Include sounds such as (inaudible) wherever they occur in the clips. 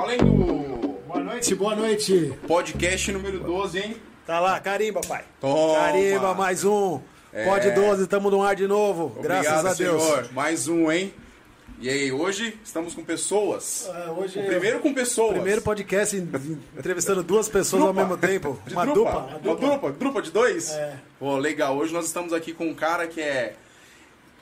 Valendo! Boa noite, boa noite. Podcast número 12, hein? Tá lá, carimba, pai. Toma. Carimba, mais um. É. Pod 12, tamo no ar de novo. Obrigado, Graças a Deus. senhor. Mais um, hein? E aí, hoje estamos com pessoas. Ah, hoje o é primeiro com pessoas. Primeiro podcast entrevistando duas pessoas ao mesmo tempo. Uma dupla. Uma Uma dupla. dupla. Dupla de dois? É. Pô, legal. Hoje nós estamos aqui com um cara que é...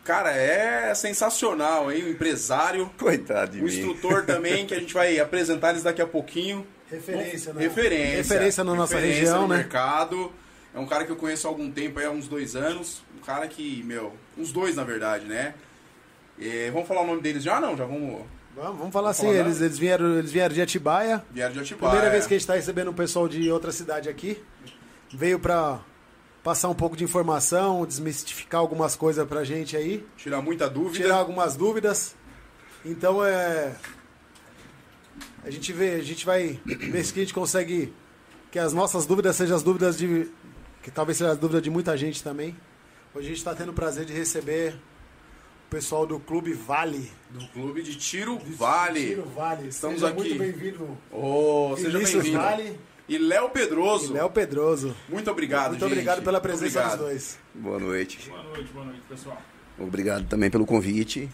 Cara, é sensacional, hein? Um empresário. Coitado de Um mim. instrutor também, que a gente vai apresentar eles daqui a pouquinho. Referência, né? Referência. Referência na nossa Referência região, no né? mercado. É um cara que eu conheço há algum tempo, aí, há uns dois anos. Um cara que, meu, uns dois na verdade, né? É, vamos falar o nome deles já? Não, já vamos. Vamos, vamos falar assim, falar eles, eles, vieram, eles vieram de Atibaia. Vieram de Atibaia. Primeira vez que a gente tá recebendo um pessoal de outra cidade aqui. Veio pra passar um pouco de informação, desmistificar algumas coisas pra gente aí. Tirar muita dúvida. tirar algumas dúvidas. Então é. A gente vê, a gente vai ver se a gente consegue que as nossas dúvidas sejam as dúvidas de. que talvez sejam as dúvidas de muita gente também. Hoje a gente está tendo o prazer de receber o pessoal do Clube Vale. Do clube de Tiro Vale. Tiro Vale. Estamos Seja aqui. muito bem-vindo. Ô, seja bem-vindo. Vale E Léo e Pedroso. Léo Pedroso. Muito obrigado, muito gente. obrigado pela presença obrigado. dos dois. Boa noite. Boa noite, boa noite, pessoal. Obrigado também pelo convite.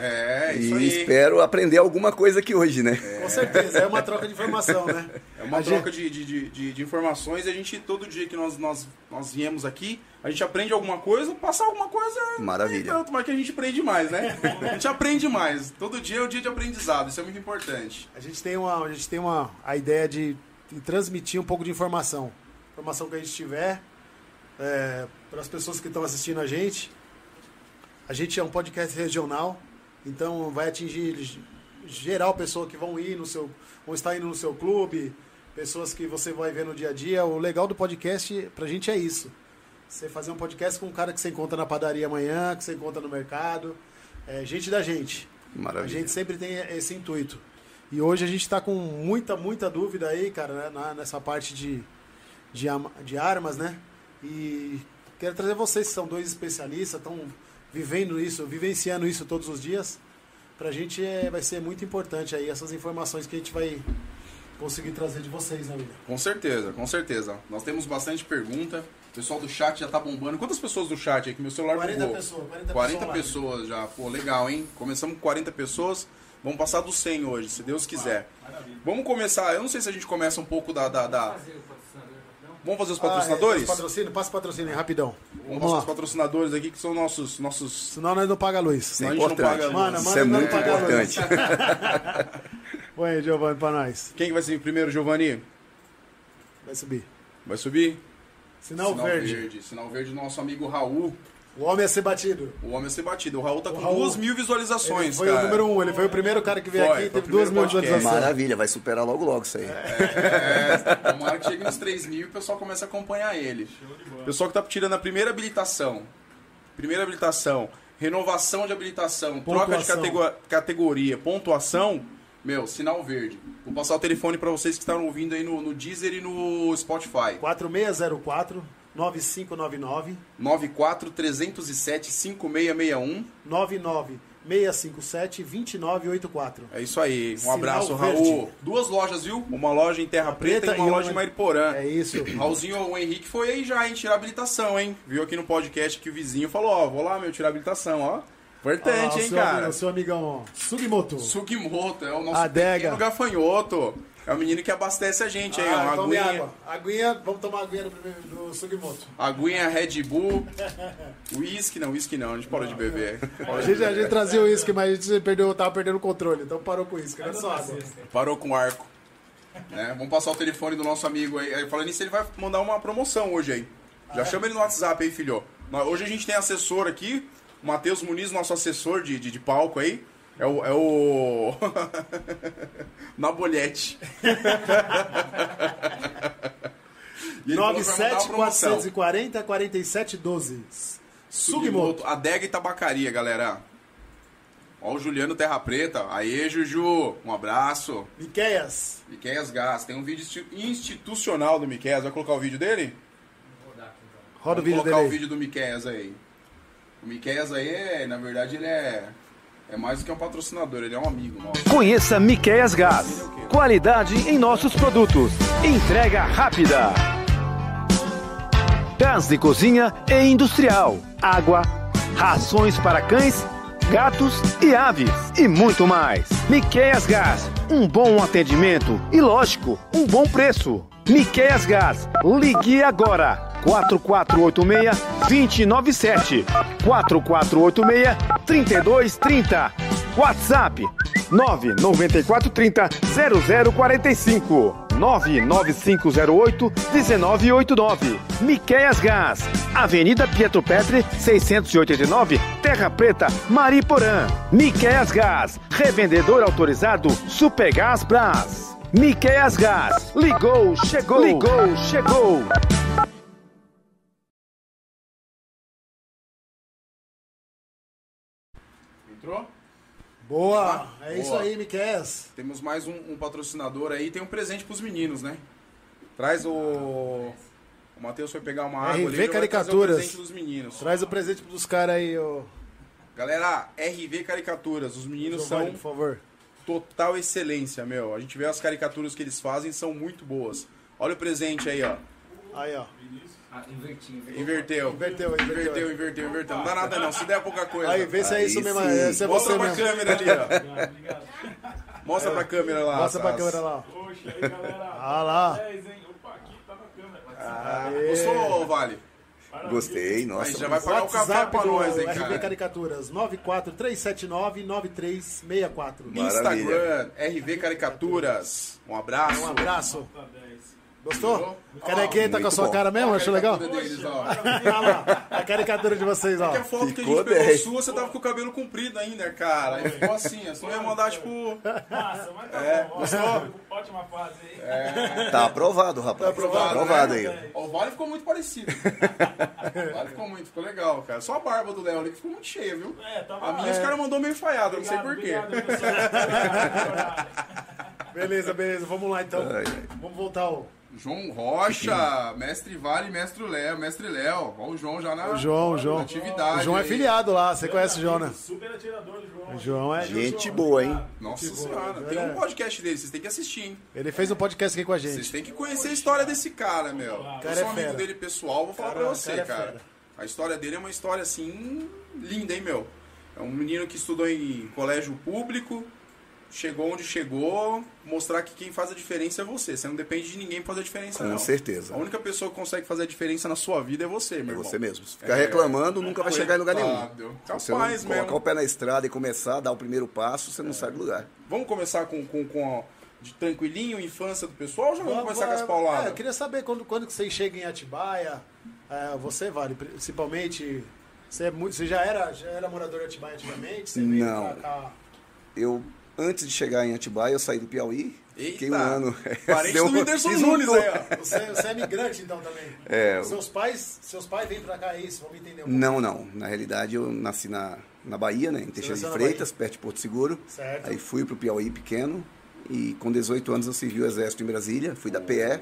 É, isso e aí. espero aprender alguma coisa aqui hoje, né? Com certeza, é uma troca de informação, né? É uma A troca de, de, de, de- de informações e a gente, todo dia que nós, nós, nós viemos aqui, a gente aprende alguma coisa, passar alguma coisa. Maravilha. Tanto, mas que a gente aprende mais, né? A gente aprende mais. Todo dia é um dia de aprendizado, isso é muito importante. A gente tem uma, a gente tem uma a ideia de, transmitir um pouco de informação, informação que a gente tiver é, para as pessoas que estão assistindo a gente. A gente é um podcast regional, então vai atingir geral pessoa que vão ir no seu, vão estar indo no seu clube, pessoas que você vai ver no dia a dia. O legal do podcast pra gente é isso. Você fazer um podcast com um cara que você encontra na padaria amanhã, que você encontra no mercado, é gente da gente. A Maravilha. gente sempre tem esse intuito. E hoje a gente está com muita, muita dúvida aí, cara, né, nessa parte de, de, de armas, né? E quero trazer vocês, que são dois especialistas, estão vivendo isso, vivenciando isso todos os dias. Pra gente é, vai ser muito importante aí essas informações que a gente vai conseguir trazer de vocês, né, William? Com certeza, com certeza. Nós temos bastante pergunta. O pessoal do chat já tá bombando. Quantas pessoas do chat aqui? Meu celular 40 bugou. pessoas, 40 40 pessoas pessoas já. Pô, legal, hein? Começamos com 40 pessoas. Vamos passar dos 100 hoje, se Deus quiser. Maravilha. Vamos começar. Eu não sei se a gente começa um pouco da. da, da-. Vamos fazer os Ah, é, patrocinadores? patrocínio, passa o patrocínio aí, rapidão. Vamos Vamos os patrocinadores aqui, que são nossos. nossos... Senão nós não paga a luz. A é importante. Mano, Isso é muito pagar a luz. importante. (laughs) Põe aí, Giovanni, pra nós. Quem que vai ser primeiro, Giovanni? Vai subir. Vai subir? Sinal, verde. Sinal verde do nosso amigo Raul. O homem a ser batido. O homem a ser batido. O Raul tá com Raul- duas mil Ele visualizações, foi cara. o número um, ele foi o primeiro cara que veio Foi, aqui e teve duas mil visualizações. Maravilha, vai superar logo logo isso aí. É, tomara que chegue nos 3 mil e o pessoal comece a acompanhar ele. Pessoal que tá tirando a primeira habilitação. Primeira habilitação. Renovação de habilitação. Troca de Pontuação. catego- categoria. Pontuação. Meu, sinal verde. Vou passar o telefone pra vocês que estão ouvindo aí no, no Deezer e no Spotify. 4604 9599 94 307 5661. 99 657 2984. É isso aí. Um Sinal abraço, verde. Raul. Duas lojas, viu? Uma loja em Terra Preta, Preta e uma e loja em Mariporã. É isso. (coughs) Raulzinho, o Henrique foi aí já, hein? Tirar habilitação, hein? Viu aqui no podcast que o vizinho falou, ó, vou lá, meu, tirar habilitação, ó. Importante, Ah, hein, seu cara? amigo- seu amigão, ó, Sugimoto. Sugimoto, é o nosso Adega. pequeno gafanhoto. É o menino que abastece a gente, hein? Ah, ó, tome aguinha, água. Aguinha, vamos tomar aguinha do, primeiro- do Sugimoto. aguinha Red Bull, (laughs) whisky, não, whisky não, a gente parou de beber. (laughs) A gente, a gente trazia o uísque, mas a gente perdeu, tava perdendo o controle, então parou com o uísque, era só água. Parou com o arco. Né? Vamos passar o telefone do nosso amigo aí. Aí, Falando nisso, ele vai mandar uma promoção hoje aí. Já chama ele no WhatsApp aí, filho. Hoje a gente tem assessor aqui, o Matheus Muniz, nosso assessor de, de, de palco aí. É o. É o... (laughs) (laughs) E promoção. 97440 4712. Sugimoto. Adega e tabacaria, galera. Ó o Juliano Terra Preta. Aê, Juju. Um abraço. Miqueias. Miqueias Gás. Tem um vídeo insti- institucional do Miqueias. Vai colocar o vídeo dele? Vou rodar aqui então. Roda o vídeo colocar dele. o vídeo do Miqueias aí. O Miqueias aí, na verdade, ele é... É mais do que um patrocinador, ele é um amigo nosso. Conheça Miqueias Gás. Qualidade em nossos produtos. Entrega rápida. Gás de cozinha e industrial. Água, rações para cães, gatos e aves. E muito mais. Miqueias Gás. Um bom atendimento e, lógico, um bom preço. Miqueias Gás. Ligue agora. 4486-297. 4486-3230. WhatsApp 99430-0045. 99508-1989. Miqueias Gás. Avenida Pietro Petre, 689, Terra Preta, Mariporã. Miqueias Gás. Revendedor autorizado Supergás Brás. Miqueias Gás. Ligou, chegou. Ligou, chegou. Boa! É isso Boa. aí, Miquel. Temos mais um, um patrocinador aí. Tem um presente pros meninos, né? Traz o. O Matheus foi pegar uma água RV ali. já vai Caricaturas. O presente dos meninos. Traz o presente dos caras aí, ô. Galera, RV Caricaturas. Os meninos Giovanni, são por favor. total excelência, meu. A gente vê as caricaturas que eles fazem, são muito boas. Olha o presente aí, ó. Aí, ó. Ah, inverti, inverti. Inverteu. Inverteu, inverteu. Inverteu, inverteu, inverteu. Não dá nada não. Se der pouca coisa. Aí, vê se é Aí isso mesmo. Esse é Mostra você pra mesmo. câmera ali, ó. (laughs) Obrigado. Mostra pra câmera lá. Mostra pra câmera lá. Poxa, aí galera. Ah lá. 10, hein? Opa, aqui tá na câmera. Ah, gostou, Vale? Gostei, Aí nossa. já vai pagar o café WhatsApp pra nós, hein, RB cara. Caricaturas 943799364. Instagram, RV Caricaturas. Um abraço. Um abraço. Tá 10. Gostou? Ó, O carequinha tá com a sua bom. cara mesmo? Achou legal? Caricatura deles, ó. Olha (laughs) lá, a caricatura de vocês, ó. Que a foto que a Ficou gente pegou 10. sua, você tava com o cabelo comprido ainda, cara. Aí ficou assim, ó. Senão ia mandar, tipo. Massa, mas tá É, bom. ó, gostou? Ótima fase aí. Tá aprovado, rapaz. Tá aprovado, aí. né? Ó, o Vale ficou muito parecido. O Vale ficou muito, ficou legal, cara. Só a barba do Léo ali que ficou muito cheia, viu? É, tava A minha os caras mandou meio falhada, não sei porquê. (laughs) Beleza, beleza. Vamos lá então. Ai, ai. Vamos voltar ao João Rocha, mestre Vale, mestre Léo, mestre Léo. Ó, o João já na o João, o João. atividade. O João é filiado lá, você conhece o João, né? Super atirador do João. O João é. Gente boa, hein? Nossa Tipo, senhora, tem um podcast dele, vocês têm que assistir, hein? Ele fez um podcast aqui com a Vocês gente. têm que conhecer a história desse cara, meu. Eu cara sou é amigo fera. dele pessoal, vou falar Cara- pra você, cara é cara. A história dele é uma história assim linda, hein, meu? É um menino que estudou em colégio público, chegou onde chegou, mostrar que quem faz a diferença é você. Você não depende de ninguém pra fazer a diferença, Com não. certeza. A única pessoa que consegue fazer a diferença na sua vida é você, meu É irmão. você mesmo. Se ficar reclamando, nunca vai chegar em lugar nenhum. Se você não Capaz colocar mesmo. o pé na estrada e começar a dar o primeiro passo, você não sai do lugar. Vamos começar com, com, com a, de tranquilinho, infância do pessoal, ou já vamos começar com as É, pauladas? eu queria saber quando, quando que vocês chegam em Atibaia, é, você, Vale, principalmente, você, é muito, você já, era, já era morador de Atibaia antigamente? Você veio Não. pra cá? Eu, antes de chegar em Atibaia, eu saí do Piauí. Eita, Fiquei um ano. (laughs) Parente Deu do Whindersson um Nunes aí, ó. Você, você é migrante então também? É. Seus pais, seus pais vêm pra cá, é isso? Vamos entender um pouco. Não, não. Na realidade, eu nasci na, na Bahia, né? Em Teixeira de Freitas, perto de Porto Seguro. Certo. Aí fui pro Piauí pequeno. E com 18 anos eu servi o exército em Brasília. Fui da PE.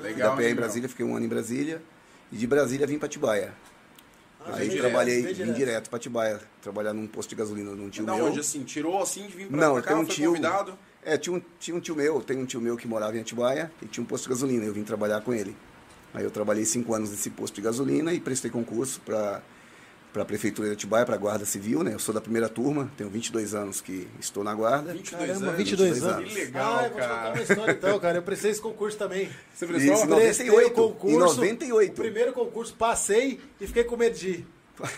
Fui Legal, da PE em? Brasília, fiquei um ano em Brasília. E de Brasília vim para Atibaia. Ah, Aí direto, trabalhei, vim direto. para Atibaia, trabalhar num posto de gasolina num tio Da meu. onde, assim? Tirou assim de vir pra, Não, eu cá? tenho um tio. convidado? É, tinha um, tinha um tio meu, tem um tio meu que morava em Atibaia e tinha um posto de gasolina. Eu vim trabalhar com ele. Aí eu trabalhei cinco anos nesse posto de gasolina e prestei concurso para para a prefeitura de Atibaia, para a Guarda Civil, né? Eu sou da primeira turma, tenho 22 anos que estou na Guarda. 22 Caramba, anos. 22 22 anos. Que legal, ah, eu vou te contar cara. uma história então, cara. Eu prestei esse concurso também. Você Isso, prestou? Prestei 98, o concurso, em 98. O primeiro concurso, passei e fiquei com medo de ir.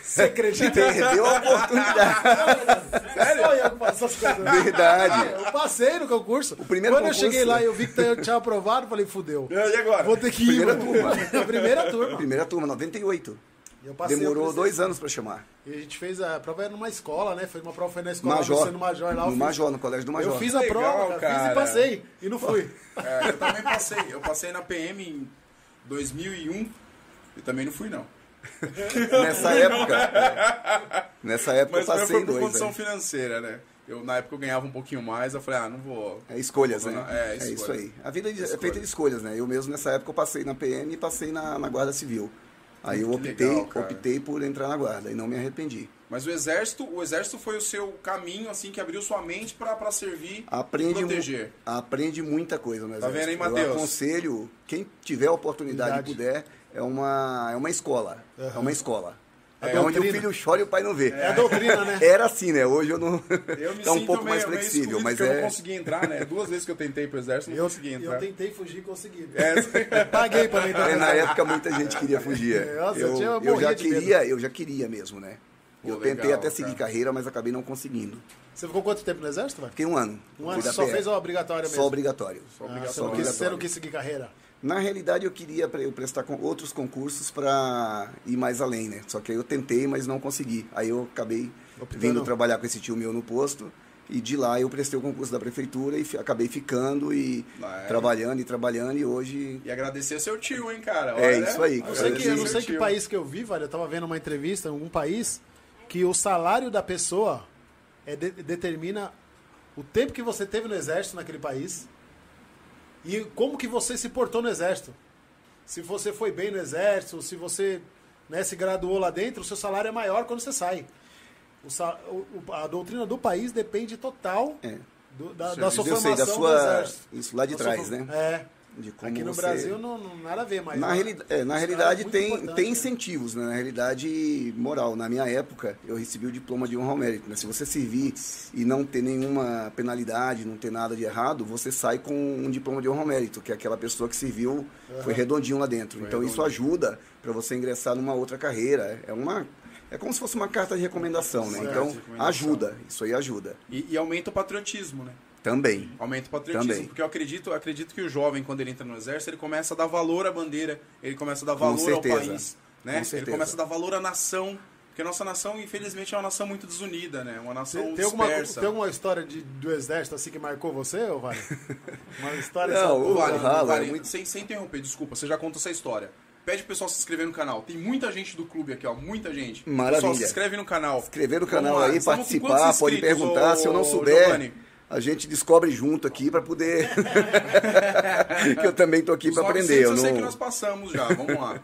Você (laughs) acredita? Perdeu a oportunidade. Sério? Só eu que essas coisas. Verdade. Eu passei no concurso. primeiro Quando concurso- eu cheguei lá e eu vi que eu tinha aprovado, falei, fudeu. E agora? Vou ter que ir. Primeira mano. turma. (laughs) Primeira turma. Primeira turma, 98. Eu passei, eu Demorou dois anos para chamar. E a gente fez a prova era numa escola, né? Foi uma prova foi na escola, Major. você no Major lá. No fiz- Major, no colégio do Major. Eu fiz a Legal, prova, cara, fiz cara. e passei. E não fui. É, eu também passei. Eu passei na PM em 2001 e também não fui, não. Nessa época. Nessa época Mas eu foi passei em por dois. condição né? financeira, né? Eu, na época eu ganhava um pouquinho mais, eu falei, ah, não vou... É escolhas, né? É, isso escolha. aí. A vida é Escolha. feita de escolhas, né? Eu mesmo nessa época eu passei na PM e passei na, na Guarda Civil. Aí eu optei, legal, optei por entrar na Guarda e não me arrependi. Mas o exército, o exército foi o seu caminho, assim, que abriu sua mente pra servir Aprende, e proteger. aprende muita coisa no Tá exército. vendo aí, Eu Matheus? aconselho, quem tiver a oportunidade e puder, é uma, é uma escola. É uma escola. É É, onde o filho chora e o pai não vê. É a doutrina, né? Era assim, né? Hoje eu não. Eu (laughs) me tá um pouco meio, mais flexível, mas porque eu é. não consegui entrar, né? Duas vezes que eu tentei pro exército, não Eu, consegui eu entrar. tentei fugir e consegui. É, (laughs) Paguei pra mim É, também. na época muita gente queria fugir. Nossa, eu eu, tinha- eu eu já queria, eu já queria mesmo, né? Pô, eu tentei legal, até seguir cara. carreira, mas acabei não conseguindo. Você ficou quanto tempo no exército, vai? Fiquei um ano. Um ano, só PR. fez a obrigatória mesmo? Só obrigatório. Só Ah, obrigatório. você, não quis, obrigatório. você não quis seguir carreira? Na realidade, eu queria eu prestar com outros concursos para ir mais além, né? Só que aí eu tentei, mas não consegui. Aí eu acabei Optando. vindo trabalhar com esse tio meu no posto. E de lá eu prestei o concurso da prefeitura e acabei ficando e Ah, é? trabalhando e trabalhando. E hoje E agradecer seu tio, hein, cara? É Olha, isso aí, Eu cara. sei que, eu não sei que país que eu vi, velho. Eu tava vendo uma entrevista em algum país que o salário da pessoa é de- determina o tempo que você teve no exército naquele país e como que você se portou no exército. Se você foi bem no exército, se você né, se graduou lá dentro, o seu salário é maior quando você sai. O o- a doutrina do país depende total É. do- da, da sua eu sei, formação da no sua. exército. Isso lá de Da sua trás, for- né? É. De como Aqui no você- Brasil não, não nada a ver, mas Na, lá- reali- é, na realidade tem, tem né? incentivos, né? Na realidade moral. Na minha época, eu recebi o diploma de honra ao mérito. Né? Se você servir e não ter nenhuma penalidade, não ter nada de errado, você sai com um diploma de honra ao mérito, que é aquela pessoa que serviu, foi redondinho lá dentro. Foi então isso ajuda para você ingressar numa outra carreira. É uma é como se fosse uma carta de recomendação, né? Certo, Então recomendação. ajuda, isso aí ajuda. E, e aumenta o patriotismo, né? Também. Aumenta o patriotismo. Também. Porque eu acredito, acredito que o jovem, quando ele entra no exército, ele começa a dar valor à bandeira, ele começa a dar Com valor certeza. ao país. Né? Com Ele começa a dar valor à nação. Porque a nossa nação, infelizmente, é uma nação muito desunida, né? Uma nação Tem, tem alguma, dispersa. tem alguma história de, do exército assim que marcou você, ô Vale? (laughs) Uma história Não, Vale, O Vale, é muito- sem, sem interromper, desculpa, você já conta essa história. Pede pro pessoal se inscrever no canal. Tem muita gente do clube aqui, ó. Muita gente. Maravilha. Pessoal, se inscreve no canal. Inscrever no canal aí, com participar, pode perguntar. ô, Se eu não souber, Giovanni? A gente descobre junto aqui para poder. (laughs) que eu também tô aqui para 900 aprender. Eu eu sei que não... nós passamos já, vamos lá.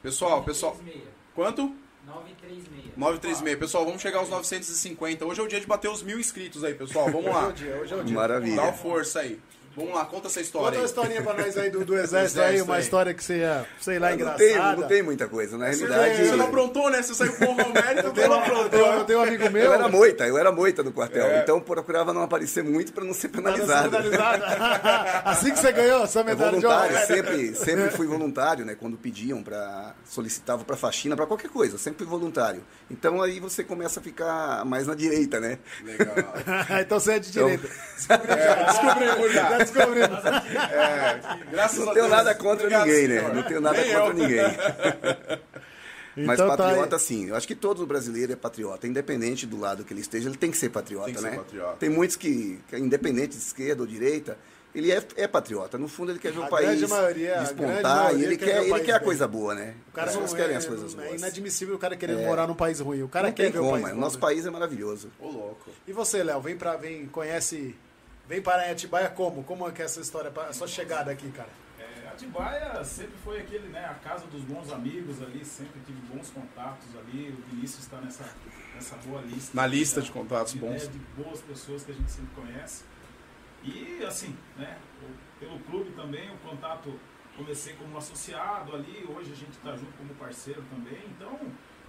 Pessoal, pessoal, 936. quanto? 936. 936. Pessoal, vamos chegar aos 950. Hoje é o dia de bater os mil inscritos aí, pessoal. Vamos lá. Hoje é o dia, hoje é o dia. Maravilha. Dá uma força aí. Vamos lá, conta essa história Conta uma historinha pra nós aí do, do (laughs) exército aí, uma aí. história que você ia, sei lá, não, engraçada. tem, não tem muita coisa. Na Você, realidade. você não aprontou, né? Você saiu com o Eu você tenho, não eu, aprontou. eu tenho um amigo meu. Eu era moita, eu era moita no quartel. É. Então procurava não aparecer muito para não ser penalizado. medalhada. (laughs) assim que você ganhou essa É medalha de voluntário, honra. sempre, sempre fui voluntário, né? Quando pediam para solicitavam para faxina, para qualquer coisa, sempre fui voluntário. Então aí você começa a ficar mais na direita, né? Legal. (laughs) então você é de direita. É, descobrimos já. Já descobrimos. (laughs) É, graças Não a tenho Deus. nada contra Obrigado, ninguém, né? senhor. Não tenho nada Nem contra eu. ninguém. (laughs) Mas Então tá aí. patriota, sim. Eu acho que todo brasileiro é patriota. Independente do lado que ele esteja, ele tem que ser patriota, Tem que ser né? patriota. Tem muitos que, que, independente de esquerda ou direita, ele é, é patriota. No fundo, ele quer ver A o país maioria- despontar e ele quer quer, o ele país quer a coisa boa, né? O cara As não pessoas querem é, as coisas é boas. inadmissível o cara querer morar num país ruim. O cara Não quer tem ver o como, país é. bom, nosso né? país é maravilhoso. Ô, louco. E você, Léo, vem pra vem, conhece, vem para em Atibaia como? Como é que é essa história, a sua chegada aqui, cara? É, Atibaia sempre foi aquele, né, a casa dos bons amigos ali, sempre tive bons contatos ali. O Vinícius está nessa, nessa boa lista. Na lista né, de contatos de, bons. né, de boas pessoas que a gente sempre conhece. E assim, né, pelo clube também, o contato, comecei como associado ali, hoje a gente está junto como parceiro também. Então,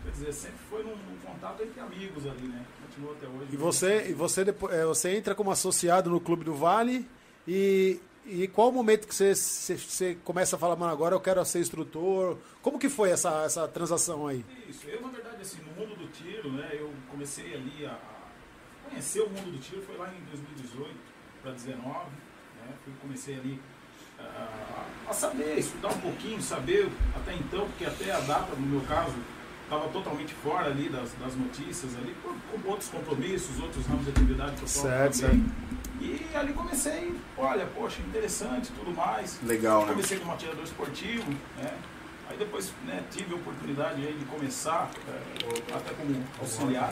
quer dizer, sempre foi num, num contato entre amigos ali, né? Continua até hoje. E você, e você, depois, é, você entra como associado no Clube do Vale e, e qual o momento que você, você, você começa a falar, mano, agora eu quero ser instrutor? Como que foi essa, essa transação aí? Isso, eu na verdade assim, no mundo do tiro, né, eu comecei ali a, a conhecer o mundo do tiro, foi lá em 2018 para 19, né, fui, comecei ali a, a saber, estudar um pouquinho, saber até então, porque até a data, no meu caso, estava totalmente fora ali das, das notícias ali, por, com outros compromissos, outros ramos de atividade que eu toco Certo, também. E ali comecei, olha, poxa, interessante tudo mais. Legal, né? Comecei como atirador esportivo, né? Aí depois né, tive a oportunidade aí de começar, é, até como auxiliar.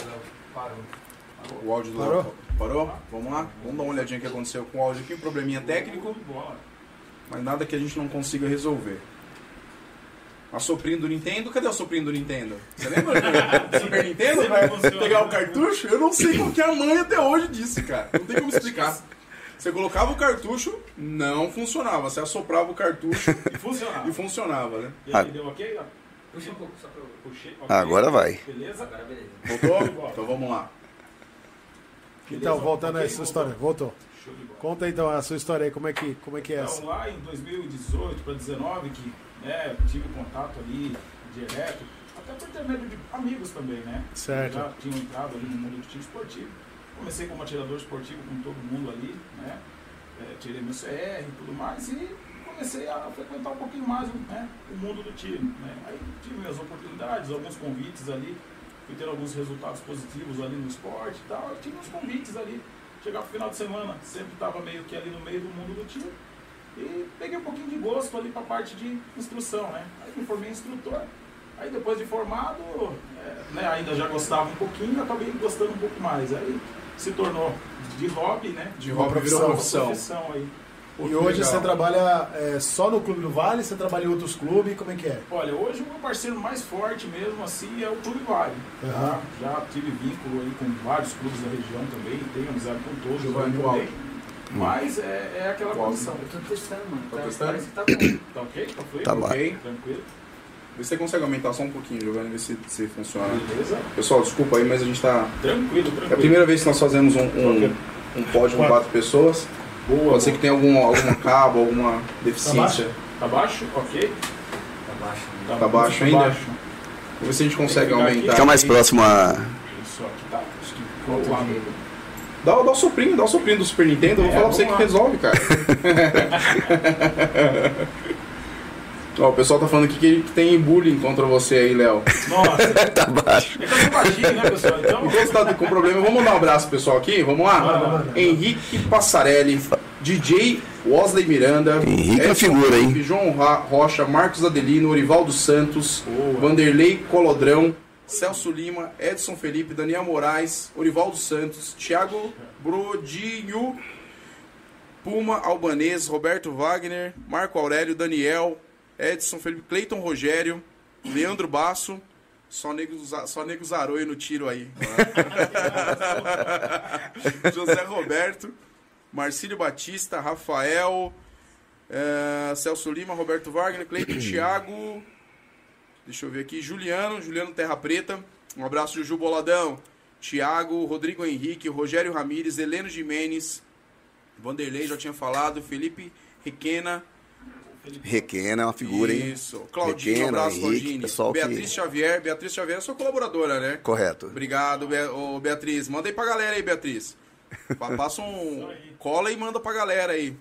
O áudio do Parou? Léo parou? Vamos lá? Vamos dar uma olhadinha o que aconteceu com o áudio aqui. Um probleminha técnico, mas nada que a gente não consiga resolver. Assoprinho do Nintendo, cadê o soprinho do Nintendo? Você lembra do (laughs) Super Nintendo? Vai pegar o cartucho? Eu não sei qual que é a manha até hoje disso, cara. Não tem como explicar. Você colocava o cartucho, não funcionava. Você assoprava o cartucho E funcionava. e funcionava, né? E aí, deu ok? Puxa um pouco só pra eu. Puxei. ok. Agora vai. Beleza? Agora beleza. Voltou? Então vamos lá. Então, Beleza? voltando aí, Ok, sua história. Voltou. Show de bola. Conta então a sua história aí, como é que, como é, que é Então, essa? lá em 2018 para 2019, que né, tive contato ali direto, até por intermédio de amigos também, né? Certo. Já tinham entrado ali no mundo do tiro esportivo. Comecei como atirador esportivo com todo mundo ali, né? É, tirei meu CR e tudo mais e comecei a frequentar um pouquinho mais né, o mundo do tiro. Né? Aí tive minhas oportunidades, alguns convites ali, fui ter alguns resultados positivos ali no esporte e tal. Tive uns convites ali. Chegava no final de semana, sempre estava meio que ali no meio do mundo do tiro. E peguei um pouquinho de gosto ali para a parte de instrução, né? Aí me formei instrutor. Aí depois de formado, é, né, ainda já gostava um pouquinho, acabei gostando um pouco mais. Aí se tornou de hobby, né? De hobby virou Uma profissão. profissão aí. Pô, E hoje legal. você trabalha é, só no Clube do Vale, você trabalha em outros clubes, como é que é? Olha, hoje o meu parceiro mais forte mesmo assim é o Clube Vale. tá? Aham. Já tive vínculo aí com vários clubes da região também, tenho amizade com todos Giovanni, também. Mas é, é aquela Qual? condição. Eu tô testando, mano. Tá Tá, testando? Parece que tá bom. (clears throat) Tá ok? Tá fluido? Tá. Ok? Tranquilo? Vê se você consegue aumentar só um pouquinho, Giovanni, ver se, se funciona. Beleza? Pessoal, desculpa aí, mas a gente tá. Tranquilo, tranquilo. É a primeira vez que nós fazemos um, um, um pódio com quatro pessoas. Boa, Pode ser que tenha algum, algum cabo, alguma deficiência. Tá baixo? Ok. Tá baixo. né? Tá baixo ainda? baixo. Vamos ver se a gente consegue aumentar. Fica mais próximo a. Isso aqui tá. Acho que de- Dá, dá o soprinho, dá o soprinho do Super Nintendo. Eu vou É, falar pra você que lá. resolve, cara. (laughs) Ó, o pessoal tá falando aqui que, que tem bullying contra você aí, Léo. Nossa, (laughs) Tá baixo. é que eu sou baixinho, né, pessoal? Então, Enquanto você tá com problema, vamos mandar um abraço pro pessoal aqui? Vamos lá? Henrique Passarelli, DJ Wesley Miranda, Henrique é Edson figura, hein? João Ra- Rocha, Marcos Adelino, Orivaldo Santos, Boa. Vanderlei Colodrão, Celso Lima, Edson Felipe, Daniel Moraes, Orivaldo Santos, Thiago Brodinho, Puma Albanês, Roberto Wagner, Marco Aurélio, Daniel, Edson Felipe, Cleiton Rogério, Leandro Basso, só nego, só nego Zaroio no tiro aí. (laughs) José Roberto, Marcílio Batista, Rafael, eh, Celso Lima, Roberto Wagner, Cleiton Thiago, deixa eu ver aqui, Juliano, Juliano Terra Preta, um abraço Juju Boladão, Thiago, Rodrigo Henrique, Rogério Ramires, Heleno Jimenez, Vanderlei, já tinha falado, Felipe Requena, Requena é uma figura, hein? isso, Claudinho, um Requena, abraço Henrique, pessoal que- Beatriz Xavier, Beatriz Xavier é sua colaboradora, né? Correto. Obrigado, Be ô, Beatriz. Manda aí pra galera aí, Beatriz. Pa- (laughs) Passa um. Cola e manda pra galera aí.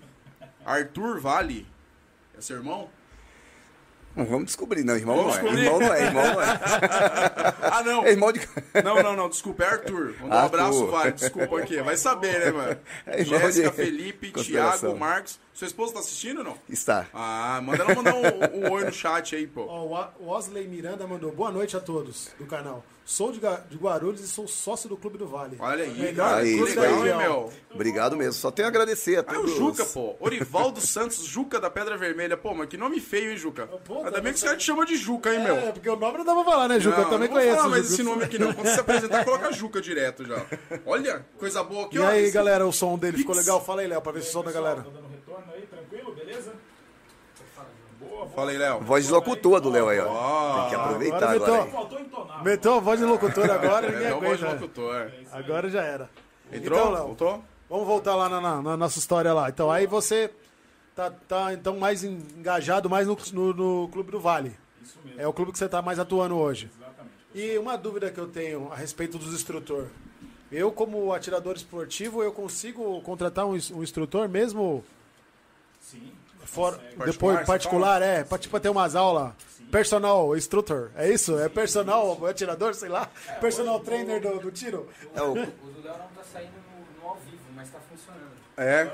Arthur Vale. É seu irmão? Não vamos descobrir, não. Irmão Vamos não é. descobrir. Irmão não é, irmão não é. (laughs) Ah, não. É irmão de. Não, não, não. Desculpa, é Arthur. Um Arthur. abraço, Vale. Desculpa aqui. Vai saber, né, mano? (laughs) É Jéssica, de- Felipe. Thiago, Marcos. Sua esposa tá assistindo ou não? Está. Ah, manda ela mandar um, um oi no chat aí, pô. Ó, o Wa- o Wesley Miranda mandou boa noite a todos do canal. Sou de, de Guarulhos e sou sócio do Clube do Vale. Olha aí, Melhor. Aí, clube legal, região. meu? Obrigado mesmo. Só tenho a agradecer a Ah, o Juca, pô. Orivaldo Santos, Juca da Pedra Vermelha. Pô, mas que nome feio, hein, Juca? Pô, Ainda tá bem que os caras te chamam de Juca, hein, meu? É, porque o nome não dá pra falar, né, Juca? Não, eu também não vou conheço. falar Juca. esse nome aqui não. Quando você se apresentar, coloca Juca direto já. Olha, coisa boa aqui, E ó. aí, Esse- galera, o som dele ficou legal? Fala aí, Léo, pra ver se o som da galera. Tá dando retorno aí, tranquilo, beleza? Boa, boa. Fala aí, Léo. Voz de locutor do Léo aí, ó. Tem que aproveitar agora agora. meteu- hein? Faltou entonar. Meteu a voz de locutor agora, ninguém É o voz de aguenta. locutor. Agora já era. Entrou? Então, Léo, Voltou? Vamos voltar lá na, na- na nossa história lá. Então, aí você tá, tá então mais engajado mais no, no- no Clube do Vale. Isso mesmo, É o clube que você está mais atuando hoje. exatamente. E uma dúvida que eu tenho a respeito dos instrutor. Eu, como atirador esportivo, eu consigo contratar um, um instrutor mesmo Sim. Fora, consegue. depois particular, é, para tipo ter umas aulas. Personal instrutor, é isso? É personal atirador, sei lá? personal trainer do, do tiro? É o- (laughs) O do Léo não tá saindo no, no ao vivo, mas tá funcionando. É. Arrumar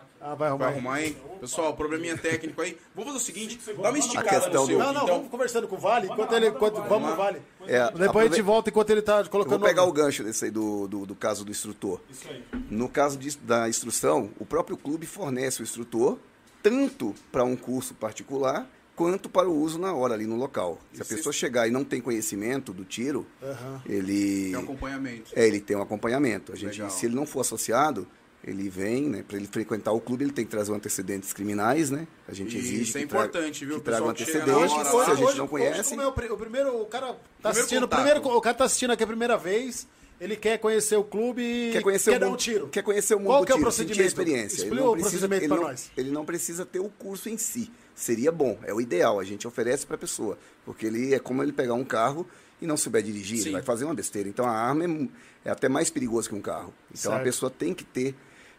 aqui. Ah, vai arrumar. Vai aí. arrumar, hein? Pessoal, probleminha técnico aí. Vamos fazer o seguinte, dá uma A esticada no seu. Não, não, então. vamos conversando com o Vale, enquanto ele. Enquanto, vamos no Vale. É, Depois a gente aprove- volta enquanto ele tá Eu colocando. vou pegar o gancho desse aí do, do, do caso do instrutor. Isso aí. No caso de- da instrução, o próprio clube fornece o instrutor tanto para um curso particular quanto para o uso na hora ali no local. Se a Isso- pessoa chegar e não tem conhecimento do tiro, Aham. ele Tem um acompanhamento. é, ele tem um acompanhamento. A gente, Legal. se ele não for associado, ele vem, né, para ele frequentar o clube, ele tem que trazer um antecedentes criminais, né? A gente Isso exige é que traga- importante, viu? que O traga um antecedente, hora se a gente hoje- não hoje, conhece. como é o, pri- o primeiro, o cara tá Primeiro assistindo, contato. primeiro, o cara tá assistindo aqui a primeira vez, ele quer conhecer o clube e quer conhecer quer o dar mundo, um tiro. Quer conhecer o mundo Qual que é o sentir a procedimento? experiência. Explica ele não o precisa, procedimento não, nós. Ele não precisa ter o curso em si. Seria bom, é o ideal. A gente oferece para a pessoa, porque ele é como ele pegar um carro e não souber dirigir, Sim. ele vai fazer uma besteira. Então a arma é, é até mais perigoso que um carro. Então a Certo. pessoa tem que ter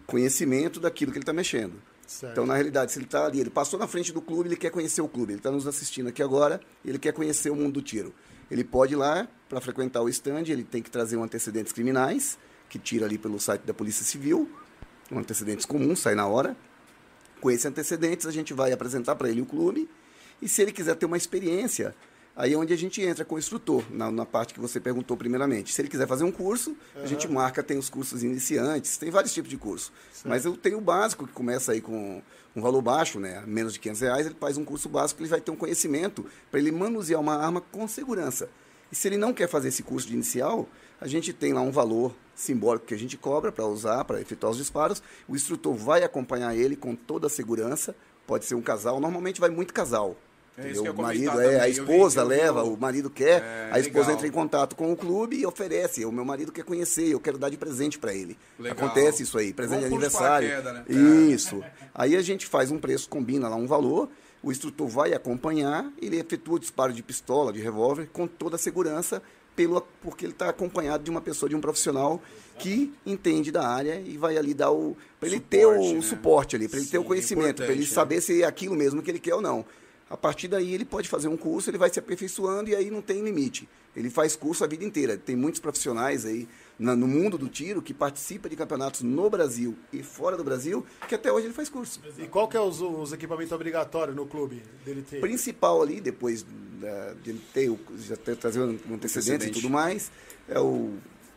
conhecimento daquilo que ele está mexendo. Certo. Então, na realidade, se ele está ali, ele passou na frente do clube, ele quer conhecer o clube. Ele está nos assistindo aqui agora, ele quer conhecer o mundo do tiro. Ele pode ir lá para frequentar o stand, ele tem que trazer um antecedentes criminais, que tira ali pelo site da Polícia Civil, um antecedentes comum, sai na hora. Com esses antecedentes, a gente vai apresentar para ele o clube. E se ele quiser ter uma experiência, aí é onde a gente entra com o instrutor, na, na parte que você perguntou primeiramente. Se ele quiser fazer um curso, a gente marca, tem os cursos iniciantes, tem vários tipos de curso. Mas eu tenho o básico, que começa aí com um valor baixo, né? menos de 500 reais, ele faz um curso básico, ele vai ter um conhecimento para ele manusear uma arma com segurança. E se ele não quer fazer esse curso de inicial, a gente tem lá um valor simbólico que a gente cobra para usar, para efetuar os disparos. O instrutor vai acompanhar ele com toda a segurança. Pode ser um casal, normalmente vai muito casal. É isso que eu o marido é, a esposa vi leva, o- o marido quer, É, a esposa legal. entra em contato com o clube e oferece. O meu marido quer conhecer, eu quero dar de presente para ele. Legal. Acontece isso aí, presente de aniversário. paraquedas, né? Isso. Aí a gente faz um preço, combina lá um valor, o instrutor vai acompanhar, ele efetua o disparo de pistola, de revólver, com toda a segurança, pelo, porque ele está acompanhado de uma pessoa, de um profissional que entende da área e vai ali dar o. para ele ter o né? suporte ali, para ele ter o conhecimento, para ele importante, né? saber se é aquilo mesmo que ele quer ou não. A partir daí ele pode fazer um curso, ele vai se aperfeiçoando e aí não tem limite. Ele faz curso a vida inteira. Tem muitos profissionais aí na- no mundo do tiro que participam de campeonatos no Brasil e fora do Brasil, que até hoje ele faz curso. E qual que é os, os equipamentos obrigatórios no clube dele ter? principal ali, depois da- de ele ter, já ter, trazer um antecedente e tudo mais, é o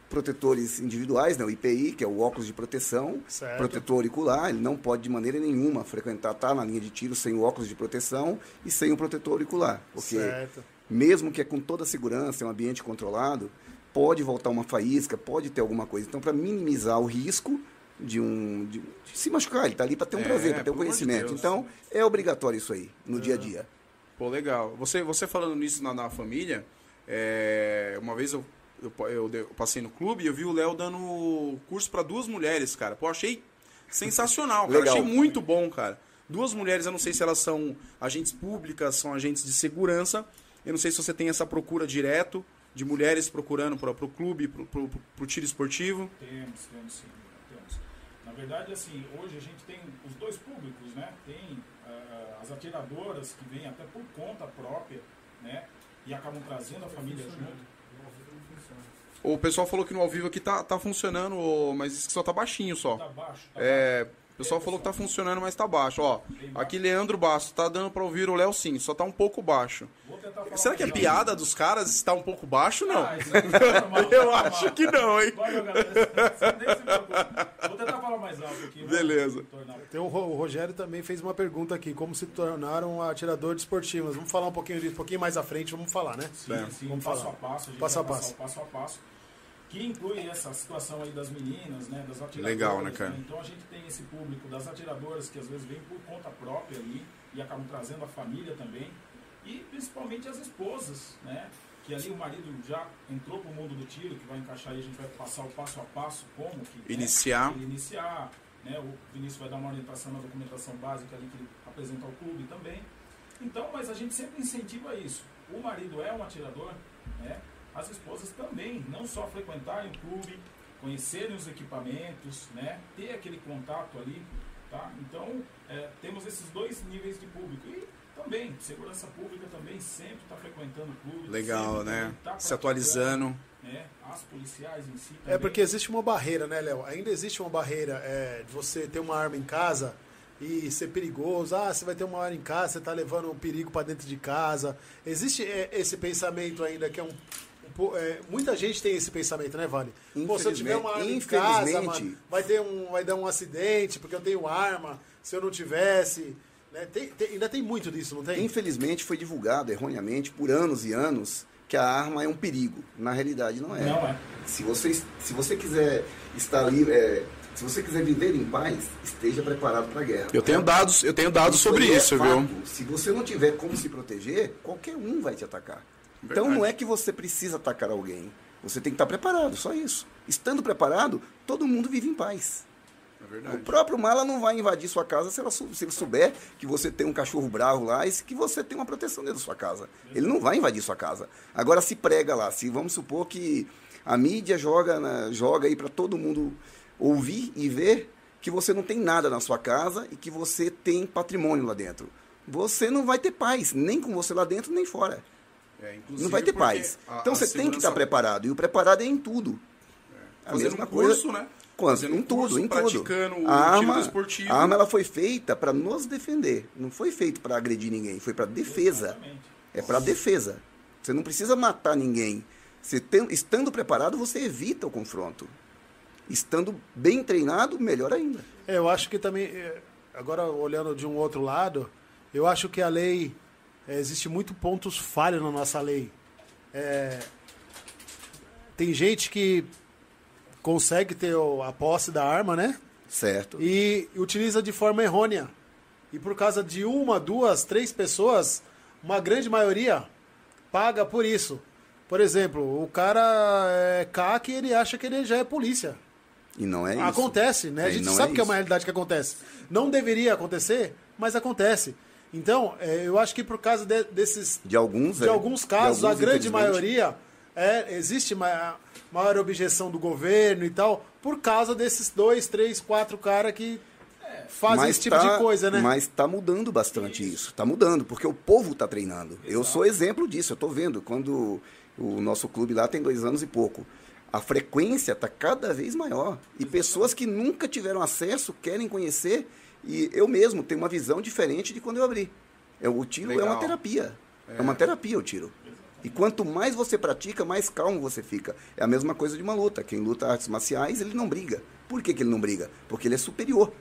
protetores individuais, né, o IPI, que é o óculos de proteção, Certo. protetor auricular, ele não pode de maneira nenhuma frequentar, estar na linha de tiro sem o óculos de proteção e sem o protetor auricular, porque Certo. mesmo que é com toda a segurança, é um ambiente controlado, pode voltar uma faísca, pode ter alguma coisa. Então, para minimizar o risco de um de, de se machucar, ele está ali para ter um É, prazer, para ter um de conhecimento. Deus. então, é obrigatório isso aí no dia a dia. Pô, legal. Você, você falando nisso na, na família, é, uma vez eu, eu, eu eu passei no clube e eu vi o Léo dando curso para duas mulheres, cara. Pô, achei sensacional, cara. Legal. Achei muito bom, cara. Duas mulheres, eu não sei se elas são agentes públicas, são agentes de segurança. Eu não sei se você tem essa procura direto de mulheres procurando para o clube, para o tiro esportivo. Temos, temos sim, temos. Na verdade, assim, hoje a gente tem os dois públicos, né? Tem ah, as atiradoras que vêm até por conta própria, né? E acabam trazendo a família junto. O pessoal falou que no ao vivo aqui tá, tá funcionando, mas isso que só tá baixinho só. Tá baixo, tá É, o pessoal falou que tá funcionando, mas tá baixo. Ó, aqui Leandro Basso, tá dando pra ouvir o Léo sim, só tá um pouco baixo. Será que é piada dos caras está um pouco baixo? Não. Ah, é normal, (laughs) Eu normal. acho que não, hein? Galera. Vou tentar mais alto aqui. vamos Beleza. tornar- Tem o, o Rogério também fez uma pergunta aqui, como se tornaram atirador de esportivos. Vamos falar um pouquinho disso, um pouquinho mais à frente, vamos falar, né? Sim, É. sim, Vamos passo falar. a passo. A gente Passo a passo. passar o passo a passo. Que inclui essa situação aí das meninas, né? Das atiradoras. Legal, né, cara? Então a gente tem esse público das atiradoras que às vezes vem por conta própria ali e acabam trazendo a família também. E principalmente as esposas, né? Que ali o marido já entrou pro mundo do tiro, que vai encaixar aí, a gente vai passar o passo a passo, como que. né, Iniciar. ele iniciar, né? O Vinícius vai dar uma orientação na documentação básica ali que ele apresenta ao clube também. Então, mas a gente sempre incentiva isso. O marido é um atirador, né? As esposas também, não só frequentarem o clube, conhecerem os equipamentos, né? Ter aquele contato ali, tá? Então, é, temos esses dois níveis de público. E também, segurança pública também sempre está frequentando o clube. Legal, sempre né? tá Se atualizando. Né? As policiais em si também. É porque existe uma barreira, né, Léo? Ainda existe uma barreira é, de você ter uma arma em casa e ser perigoso. Ah, você vai ter uma arma em casa, você está levando um perigo para dentro de casa. Existe é, esse pensamento ainda que é um. um é, muita gente tem esse pensamento, né, Vale? Pô, se eu tiver uma arma em casa, Infelizmente- mano, vai, ter um, vai dar um acidente porque eu tenho arma. Se eu não tivesse. Né? Tem- tem- ainda tem muito disso, não tem? Infelizmente foi divulgado erroneamente por anos e anos que a arma é um perigo. Na realidade não é. Não é. Se você, se você quiser estar livre, é, se você quiser viver em paz, esteja preparado para a guerra. Eu tenho dados, eu tenho dados sobre aí é isso, fato. viu? Se você não tiver como se proteger, qualquer um vai te atacar. Então Verdade. não é que você precisa atacar alguém. Você tem que estar preparado, só isso. Estando preparado, todo mundo vive em paz. É O verdade. próprio mala não vai invadir sua casa se, ela se ele souber que você tem um cachorro bravo lá e que você tem uma proteção dentro da sua casa. Ele não vai invadir sua casa. Agora se prega lá, se vamos supor que a mídia joga, na- joga aí para todo mundo ouvir e ver que você não tem nada na sua casa e que você tem patrimônio lá dentro. Você não vai ter paz, nem com você lá dentro, nem fora. É, Não vai ter paz. a- Então a você tem que estar segurança- preparado. E o preparado é em tudo. A Fazendo mesma um curso, coisa- né? Fazendo em tudo, curso, em tudo. a tiro arma, a arma ela foi feita para nos defender. Não foi feito para agredir ninguém. Foi para defesa. Exatamente. É para defesa. Você não precisa matar ninguém. Você tem- estando preparado, você evita o confronto. Estando bem treinado, melhor ainda. É, eu acho que também, é, agora olhando de um outro lado, eu acho que a lei, é, existe muito pontos falhos na nossa lei. É, tem gente que consegue ter a posse da arma, né? Certo? E utiliza de forma errônea. E por causa de uma, duas, três pessoas, uma grande maioria paga por isso. Por exemplo, o cara é CAC e ele acha que ele já é polícia. E não é isso. Acontece, né? A É, gente não sabe que é uma realidade que acontece. Não deveria acontecer, mas acontece. Então, é, eu acho que por causa de- desses. De alguns, De é. alguns De casos, alguns, a grande maioria, é, existe ma- maior objeção do governo e tal, por causa desses dois, três, quatro caras que fazem esse tipo tá- de coisa, né? Mas está mudando bastante isso. Está mudando, porque o povo está treinando. Eu sou exemplo disso, eu estou vendo. Quando o nosso clube lá tem dois anos e pouco. A frequência está cada vez maior. E pessoas que nunca tiveram acesso querem conhecer. E eu mesmo tenho uma visão diferente de quando eu abri. É, o tiro é Legal. uma terapia. É. uma terapia o tiro. E quanto mais você pratica, mais calmo você fica. É a mesma coisa de uma luta. Quem luta artes marciais, ele não briga. Por que, que ele não briga? Porque ele é superior.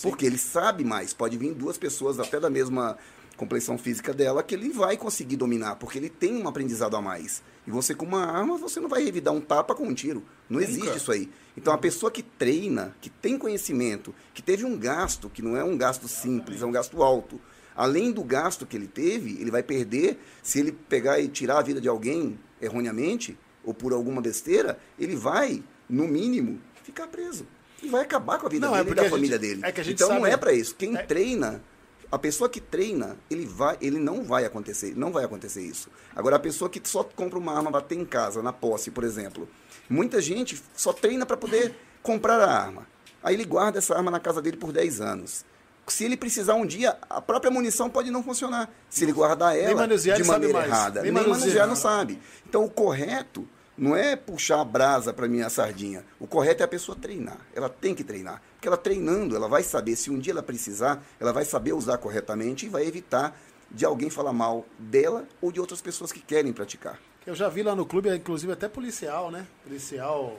Porque ele sabe mais. Pode vir duas pessoas até da mesma complexão física dela que ele vai conseguir dominar, porque ele tem um aprendizado a mais. E você com uma arma, você não vai revidar um tapa com um tiro. Não Nunca. existe isso aí. Então a pessoa que treina, que tem conhecimento, que teve um gasto, que não é um gasto simples, é um gasto alto. Além do gasto que ele teve, ele vai perder se ele pegar e tirar a vida de alguém erroneamente ou por alguma besteira, ele vai, no mínimo, ficar preso. E vai acabar com a vida Não, é dele e porque da a família dele. é que a gente então não sabe- é para isso. Quem é- treina, a pessoa que treina, ele vai, ele não vai acontecer, não vai acontecer isso. Agora a pessoa que só compra uma arma para ter em casa, na posse, por exemplo, muita gente só treina para poder comprar a arma. Aí ele guarda essa arma na casa dele por 10 anos. Se ele precisar um dia, a própria munição pode não funcionar. Se ele guardar ela de maneira errada, Nem nem, manusear não sabe. Então o correto não é puxar a brasa para minha sardinha. O correto é a pessoa treinar. Ela tem que treinar. Porque ela treinando, ela vai saber, se um dia ela precisar, ela vai saber usar corretamente e vai evitar de alguém falar mal dela ou de outras pessoas que querem praticar. Eu já vi lá no clube, inclusive até policial, né? Policial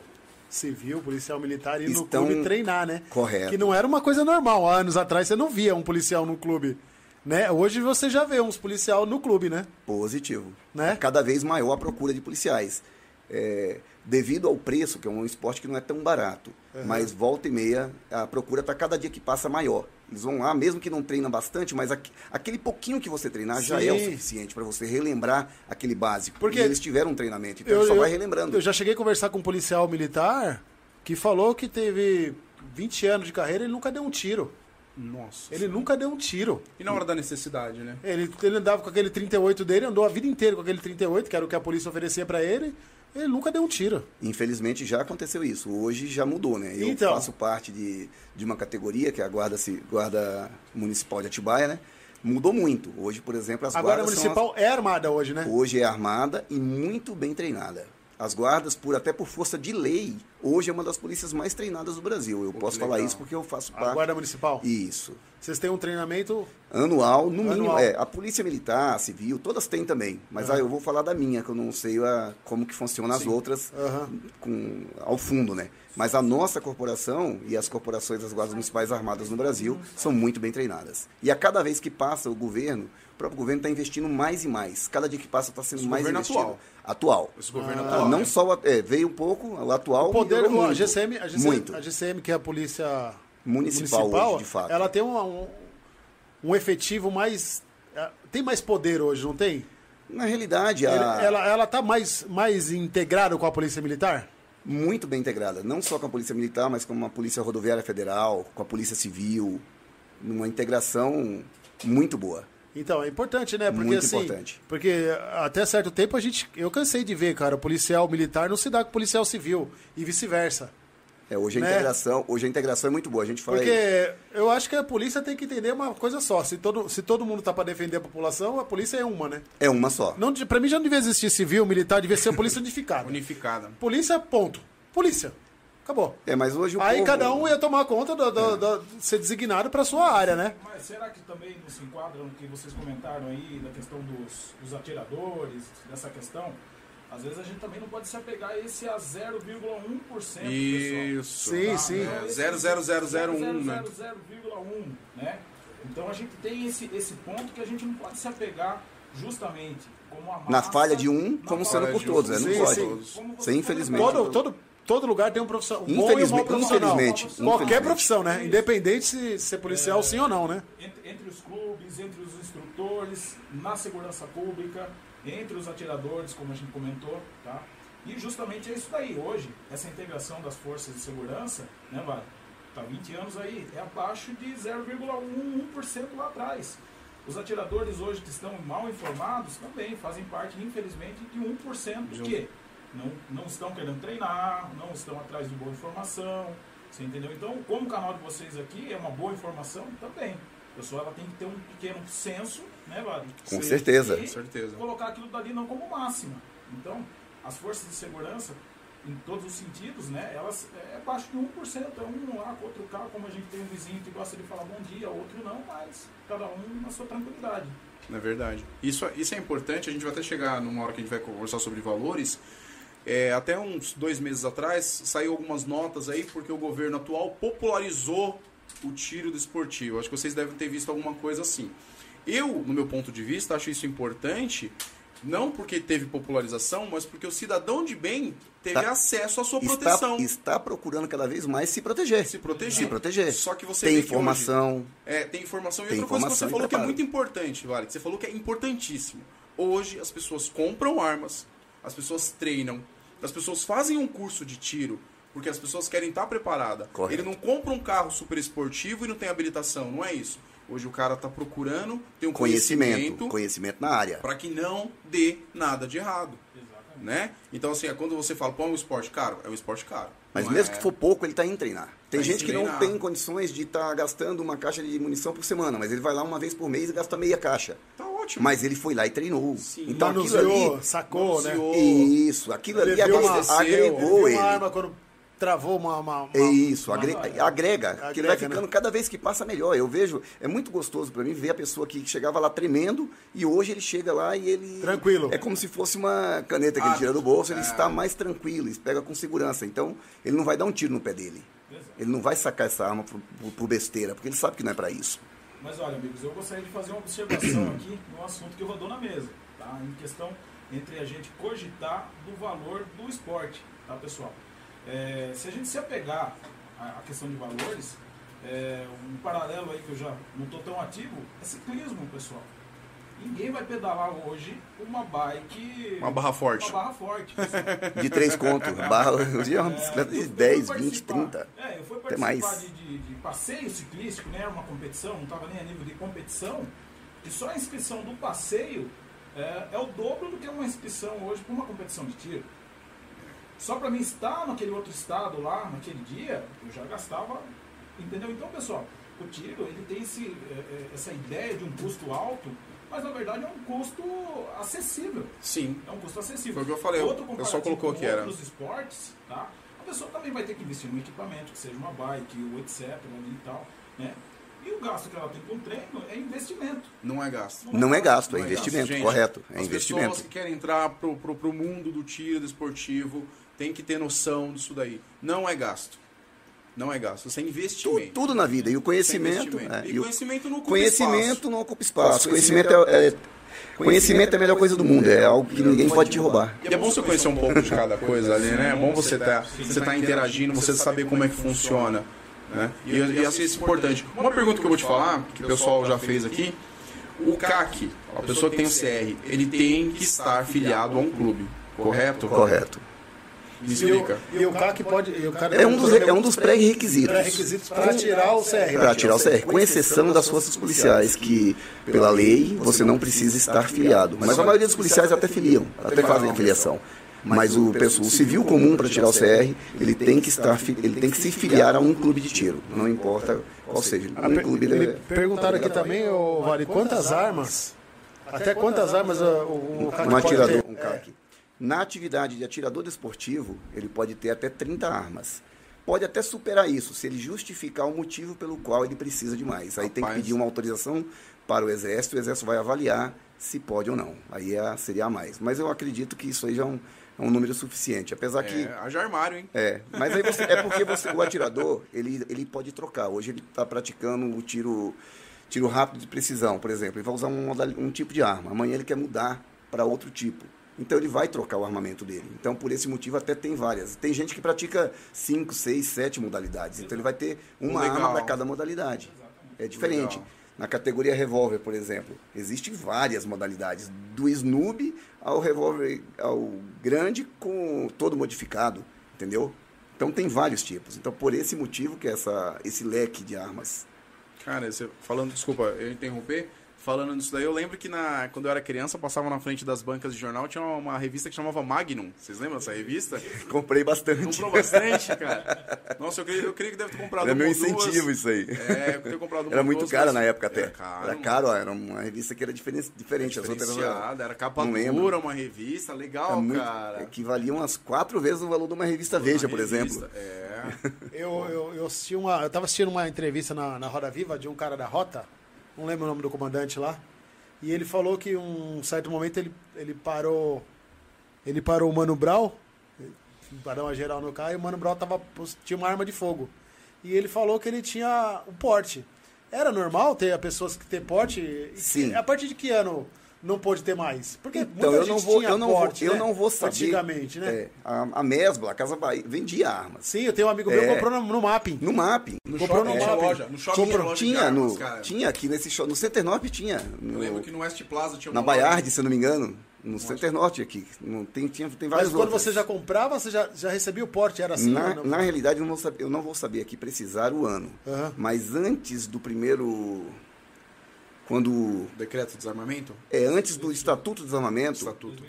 civil, policial militar, ir no Estão- clube treinar, né? Correto. Que não era uma coisa normal. Há anos atrás você não via um policial no clube. Né? Hoje você já vê uns policial no clube, né? Positivo. Né? Cada vez maior a procura de policiais. É, devido ao preço, que é um esporte que não é tão barato, mas volta e meia a procura está cada dia que passa maior. Eles vão lá, mesmo que não treinam bastante, mas aqu- aquele pouquinho que você treinar já é o Sim. suficiente para você relembrar aquele básico. Porque e eles tiveram um treinamento, então só vai relembrando. Eu já cheguei a conversar com um policial militar que falou que teve 20 anos de carreira e ele nunca deu um tiro. Nossa. Ele nunca deu um tiro. E na hora da necessidade, né? Ele, ele andava com aquele 38 dele, andou a vida inteira com aquele 38, que era o que a polícia oferecia pra ele. Ele nunca deu um tiro. Infelizmente já aconteceu isso. Hoje já mudou, né? Eu Então. faço parte de, de uma categoria que é a Guarda, Guarda Municipal de Atibaia, né? Mudou muito. Hoje, por exemplo, as Agora a guardas são as- municipal é armada hoje, né? Hoje é armada e muito bem treinada. As guardas, por até por força de lei, Hoje é uma das polícias mais treinadas do Brasil. Eu Pô, posso falar isso porque eu faço A parte. Guarda Municipal? Isso. Vocês têm um treinamento. Anual, no mínimo. Anual. É, a polícia militar, a civil, todas têm também. Mas ah, eu vou falar da minha, que eu não sei a, como que funciona as Sim. outras Aham. com, ao fundo, né? Mas a nossa corporação e as corporações das guardas municipais armadas no Brasil são muito bem treinadas. E a cada vez que passa o governo, o próprio governo está investindo mais e mais. Cada dia que passa está sendo Esse mais investido. atual. Atual. Esse governo Ah, atual. não né? só o, é, veio um pouco, o atual O poder, a muito. GCM, a GCM, muito. a GCM, que é a polícia Municipal hoje, de fato. ela tem um, um, um efetivo mais. eh, Tem mais poder hoje, não tem? Na realidade, a... Ela, ela, ela tá mais, mais integrada com a polícia militar? muito bem integrada, não só com a Polícia Militar, mas com a Polícia Rodoviária Federal, com a Polícia Civil, numa integração muito boa. Então, é importante, né? Porque Muito assim, importante. porque até certo tempo a gente, eu cansei de ver, cara, policial militar não se dá com policial civil e vice-versa. É, hoje a Né? integração, hoje a integração é muito boa. A gente fala Porque eu acho que a polícia tem que entender uma coisa só. Se todo, se todo mundo tá para defender a população, a polícia é uma, né? é uma só. Não, pra mim já não devia existir civil, militar, devia ser a polícia (laughs) unificada. Unificada. Polícia, ponto. Polícia. Acabou. É, mas hoje o Aí povo- cada um ia tomar conta do, do- do- ser designado para sua área, né? Mas será que também não se enquadra no que vocês comentaram aí, da questão dos, dos atiradores, dessa questão? Às vezes a gente também não pode se apegar a esse a 0,1%, pessoal. Isso. Sim, Tá, sim. É, 00001, né? 0,01, né? Então a gente tem esse, esse ponto que a gente não pode se apegar justamente como a massa, Na falha de um, como sendo por todos, um. né? Não Sim, pode. sim. Como você Sim, infelizmente. Todo, todo, todo lugar tem um profissional. Um bom e um Infelizmente- mau profissional. infelizmente, Qualquer profissão, né? Independente se ser policial sim ou não, né? entre, entre os clubes, entre os instrutores, na segurança pública, entre os atiradores, como a gente comentou, tá? E justamente é isso daí. Hoje, essa integração das forças de segurança, né, Vale? Tá 20 anos aí, é abaixo de 0,11% lá atrás. Os atiradores hoje que estão mal informados também fazem parte, infelizmente, de 1%. De Por quê? Não, não estão querendo treinar, não estão atrás de boa informação, você entendeu? Então, como o canal de vocês aqui é uma boa informação, também. A pessoa ela tem que ter um pequeno senso, né, Vale? Com certeza. Com certeza. colocar aquilo dali não como máxima. Então, as forças de segurança, em todos os sentidos, né, elas é abaixo de 1%. É um lá com outro cá, como a gente tem um vizinho que gosta de falar bom dia, outro não, mas cada um na sua tranquilidade. É verdade. Isso, isso é importante, a gente vai até chegar numa hora que a gente vai conversar sobre valores. É, até uns dois meses atrás, saiu algumas notas aí, porque o governo atual popularizou o tiro desportivo. Acho que vocês devem ter visto alguma coisa assim. Eu, no meu ponto de vista, acho isso importante, não porque teve popularização, mas porque o cidadão de bem teve Tá. acesso à sua Está, proteção. está procurando cada vez mais se proteger. Se proteger. Se proteger. Só que você Tem que informação. É, tem informação. E Tem outra coisa que você informação falou que é muito importante, Vale, que você falou que é importantíssimo. Hoje as pessoas compram armas, as pessoas treinam, as pessoas fazem um curso de tiro, porque as pessoas querem estar preparada. Correto. Ele não compra um carro super esportivo e não tem habilitação, não é isso. Hoje o cara está procurando ter um Conhecimento. conhecimento Conhecimento na área. para que não dê nada de errado, Exatamente. né? Então assim, é quando você fala, pô, é um esporte caro, é um esporte caro. Mas Não mesmo é- que for pouco, ele está indo treinar. Tem Tá gente que não treinar. tem condições de estar gastando uma caixa de munição por semana, mas ele vai lá uma vez por mês e gasta meia caixa. Tá ótimo. Mas ele foi lá e treinou. Sim. Então aquilo Manuseou, ali. sacou, né? manuseou. Isso, aquilo Ele ali uma- agregou, ele Ele ele. uma arma quando travou uma. uma, uma É isso, uma- agrega, agrega, que ele vai Agrega, ficando né? cada vez que passa melhor. Eu vejo, é muito gostoso para mim ver a pessoa que chegava lá tremendo e hoje ele chega lá e ele. Tranquilo. É como se fosse uma caneta que ele Ah, tira do bolso, ele é. está mais tranquilo, ele pega com segurança. Então, ele não vai dar um tiro no pé dele. Ele não vai sacar essa arma por, por- por besteira, porque ele sabe que não é para isso. Mas olha, amigos, eu gostaria de fazer uma observação (clears throat) aqui no assunto que rodou na mesa, tá? Em questão entre a gente cogitar do valor do esporte, tá, pessoal? É, se a gente se apegar à, questão de valores, é, um paralelo aí que eu já não estou tão ativo é ciclismo, pessoal. Ninguém vai pedalar hoje uma bike. Uma barra forte. Uma barra forte, pessoal. (laughs) De três contos, barra, hoje é uma bicicleta de fui 10, participar- 20, 30. É, eu fui participar mais. de, de- de passeio ciclístico, né? Era uma competição, não estava nem a nível de competição. E só a inscrição do passeio é, é o dobro do que uma inscrição hoje para uma competição de tiro. Só para mim estar naquele outro estado lá, naquele dia, eu já gastava. Entendeu? Então, pessoal, o tiro ele tem esse, é, é, essa ideia de um custo alto, mas na verdade é um custo acessível. Sim. É um custo acessível. Foi o que eu falei, o Outro pessoal comparativo colocou que era. outros esportes, tá? pessoa também vai ter que investir no equipamento, que seja uma bike, ou etc. e tal, né? E o gasto que ela tem com treino é investimento. Não é gasto. Não é gasto, é Não investimento, Gente, correto. É as investimento. pessoas que querem entrar pro, pro, pro mundo do tiro desportivo tem que ter noção disso daí. Não é gasto. Não é gasto. Isso é Tu- investimento. tudo na vida. E o é conhecimento. é, E, e o conhecimento não ocupa conhecimento espaço. não ocupa espaço. Conhecimento é, é- conhecimento é a melhor coisa do mundo. É algo que ninguém pode te roubar. E é bom você conhecer um pouco de cada coisa ali, né? É bom você tá, você tá interagindo, você saber como é que funciona. Né? E, e assim, isso é importante. Uma pergunta que eu vou te falar, que o pessoal já fez aqui, o CAC, a pessoa que tem o CR, ele tem que estar filiado a um clube, correto? Correto. Me explica. E o CAC pode. e o cara É um dos, é um dos pré-requisitos. pré-requisitos para tirar o CR. Para tirar o CR, com exceção das forças policiais, que pela lei você não precisa estar filiado. Mas a maioria dos policiais até filiam, até fazem a filiação. Mas o, pessoal- o civil comum para tirar o CR, ele tem que estar, ele tem que se filiar a um clube de tiro, não importa qual seja. A Um per- clube ele- ele- perguntaram aqui também, ô, Vale, quantas armas? Até quantas armas ah, o, o CAC um pode atirador, ter? um CAC. Na atividade de atirador desportivo, ele pode ter até 30 armas. Pode até superar isso, se ele justificar o motivo pelo qual ele precisa de mais. Aí tem que Rapaz. pedir uma autorização para o Exército, o Exército vai avaliar se pode ou não. Aí é, seria a mais. Mas eu acredito que isso aí já é um, é um número suficiente. Apesar que. É, haja armário, hein? É, mas aí você, é porque você, o atirador, ele, ele pode trocar. Hoje ele está praticando o tiro, tiro rápido de precisão, por exemplo. Ele vai usar um, um tipo de arma. Amanhã ele quer mudar para outro tipo. Então ele vai trocar o armamento dele. Então por esse motivo até tem várias. Tem gente que pratica 5, 6, 7 modalidades. Então ele vai ter uma Legal. arma para cada modalidade. É diferente. Legal. Na categoria revólver, por exemplo, existem várias modalidades, do snoob ao revólver ao grande com todo modificado, entendeu? Então tem vários tipos. Então por esse motivo que é essa esse leque de armas. Cara, você falando, desculpa, eu interromper. Falando nisso daí, eu lembro que na, quando eu era criança, passava na frente das bancas de jornal, tinha uma, uma revista que chamava Magnum. Vocês lembram dessa revista? (laughs) Comprei bastante. Comprou bastante, cara. Nossa, eu creio, eu creio que deve ter comprado Era uma meu ou duas. incentivo isso aí. É, eu ter comprado (laughs) uma Era muito duas, cara mas- na época até. Era caro. Era caro, ó, era uma revista que era diferente, diferente. As outras eram- era capa Não lembro. dura, uma revista, legal, era muito, cara. equivalia umas quatro vezes o valor de uma revista Veja, Uma por revista, exemplo. É. Eu, eu, eu assisti uma. Eu tava assistindo uma entrevista na, na Roda Viva de um cara da Rota, não lembro o nome do comandante lá. E ele falou que um certo momento ele, ele parou. Ele parou o Mano Brau, para dar uma geral no carro, e o Mano Brau tava, tinha uma arma de fogo. E ele falou que ele tinha o porte. Era normal ter pessoas que ter porte? Sim. a partir de que ano não pôde ter mais? Porque Então, muita eu não gente vou, tinha eu não porte, vou, eu né? não vou saber. Antigamente, né? É, a, a Mesbla, a Casa Bahia, vendia armas. Sim, eu tenho um amigo meu que É. comprou no, no mapping. No mapping. No Comprou shopping no shopping. loja. No shopping Tinha, tinha loja de tinha, armas, no, cara. tinha aqui nesse show, no Center Norte tinha. Eu No, lembro que no West Plaza tinha na uma loja. Baiard, se eu não me engano. No Center Norte aqui. Não, tem, tinha, tem Mas vários quando outros. você já comprava, você já, já recebia o porte, era assim? Na, na realidade, eu não, vou saber, eu não vou saber aqui precisar o ano. Aham. Mas antes do primeiro. Quando. Decreto de desarmamento? É, antes do Estatuto do Desarmamento, Estatuto.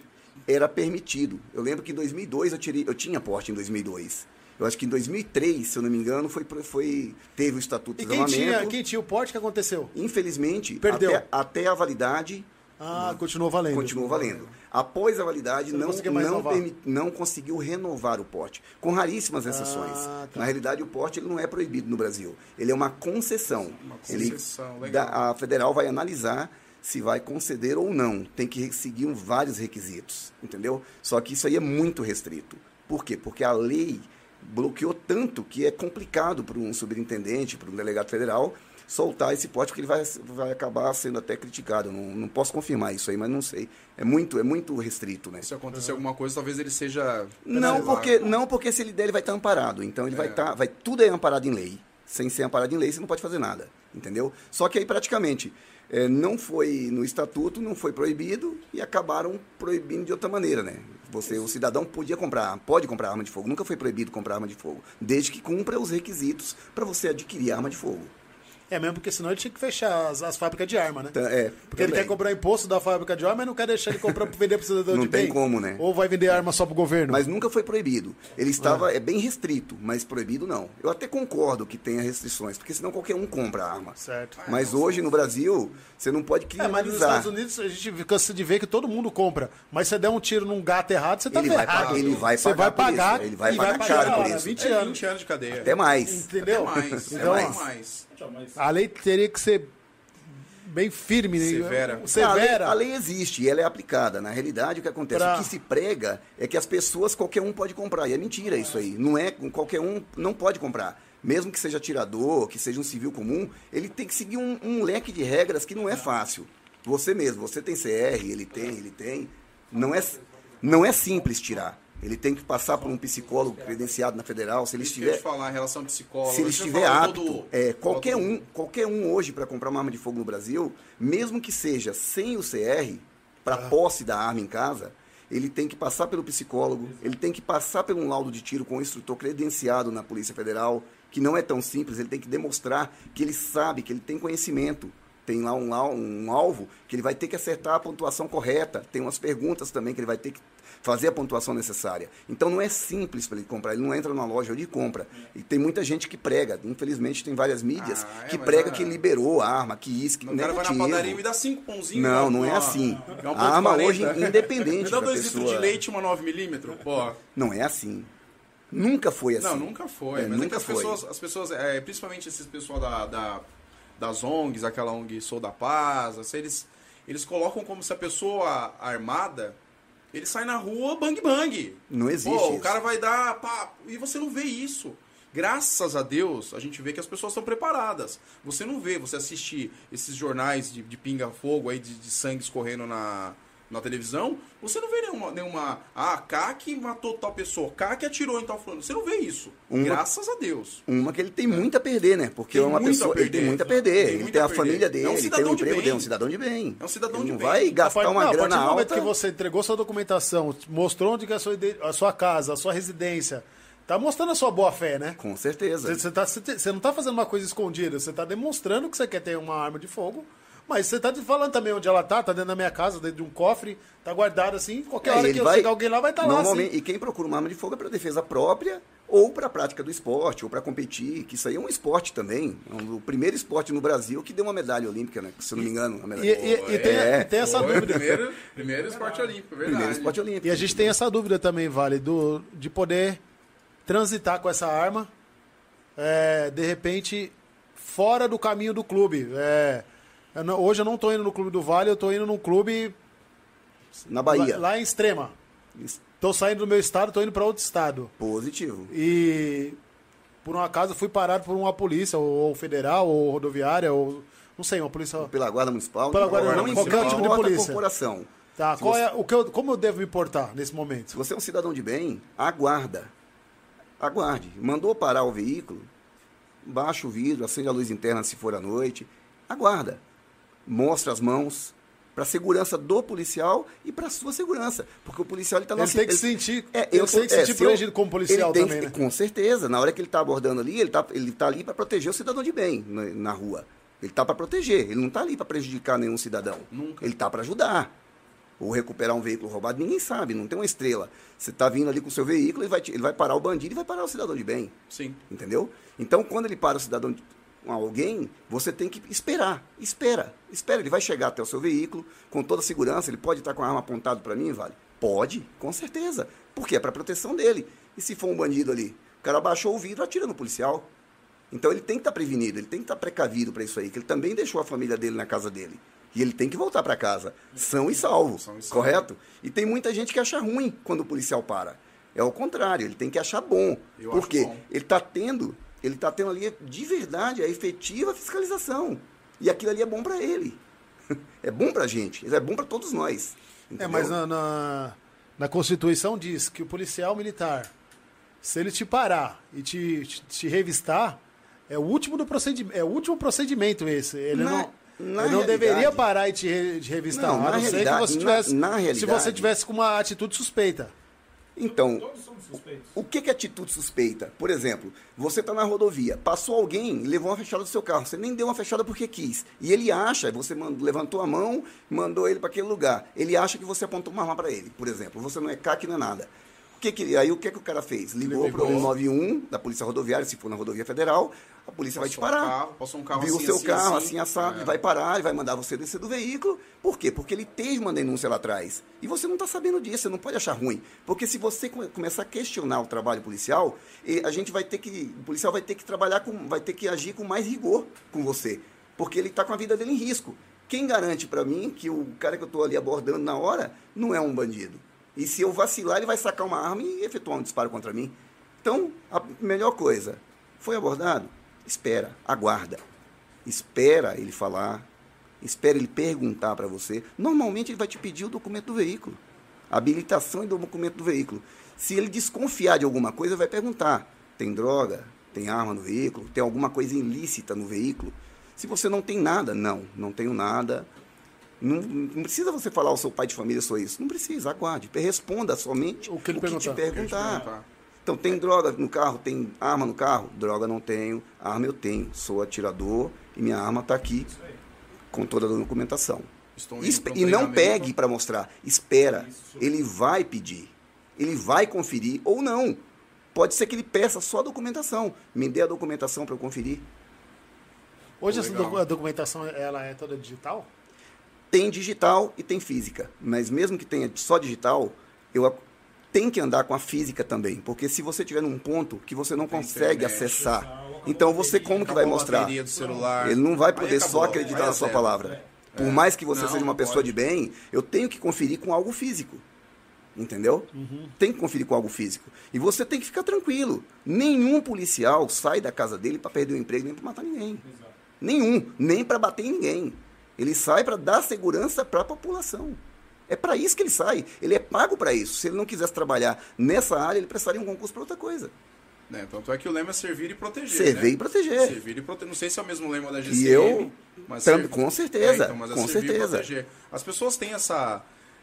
era permitido. Eu lembro que em 2002 eu, tirei, eu tinha porte em 2002. Eu acho que em 2003, se eu não me engano, foi, foi teve o Estatuto E quem Desarmamento. tinha, quem tinha o porte, que aconteceu? Infelizmente, Perdeu. Até, até a validade Ah, continuou valendo. continuou valendo. Após a validade, não não, conseguiu mais não, conseguiu renovar o porte, com raríssimas exceções. Ah, tá. Na realidade, o porte ele não é proibido no Brasil. Ele é uma concessão. Uma Ele- concessão, legal. da- a federal vai analisar se vai conceder ou não. Tem que seguir vários requisitos, entendeu? Só que isso aí é muito restrito. Por quê? Porque a lei bloqueou tanto que é complicado para um superintendente, para um delegado federal, soltar esse porte, porque ele vai, vai acabar sendo até criticado. Não, não posso confirmar isso aí, mas não sei. É muito, é muito restrito, né? Se acontecer alguma coisa, talvez ele seja. Não porque, não porque esse dele vai estar amparado. Então ele vai É. estar. vai, tudo é amparado em lei. Sem ser amparado em lei, você não pode fazer nada. Entendeu? Só que aí praticamente eh, não foi no estatuto, não foi proibido e acabaram proibindo de outra maneira, né? Você, o cidadão podia comprar, pode comprar arma de fogo, nunca foi proibido comprar arma de fogo, desde que cumpra os requisitos para você adquirir arma de fogo. É mesmo, porque senão ele tinha que fechar as, as fábricas de arma, né? Então, é, Porque ele também. quer cobrar imposto da fábrica de arma, mas não quer deixar ele comprar pra vender pro cidadão Não de tem bem. como, né? Ou vai vender arma só pro governo. Mas nunca foi proibido. Ele estava é bem restrito, mas proibido não. Eu até concordo que tenha restrições, porque senão qualquer um compra arma. Certo. Mas hoje no Brasil, você não pode É, mas nos criminalizar. Estados Unidos a gente cansa de ver que todo mundo compra. Mas se você der um tiro num gato errado, você tá Ele vai pagar- ele vai você pagar vai por isso, pagar ele vai pagar vai caro pagar por isso. 20 É anos. 20 anos de cadeia. Até mais. Entendeu? Até mais. Então, até mais. Então, mas a lei teria que ser bem firme. né? Severa. A lei, Severa. a lei existe e ela é aplicada. Na realidade, o que acontece? Pra- O que se prega é que as pessoas, qualquer um pode comprar. E é mentira isso aí. Não é qualquer um não pode comprar. Mesmo que seja tirador, que seja um civil comum, ele tem que seguir um, um leque de regras que não é fácil. Você mesmo, você tem CR, ele tem, ele tem. Não é, não é simples tirar. Ele tem que passar por um psicólogo credenciado na federal. Se ele eu estiver te falar, em relação ao psicólogo. se ele estiver apto, todo- é, qualquer todo- um, qualquer um hoje para comprar uma arma de fogo no Brasil, mesmo que seja sem o CR, para posse da arma em casa, ele tem que passar pelo psicólogo, ele tem que passar por um laudo de tiro com um instrutor credenciado na Polícia Federal, que não é tão simples, ele tem que demonstrar que ele sabe, que ele tem conhecimento. Tem lá um, um alvo que ele vai ter que acertar a pontuação correta. Tem umas perguntas também que ele vai ter que fazer a pontuação necessária. Então não é simples para ele comprar. Ele não entra numa loja e compra. E tem muita gente que prega. Infelizmente tem várias mídias Ah, é, que prega é- que liberou a arma, que isso, que O cara vai na padaria e me dá cinco pãozinhos. Não, dá não é assim. um A arma ponto hoje, 40. independente Me dá dois litros de leite e uma 9mm, pô. Não é assim. Nunca foi assim. Não, nunca foi. É, mas é que nunca as foi. pessoas, as pessoas é, principalmente esses pessoal da, da- das ONGs, aquela ONG Sou da Paz, assim, eles, eles colocam como se a pessoa armada, ele sai na rua bang bang. Não existe Pô, o isso. cara vai dar. Pá, e você não vê isso. Graças a Deus, a gente vê que as pessoas estão preparadas. Você não vê, você assiste esses jornais de, de pinga-fogo aí, de, de sangue escorrendo na, na televisão, você não vê nenhuma, nenhuma. Ah, que matou tal pessoa, que atirou em tal fulano. Você não vê isso. Uma- Graças a Deus. Uma que ele tem muito a perder, né? Porque Tem é uma pessoa. Ele tem muito a perder. Tem ele tem a a família É um dele, ele tem de emprego bem. dele, é um cidadão de bem. É um cidadão ele de não bem. vai gastar Não, uma a partir grana do momento alta. que você entregou sua documentação, mostrou onde é a sua, a sua casa, a sua residência, tá mostrando a sua boa fé, né? Com certeza. Você, você tá, você, você não tá fazendo uma coisa escondida, você tá demonstrando que você quer ter uma arma de fogo, mas você tá falando também onde ela tá, tá dentro da minha casa, dentro de um cofre, tá guardada assim, qualquer É, hora que eu vai- chegar alguém lá vai estar lá Normalmente, assim. E quem procura uma arma de fogo é para defesa própria ou para prática do esporte, ou para competir, que isso aí é um esporte também. É um- o primeiro esporte no Brasil que deu uma medalha olímpica, né? Se eu não me engano. Uma medalha. E, e- e tem, É. e tem essa Foi o dúvida. Primeiro, primeiro esporte olímpico, verdade. primeiro esporte olímpico. E a gente tem essa dúvida também, Vale, do, de poder transitar com essa arma, é, de repente, fora do caminho do clube. É, eu não- hoje eu não estou indo no clube do Vale, eu estou indo num clube Na Bahia. lá, lá em Extrema. Estou saindo do meu estado, estou indo para outro estado. Positivo. E por um acaso fui parado por uma polícia, ou, ou federal, ou rodoviária, ou não sei, uma polícia. Pela Guarda Municipal. Pela Guarda importa, Municipal, qualquer tipo de polícia. corporação. Tá, Se qual você- é, o que eu- como eu devo me portar nesse momento? Se você é um cidadão de bem, aguarda. Aguarde. Mandou parar o veículo, baixa o vidro, acende a luz interna se for à noite. Aguarda. Mostra as mãos para segurança do policial e para sua segurança, porque o policial ele está Ele tem que sentir, É, ele eu tem que é, sentir se eu- protegido como policial ele tem também, que- né? Com certeza. Na hora que ele está abordando ali, ele está ele tá ali para proteger o cidadão de bem na, na rua. Ele está para proteger. Ele não está ali para prejudicar nenhum cidadão. Nunca. Ele está para ajudar. Ou recuperar um veículo roubado, ninguém sabe, não tem uma estrela. Você está vindo ali com o seu veículo, ele vai, te- ele vai parar o bandido e vai parar o cidadão de bem. Sim. Entendeu? Então, quando ele para o cidadão de com alguém, você tem que esperar. Espera. Espera. Ele vai chegar até o seu veículo com toda a segurança. Ele pode estar com a arma apontada para mim, vale? Pode, com certeza. Porque é para proteção dele. E se for um bandido ali? O cara baixou o vidro, atira no policial. Então ele tem que estar prevenido, ele tem que estar precavido para isso aí, que ele também deixou a família dele na casa dele. E ele tem que voltar para casa, são e salvo, São e salvo. correto? E tem muita gente que acha ruim quando o policial para. É o contrário, ele tem que achar bom. Eu Por acho quê? bom. Ele está tendo, ele está tendo ali de verdade a efetiva fiscalização. E aquilo ali é bom para ele. (laughs) É bom para a gente, é bom para todos nós. É, entendeu? mas na, na, na Constituição diz que o policial militar, se ele te parar e te, te, te revistar, é o último do procedimento, é o último procedimento esse. Ele Na- não, na ele não deveria parar e te, re- te revistar, Não, a não ser que você tivesse, se você tivesse com uma atitude suspeita. Então, Todos somos suspeitos. o que que é atitude suspeita? Por exemplo, você está na rodovia, passou alguém, levou uma fechada do seu carro, você nem deu uma fechada porque quis. E ele acha, você mandou- levantou a mão, mandou ele para aquele lugar. Ele acha que você apontou uma arma para ele, por exemplo. Você não é CAC, não é nada. O que que, aí o que, que o cara fez? Ligou Ligou para o pra 191 da Polícia Rodoviária, se for na rodovia federal, a polícia vai te Passou um parar. carro, passou um carro Viu assim, o seu assim, carro assim. assim, assado, É. vai parar, ele vai mandar você descer do veículo. Por quê? Porque ele teve uma denúncia lá atrás. E você não está sabendo disso, você não pode achar ruim. Porque se você come- começar a questionar o trabalho policial, a gente vai ter que. O policial vai ter que trabalhar com. vai ter que agir com mais rigor com você. Porque ele está com a vida dele em risco. Quem garante para mim que o cara que eu estou ali abordando na hora não é um bandido? E se eu vacilar, ele vai sacar uma arma e efetuar um disparo contra mim. Então, a melhor coisa, foi abordado? Espera, aguarda. Espera ele falar, espera ele perguntar para você. Normalmente ele vai te pedir o documento do veículo, habilitação e do documento do veículo. Se ele desconfiar de alguma coisa, vai perguntar: tem droga? Tem arma no veículo? Tem alguma coisa ilícita no veículo? Se você não tem nada, não, não tenho nada. Não, não precisa você falar ao seu pai de família sou isso. Não precisa, aguarde. Responda somente O que ele te perguntar. perguntar. perguntar. Então, tem droga no carro? Tem arma no carro? Droga não tenho. Arma eu tenho. Sou atirador e minha arma está aqui Isso aí. com toda a documentação. Estou indo e não pegue para mostrar. Espera. Isso. Ele vai pedir. Ele vai conferir ou não. Pode ser que ele peça só a documentação. Me dê a documentação para eu conferir. Hoje essa Legal. docu- a documentação ela é toda digital? Tem digital e tem física. Mas mesmo que tenha só digital, eu tem que andar com a física também. Porque se você estiver num ponto que você não Tem consegue internet, acessar, então a você como que vai mostrar? Ele não vai poder acabou, só acreditar na sua zero. palavra. Por É. mais que você Não, seja uma pessoa pode. de bem, eu tenho que conferir com algo físico. Entendeu? Tem que conferir com algo físico. E você tem que ficar tranquilo. Nenhum policial sai da casa dele para perder o emprego nem para matar ninguém. Exato. Nenhum, nem para bater em ninguém. Ele sai para dar segurança para a população. É para isso que ele sai. Ele é pago para isso. Se ele não quisesse trabalhar nessa área, ele prestaria um concurso para outra coisa. Né? Tanto é que o lema é servir e proteger. Servir né? e proteger. Servir e proteger. Não sei se é o mesmo lema da GCM. E eu mas com certeza, É, então, mas é com servir e certeza. proteger. As pessoas têm essa,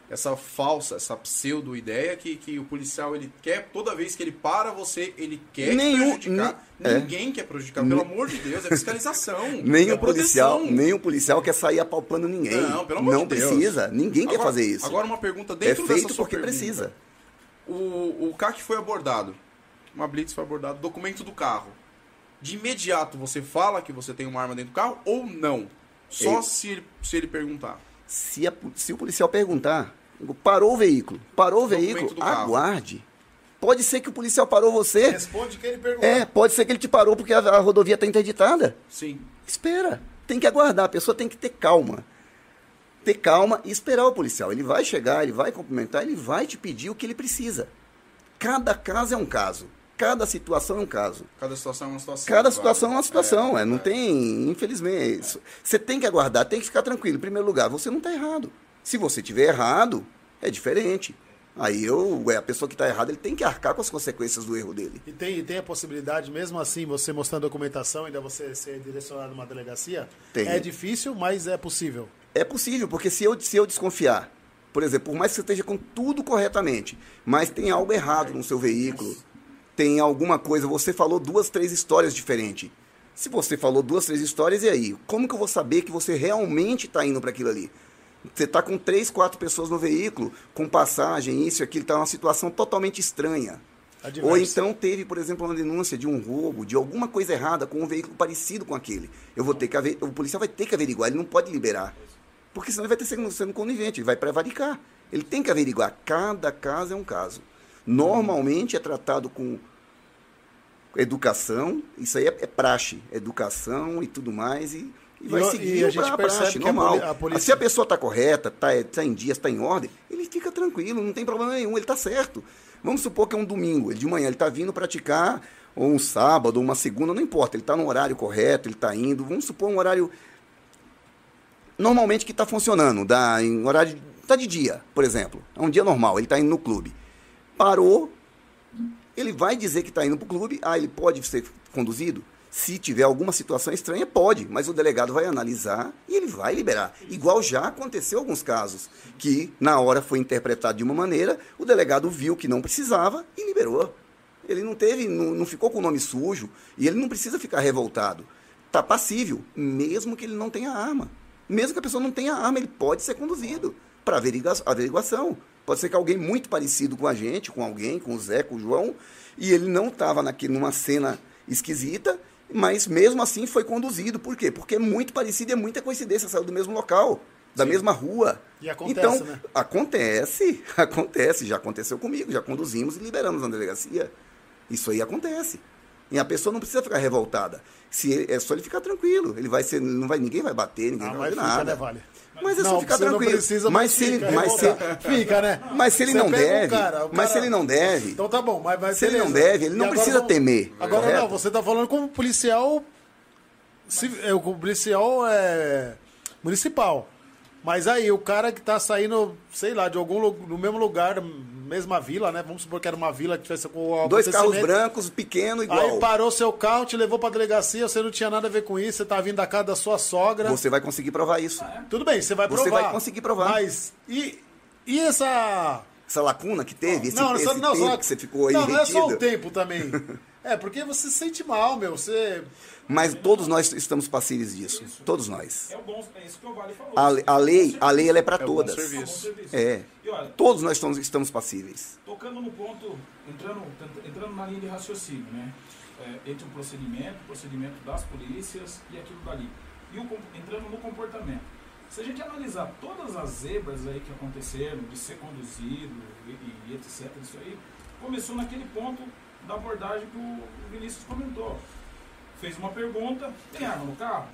essa falsa, essa pseudo-ideia que, que o policial, ele quer, toda vez que ele para você, ele quer Nenhum- prejudicar. nem- é. Ninguém quer prejudicar, pelo amor de Deus, é fiscalização. (laughs) Nenhum é policial, proteção. nenhum policial quer sair apalpando ninguém. Não, pelo amor não de Deus. precisa. Ninguém quer Agora- fazer isso. Agora uma pergunta é dentro dessa feito sua porque pergunta. precisa. O, o CAC foi abordado. Uma blitz foi abordada. Documento do carro. De imediato você fala que você tem uma arma dentro do carro ou não? Só se, se ele perguntar. Se, a se o policial perguntar, parou o veículo, parou o veículo, aguarde. Pode ser que o policial parou você. Responde quem ele pergunta. É, pode ser que ele te parou porque a, a rodovia está interditada. Sim. Espera. Tem que aguardar. A pessoa tem que ter calma. Ter calma e esperar o policial. Ele vai chegar, ele vai cumprimentar, ele vai te pedir o que ele precisa. Cada caso é um caso. Cada situação é um caso. Cada situação é uma situação. Cada claro. situação é uma situação. É, não tem, infelizmente. isso- Você tem que aguardar, tem que ficar tranquilo. Em primeiro lugar, você não está errado. Se você tiver errado, é diferente. Aí eu, é a pessoa que está errada, ele tem que arcar com as consequências do erro dele. E tem, e tem a possibilidade, mesmo assim, você mostrando documentação, ainda você ser direcionado numa delegacia? Tem. É difícil, mas é possível. É possível, porque se eu, se eu desconfiar, por exemplo, por mais que você esteja com tudo corretamente, mas tem algo errado no seu veículo, tem alguma coisa, você falou duas, três histórias diferentes. Se você falou duas, três histórias, e aí? Como que eu vou saber que você realmente está indo para aquilo ali? Você está com três, quatro pessoas no veículo, com passagem, isso e aquilo, está numa situação totalmente estranha. Ou então teve, por exemplo, uma denúncia de um roubo, de alguma coisa errada com um veículo parecido com aquele. Eu vou ter que ave- o policial vai ter que averiguar, ele não pode liberar. Porque senão ele vai ter sendo, sendo conivente, ele vai prevaricar. Ele tem que averiguar. Cada caso é um caso. Normalmente é tratado com educação, isso aí é, é praxe, educação e tudo mais, e, e E vai o- seguir e a gente pra- percebe praxe, que normal. a polícia- Se a pessoa está correta, está tá em dias, está em ordem, ele fica tranquilo, não tem problema nenhum, ele está certo. Vamos supor que é um domingo, ele de manhã ele está vindo praticar, ou um sábado, ou uma segunda, não importa, ele está no horário correto, ele está indo, vamos supor um horário normalmente que está funcionando, dá em horário tá de dia, por exemplo, é um dia normal, ele está indo no clube, parou, ele vai dizer que está indo para o clube, ah, ele pode ser conduzido? Se tiver alguma situação estranha, pode, mas o delegado vai analisar e ele vai liberar. Igual já aconteceu alguns casos, que na hora foi interpretado de uma maneira, o delegado viu que não precisava e liberou. Ele não teve, não, não ficou com o nome sujo e ele não precisa ficar revoltado. Está passível, mesmo que ele não tenha arma. Mesmo que a pessoa não tenha arma, ele pode ser conduzido para averigua- averiguação. Pode ser que alguém muito parecido com a gente, com alguém, com o Zé, com o João, e ele não estava numa cena esquisita, mas mesmo assim foi conduzido. Por quê? Porque é muito parecido e é muita coincidência, saiu do mesmo local, da mesma rua. E acontece, então, né? acontece, (laughs) acontece, já aconteceu comigo, já conduzimos e liberamos na delegacia. Isso aí acontece. E a pessoa não precisa ficar revoltada. Se ele- é só ele ficar tranquilo. Ele vai ser, não vai, ninguém vai bater, ninguém Ah, vai fazer fica, nada. né, Vale? Mas é não, só ficar tranquilo. precisa, mas se ele, mas se. Fica, né? mas se ele Você não deve, cara, o mas se cara- ele não deve, Então tá bom, mas, mas Se ele não deve, ele não precisa temer, Agora correto? não, você tá falando como policial. ci- é, O policial é municipal. Mas aí, o cara que tá saindo, sei lá, de algum no mesmo lugar, mesma vila, né? Vamos supor que era uma vila que tivesse com dois carros brancos, pequeno, igual. Aí parou seu carro, te levou pra delegacia, você não tinha nada a ver com isso, você tá vindo da casa da sua sogra. Você vai conseguir provar isso. Tudo bem, você vai Você provar. vai conseguir provar. Mas, e, e essa... Essa lacuna que teve, esse, não, esse só, não, tempo só, que você ficou aí Não, não é só o retido. tempo também. (laughs) É, porque você se sente mal, meu. Você. Mas todos nós estamos passíveis disso. Todos nós. É o bom, é isso que o Vale falou. A, a lei, a lei ela é para É bom todas. serviço. É. E olha, Todos nós estamos, estamos passíveis. tocando no ponto, entrando, entrando na linha de raciocínio, né? É, entre o procedimento, o procedimento das polícias e aquilo dali. E o, com- entrando no comportamento. Se a gente analisar todas as zebras aí que aconteceram, de ser conduzido e, e etc, isso aí, começou naquele ponto da abordagem que o Vinícius comentou. Fez uma pergunta, tem arma no carro?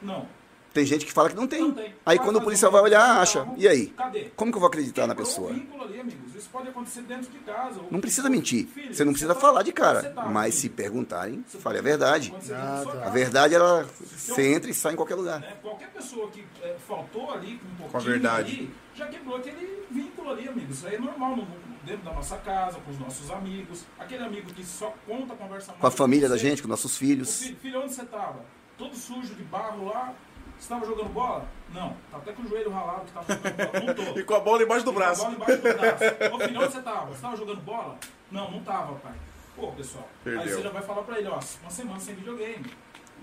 Não. Tem gente que fala que não tem. Não tem. Aí quando o policial vai olhar, acha. carro, E aí? Cadê? Como que eu vou acreditar na pessoa? ali, amigos. Isso pode acontecer dentro de casa. Não precisa mentir. Filho, Você não precisa tá- falar de você cara. tá, Mas se filho. perguntarem, Você fale a pode- verdade. tá. A verdade, ela você entra e sai em qualquer lugar. né? Qualquer pessoa que é, faltou ali com um pouquinho Com a verdade. ali, já quebrou aquele vínculo ali, amigos. Isso aí é normal no- dentro da nossa casa, com os nossos amigos. Aquele amigo que só conta, conversa Com a família da gente, com nossos filhos. filho, filho, onde você estava? Todo sujo de barro lá. Você estava jogando bola? Não. Tá até com o joelho ralado que tava jogando bola. Não tô. (laughs) E com a bola embaixo do Tem a braço. bola embaixo do braço. (laughs) Ô filho, onde você tava? Você tava jogando bola? Não, não tava, pai. Pô, pessoal. Aí Perdeu. você já vai falar pra ele, ó, uma semana sem videogame.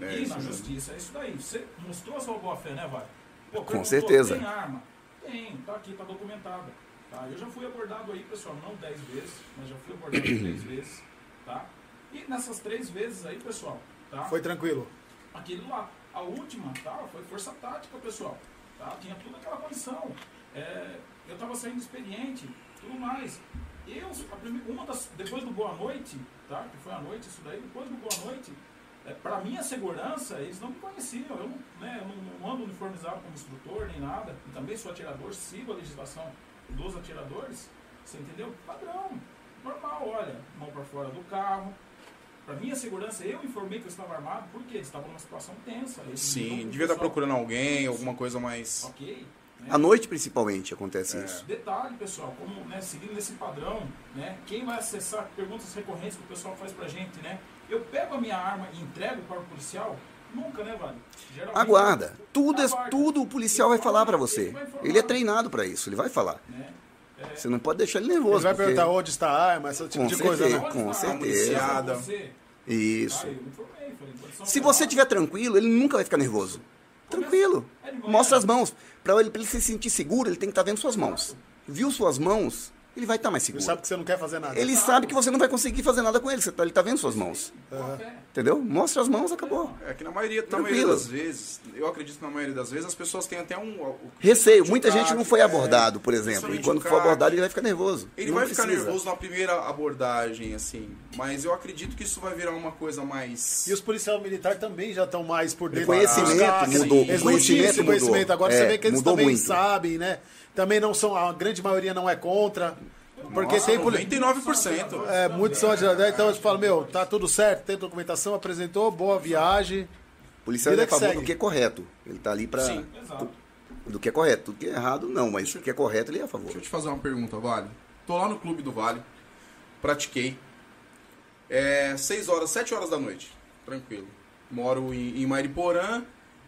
É e isso na mesmo. justiça é isso daí. Você mostrou a sua boa fé, né, Vale? Pô, Com certeza. Tem arma? Tem, tá aqui, tá documentado. Tá? Eu já fui abordado aí, pessoal, não 10 vezes, mas já fui abordado (clears throat) três vezes. Tá? E nessas três vezes aí, pessoal, tá? Foi tranquilo. aquele lá. A última, tá? Foi força tática, pessoal. Tá? Tinha toda aquela condição. É, eu estava saindo experiente, tudo mais. Eu, a prime- uma das, depois do Boa Noite, tá? Que foi à noite isso daí, depois do Boa Noite, é, para minha segurança, eles não me conheciam. Eu não, né, eu não, não ando uniformizado como instrutor nem nada. E também sou atirador, sigo a legislação dos atiradores. Você entendeu? Padrão. Normal, olha, mão para fora do carro, para minha segurança, eu informei que eu estava armado, porque eles estavam numa situação tensa. Eles Sim, devia estar procurando alguém, alguma coisa mais. Ok. né? À noite, principalmente, acontece É. isso. Detalhe, pessoal, como né, seguindo esse padrão, né, quem vai acessar perguntas recorrentes que o pessoal faz pra gente, né? Eu pego a minha arma e entrego para o policial? Nunca, né, Vale? Geralmente, Aguarda. Tudo, é, aguarda. tudo o policial vai falar pra você. Ele Ele é treinado pra isso, ele vai falar. Né? Você não pode deixar ele Ele nervoso. vai porque- perguntar onde está a arma, esse tipo Com de coisa, certeza. né? com certeza. Isso. Ah, Se você estiver tranquilo, ele nunca vai ficar nervoso. Tranquilo. Mostra as mãos. Pra ele, pra ele se sentir seguro, ele tem que estar vendo suas mãos. Viu suas mãos, ele vai estar mais Ele seguro. sabe que você não quer fazer nada. Ele sabe que você não vai conseguir fazer nada com ele. Você tá, ele tá vendo suas mãos. Fé. Entendeu? Mostra as mãos, acabou. É que na maioria, na maioria das vezes, eu acredito que na maioria das vezes, as pessoas têm até um. o- Receio. Muita um gente não foi é, abordado, por exemplo. E quando o for abordado, ele vai ficar nervoso. Ele Não vai ficar precisa. nervoso na primeira abordagem, assim. Mas eu acredito que isso vai virar uma coisa mais. E os policiais militares também já estão mais por dentro. Conhecimento dos casos. mudou, o conhecimento conhecimento. mudou. Agora É, você vê que eles também muito. sabem, né? Também não são, a grande maioria não é contra. Porque Nossa, tem poli- 99%. É, muitos são atiradores, então eles falam, meu, tá tudo certo, tem documentação, apresentou, boa viagem. O policial é a favor segue. do que é correto. Ele tá ali pra. Sim, Exato. Do que é correto. Tudo que é errado, não. Mas o que é correto, ele é a favor. Deixa eu te fazer uma pergunta, Vale. Tô lá no clube do Vale, pratiquei. É 6 horas, 7 horas da noite. tranquilo. Moro em, em Mariporã,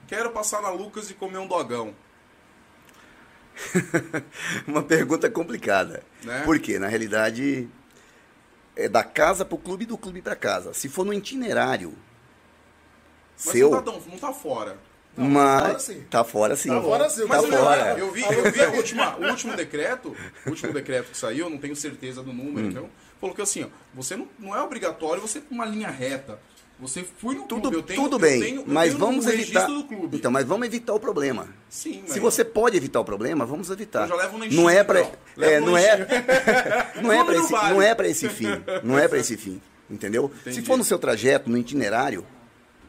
quero passar na Lucas e comer um dogão. (laughs) Uma pergunta complicada. Né? Porque, na realidade, é da casa pro clube e do clube pra casa. Se for no itinerário Mas seu, não, tá não tá fora. mas fora sim. tá fora sim. Tá fora sim, Tá mas eu, fora. eu vi, eu vi última, o último decreto, o último decreto que saiu, não tenho certeza do número, Hum. então, falou que assim, ó, você não, não é obrigatório você pra uma linha reta. Você foi no Tudo, clube, eu tenho, tudo eu bem, tenho- eu mas vamos evitar. Então, mas vamos evitar o problema. Sim, Se você pode evitar o problema, vamos evitar. Eu já levo no não é para é, não é (laughs) não é esse vale. não é para esse fim. Não é para esse fim, entendeu? Se Entendi. for no seu trajeto, no itinerário,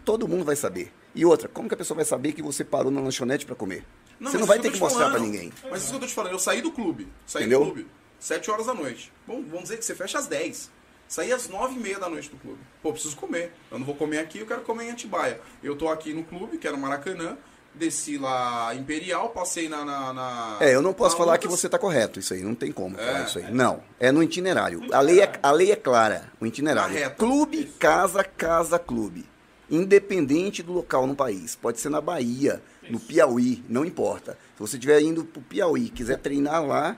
todo mundo vai saber. E outra, como que a pessoa vai saber que você parou na lanchonete para comer? você mas não vai eu ter que te mostrar para ninguém. Mas isso que eu tô te falando, eu saí do clube. Saí Entendeu? do clube. 7 horas da noite. Bom, vamos dizer que você fecha às 10. Saí às 9 e meia da noite do clube. Pô, preciso comer. Eu não vou comer aqui, eu quero comer em Atibaia. Eu tô aqui no clube, que era Maracanã. Desci lá Imperial, passei na. na, na- É, eu não posso falar que você está correto, isso aí, não tem como É. falar isso aí. Não, é no itinerário. A lei é, a lei é clara, o itinerário. Reta. Clube, casa, casa, clube. Independente do local no país. Pode ser na Bahia, no Piauí, não importa. Se você estiver indo para o Piauí, quiser treinar lá,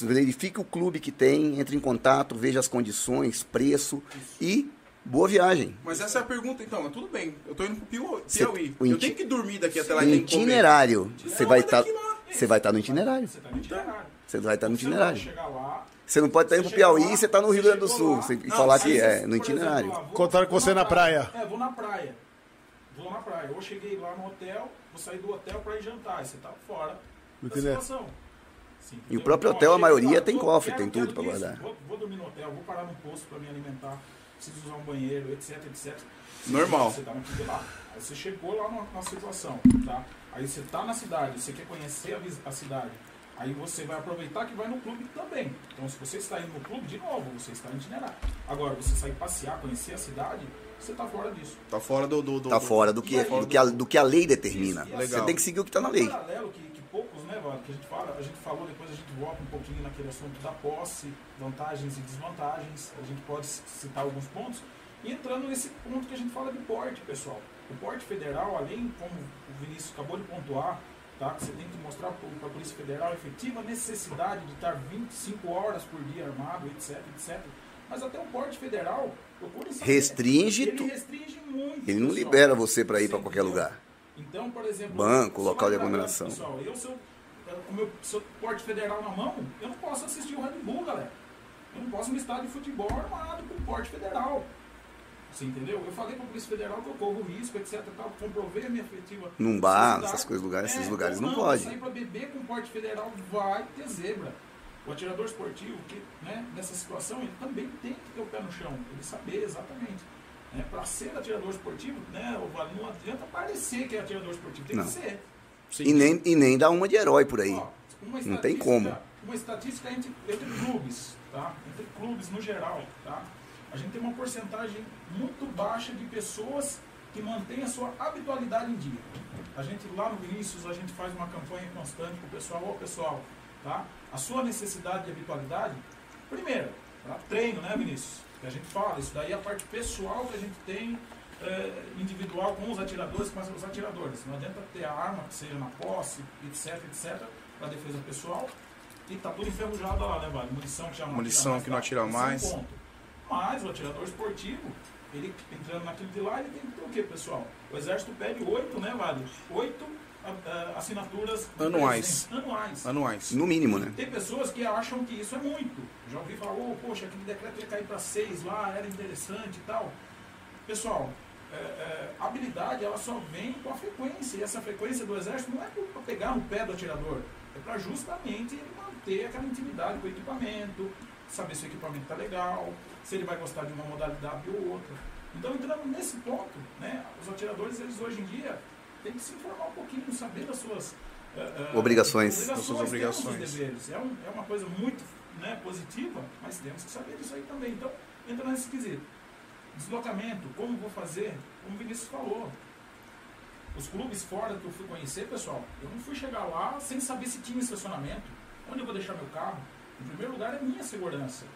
verifique o clube que tem, entre em contato, veja as condições, preço e boa viagem. Mas essa é a pergunta, então. Mas tudo bem. Eu tô indo pro Piau- Cê- Piauí. o Eu iti- tenho que dormir daqui até lá comer. Itinerário. Você vai estar lá. você vai estar no itinerário. Você tá no itinerário. Você vai estar no não vai itinerário. Você não pode estar indo pro Piauí e você está no Rio Grande do Sul. e Não, falar que é no itinerário. exemplo, ah, vou- Contaram com você na praia. É, vou na praia. Vou na praia. Eu cheguei lá no hotel, vou sair do hotel para ir jantar. Você tá fora da situação. Sim, E o próprio hotel, a maioria tem cofre, quero- tem tudo quero pra isso, guardar. Vou, vou dormir no hotel, vou parar no posto para me alimentar, preciso usar um banheiro, etc, etc. Normal. Você tá lá. Aí você chegou lá na, na situação, tá? Aí você tá na cidade, você quer conhecer a, a cidade. Aí você vai aproveitar que vai no clube também. Então, se você está indo no clube, de novo, você está itinerário. Agora, você sair passear, conhecer a cidade, você está fora disso. Tá fora do. do, do Tá fora do que, do que, a, do que a lei determina. Isso, Você tem que seguir o que está na Um lei. paralelo que, né, que a gente fala, a gente falou, depois a gente volta um pouquinho naquele assunto da posse, vantagens e desvantagens, a gente pode citar alguns pontos, e entrando nesse ponto que a gente fala de porte, pessoal. O porte federal, além, como o Vinícius acabou de pontuar, tá, você tem que mostrar para a Polícia Federal a efetiva necessidade de estar 25 horas por dia armado, etc, etc. Mas até o porte federal, procure saber. Restringe Ele restringe muito. Ele não pessoal. libera você para ir para qualquer lugar. Então, por exemplo, Banco, local de aglomeração. Pessoal, eu, se eu, com o meu se eu porte federal na mão, eu não posso assistir o Red Bull, galera. Eu não posso me estádio de futebol armado com porte federal. Você entendeu? Eu falei para a Polícia Federal que eu corro risco, etc. Tal, comprovei a minha efetiva. Num bar, essas coisas, lugares, esses É, lugares ou não pode. Sair para beber com porte federal vai ter zebra. O atirador esportivo, que né, nessa situação, ele também tem que ter o pé no chão, ele saber exatamente. Né, para ser atirador esportivo, né, não adianta parecer que é atirador esportivo, tem Não. que ser. Sim. E nem, e nem dá uma de herói por aí. Ó, Não tem como. Uma estatística entre, entre clubes, tá? Entre clubes no geral, tá? A gente tem uma porcentagem muito baixa de pessoas que mantêm a sua habitualidade em dia. A gente lá no Vinícius, a gente faz uma campanha constante com o pessoal, ó pessoal, tá? A sua necessidade de habitualidade, primeiro, tá? treino, né Vinícius? Que a gente fala, isso daí é a parte pessoal que a gente tem é, individual com os atiradores, com os atiradores. Não adianta ter a arma que seja na posse, etc, etc, para defesa pessoal. E tá tudo enferrujado lá, né, Vale? Munição que já não Munição que não atira tá? É um mais. ponto. Mas o atirador esportivo, ele entrando naquilo de lá, ele tem que ter o quê, pessoal? O exército pede oito, né, Vale? Oito assinaturas Anuais. anuais. Anuais. No mínimo, né? Tem pessoas que acham que isso é muito. Já ouvi falar, oh, poxa, aquele decreto ia cair para seis lá, era interessante e tal. Pessoal, é, é, a habilidade ela só vem com a frequência. E essa frequência do exército não é para pegar no pé do atirador, é para justamente ele manter aquela intimidade com o equipamento, saber se o equipamento está legal, se ele vai gostar de uma modalidade ou outra. Então, entrando nesse ponto, né, os atiradores, eles hoje em dia, têm que se informar um pouquinho, saber das suas eh, Obrigações. Das suas obrigações. deveres. É, um- é uma coisa muito né, positiva, mas temos que saber disso aí também. Então, entra nesse quesito. Deslocamento, como vou fazer? Como o Vinícius falou. Os clubes fora que eu fui conhecer, pessoal, eu não fui chegar lá sem saber se tinha estacionamento. Onde eu vou deixar meu carro? Em primeiro lugar é minha segurança.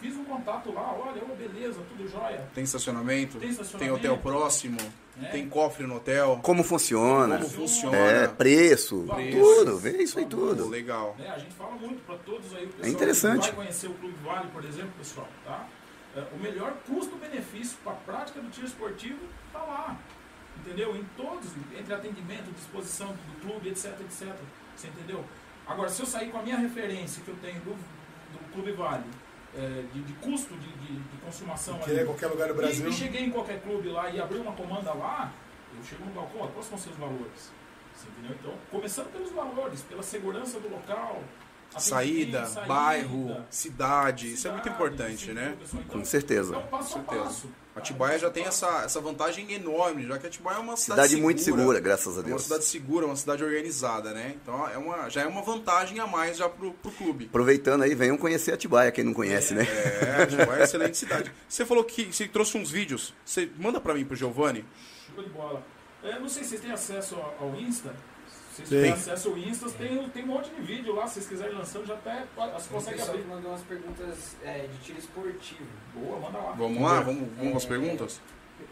fiz um contato lá, olha, ô, beleza, tudo jóia. Tem estacionamento? Tem estacionamento. hotel próximo? né? Tem cofre no hotel? Como funciona? Como funciona? É, preço, Preço. tudo, vê isso aí Pô, tudo. legal. Né, A gente fala muito para todos aí, o pessoal É interessante. vai conhecer o Clube Vale, por exemplo, pessoal, tá? É, o melhor custo-benefício para a prática do tiro esportivo está lá. Entendeu? Em todos, entre atendimento, disposição do clube, etc, etc. Você entendeu? Agora, se eu sair com a minha referência que eu tenho do, do Clube Vale, é, de, de custo de, de, de consumação Que ali, é qualquer lugar do Brasil. e, e cheguei em qualquer clube lá e abri uma comanda lá, eu chego no balcão, quais são os seus valores? Você entendeu? Então, começando pelos valores, pela segurança do local. Saída, bairro, cidade, isso é muito importante, né? Então, Com certeza. É passo Com a certeza. passo. Atibaia já tem essa, essa vantagem enorme, já que Atibaia é uma cidade, Cidade muito segura, graças a É uma Deus. cidade segura, uma cidade organizada, né? Então é uma, já é uma vantagem a mais já pro, pro clube. Aproveitando aí, venham conhecer Atibaia, quem não conhece, né? É, Atibaia é uma excelente cidade. Você falou que você trouxe uns vídeos. Você manda pra mim, pro Giovanni. Show de bola. É, não sei se vocês têm acesso ao Insta. Se vocês têm acesso ao Insta, tem, tem um monte de vídeo lá. Se vocês quiserem lançando, já até você consegue abrir. que mandou umas perguntas é, de tiro esportivo. Boa, manda lá. Vamos lá, vamos, vamos às perguntas?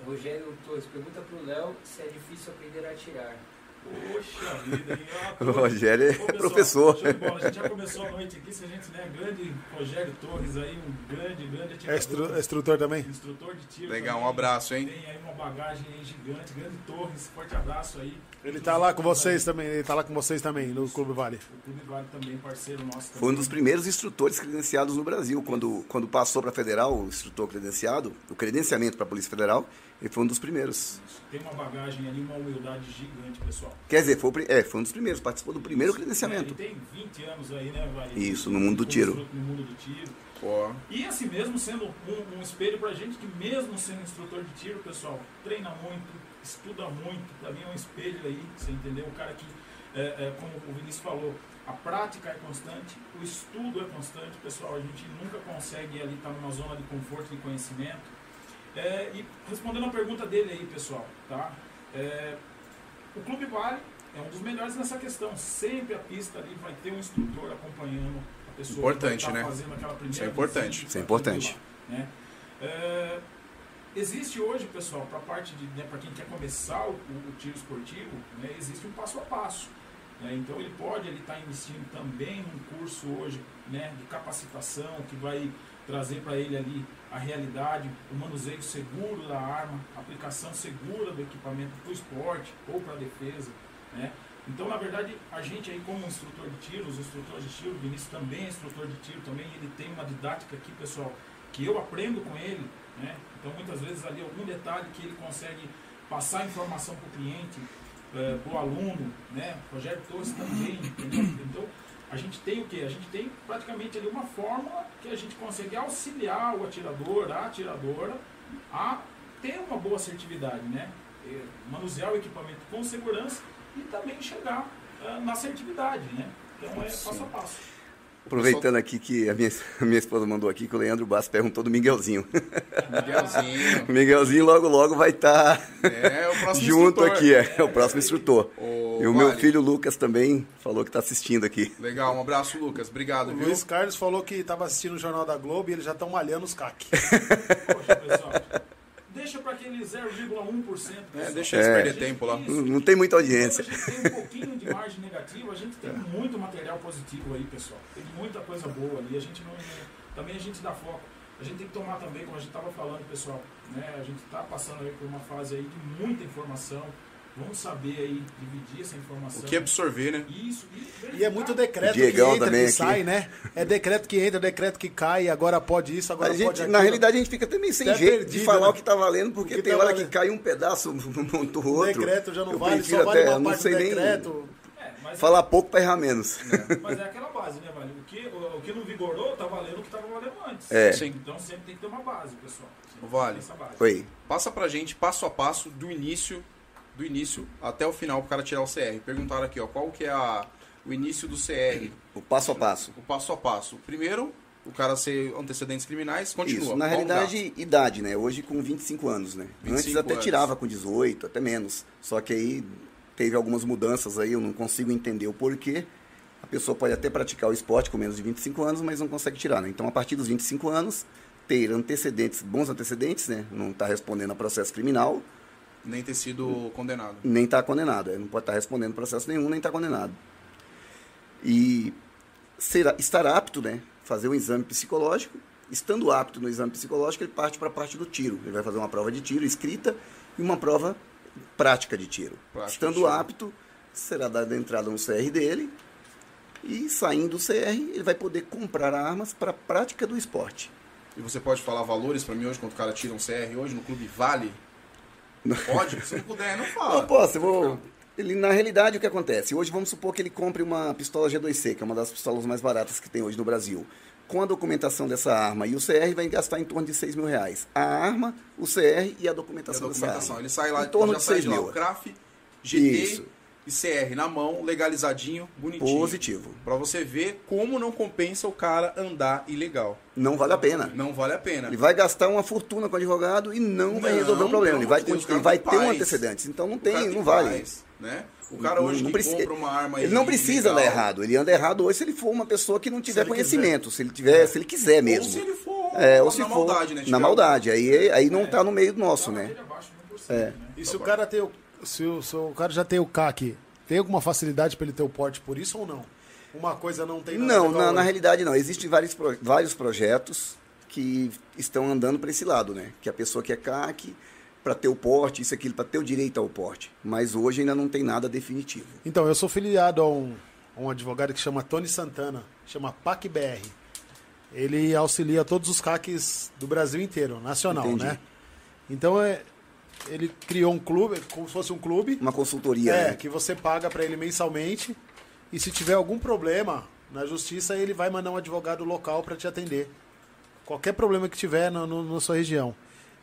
Rogério Torres pergunta pro Léo se é difícil aprender a atirar. Poxa vida, hein? Ah, (laughs) O Rogério é professor. bola. A gente já começou a noite aqui, se a gente, né? Grande Rogério Torres aí, um grande, grande É atirador. instru- é instrutor também? Instrutor de tiro. Legal, um também. abraço, hein? Tem aí uma bagagem aí gigante, grande Torres, forte abraço aí. Ele tá lá com vocês também, ele tá lá com vocês também, no Clube Vale. O Clube Vale também, parceiro nosso. Foi um também. dos primeiros instrutores credenciados no Brasil. Quando, quando passou para federal, o instrutor credenciado, o credenciamento para a Polícia Federal, ele foi um dos primeiros. Tem uma bagagem ali, uma humildade gigante, pessoal. Quer dizer, foi, o é, foi um dos primeiros, participou do primeiro credenciamento. É, ele tem 20 anos aí, né, Vale? Isso, no mundo do tiro. No mundo do tiro. Pô, E assim mesmo sendo um, um espelho pra gente que mesmo sendo instrutor de tiro, pessoal, treina muito, estuda muito, pra mim é um espelho aí, você entendeu? Um cara que, é, é, como o Vinícius falou, a prática é constante, o estudo é constante, pessoal, a gente nunca consegue ali estar numa zona de conforto de conhecimento. É, e respondendo a pergunta dele aí, pessoal, tá? É, o Clube Vale é um dos melhores nessa questão. Sempre a pista ali vai ter um instrutor acompanhando a pessoa. Importante, que vai né? Fazendo aquela primeira Isso é importante. Isso é importante. lá, né? É, existe hoje, pessoal, para parte de, né, para quem quer começar o, o tiro esportivo, né, existe um passo a passo. né? Então ele pode ele estar investindo também num curso hoje, né, de capacitação que vai trazer para ele ali a realidade, o manuseio seguro da arma, a aplicação segura do equipamento para o esporte ou para a defesa, né? Então, na verdade, a gente aí como instrutor de tiro, os instrutores de tiro, o Vinícius também é instrutor de tiro, também ele tem uma didática aqui, pessoal, que eu aprendo com ele, né? Então, muitas vezes ali algum detalhe que ele consegue passar informação para o cliente, para o aluno, né? Rogério Torres também, entendeu? Então, a gente tem o que? A gente tem praticamente ali uma fórmula que a gente consegue auxiliar o atirador, a atiradora, a ter uma boa assertividade, né? Manusear o equipamento com segurança e também chegar ah, na assertividade, né? Então é passo a passo. Aproveitando aqui que a minha, a minha esposa mandou aqui que o Leandro Bass perguntou do Miguelzinho. Miguelzinho. (laughs) O Miguelzinho logo logo vai estar É o próximo junto instrutor. aqui, é, é o próximo instrutor. Ô, E o meu Vale, filho Lucas também falou que está assistindo aqui. Legal, um abraço, Lucas. O Obrigado, viu? Luiz Carlos falou que tava assistindo o Jornal da Globo e eles já estão malhando os CAC. (laughs) Poxa, pessoal, deixa para aquele 0,1%. pessoal. É, deixa eles É. perder tempo lá. Isso. Não, tem muita audiência. Quando a gente tem um pouquinho de margem negativa, a gente tem muito material positivo aí, pessoal. Tem muita coisa boa ali. A gente não. Também a gente dá foco. A gente tem que tomar também, como a gente estava falando, pessoal, né? A gente está passando aí por uma fase aí de muita informação. Vamos saber aí dividir essa informação. O que absorver, né? Isso. E, E é muito decreto que entra, também que aqui. sai, né? É decreto que entra, decreto que cai, agora pode isso, agora A gente, pode aquilo. na realidade, a gente fica até meio sem Até jeito de perdido, falar né? o que tá valendo, porque tem tá hora valendo. que cai um pedaço, monta o o outro. decreto já não Eu vale, só vale até- uma não parte sei do nem decreto. É, mas, Falar pouco para errar menos. mas é aquela base, né, Vale? O que, o, o que não vigorou tá valendo o que estava valendo antes. É. Sim. Então sempre tem que ter uma base, pessoal. Sempre Vale. tem que ter essa base. Foi. Passa pra gente, passo a passo, do início, do início até o final pro cara tirar o CR. Perguntaram aqui, ó, qual que é a, o início do CR? O passo a passo. O passo a passo. Primeiro, o cara ser antecedentes criminais, continua. Isso, na realidade, idade, né? Hoje com 25 anos, né? 25 Antes até anos. tirava com 18, até menos. Só que aí teve algumas mudanças aí, eu não consigo entender o porquê. A pessoa pode até praticar o esporte com menos de 25 anos, mas não consegue tirar. Né? Então, a partir dos 25 anos, ter antecedentes, bons antecedentes, né? não está respondendo a processo criminal, Nem ter sido condenado. nem está condenado. é, Não pode estar respondendo processo nenhum, nem está condenado. E será, estar apto, né? Fazer um exame psicológico. Estando apto no exame psicológico, ele parte para a parte do tiro. Ele vai fazer uma prova de tiro escrita e uma prova prática de tiro. Prática de Estando tiro. apto, será dada a entrada no CR dele. E saindo do CR, ele vai poder comprar armas para a prática do esporte. E você pode falar valores pra mim hoje, quando o cara tira um CR hoje no Clube Vale? Pode? Se não puder, não fala. Não posso, eu vou. Ele, na realidade, o que acontece? Hoje, vamos supor que ele compre uma pistola G2C, que é uma das pistolas mais baratas que tem hoje no Brasil. Com a documentação dessa arma e o CR, vai gastar em torno de 6 mil reais. A arma, o CR e a E a documentação, documentação. dessa arma. Ele sai lá, em torno já de sai 6 de lá, mil. o CRAF, GT Isso. E CR na mão, legalizadinho, bonitinho. Positivo. Pra você ver como não compensa o cara andar ilegal. Não vale a pena. Não vale a pena. Ele vai gastar uma fortuna com o advogado e não, vai Não, resolver o problema. Ele vai, Deus, ele vai ter um paz. antecedente. Então não O cara tem, tem não vale. paz, né? O cara hoje Não que preci- compra uma arma Ele não precisa ilegal, andar errado. Ele anda errado hoje se ele for uma pessoa que não tiver ele conhecimento. Se ele tiver, se ele quiser mesmo. Ou se ele for É, ou na se for maldade, né? na maldade. Aí, aí não tá no meio do nosso, Tá né? naquele abaixo de 1%, É. né? E se o cara tem o, se o, se o cara já tem o CAC, tem alguma facilidade para ele ter o porte por isso ou não? Uma coisa não tem nada Não, na, na realidade não. Existem vários, pro- vários projetos que estão andando para esse lado, né? Que a pessoa que é CAC, para ter o porte, isso, aquilo, para ter o direito ao porte. Mas hoje ainda não tem nada definitivo. Então, eu sou filiado a um, a um advogado que chama Tony Santana, chama PAC-BR. Ele auxilia todos os CACs do Brasil inteiro, nacional, Entendi. né? Então, é, ele criou um clube, como se fosse um clube, Uma consultoria, é, né? que você paga para ele mensalmente e se tiver algum problema na justiça, ele vai mandar um advogado local para te atender. Qualquer problema que tiver no, no- na sua região.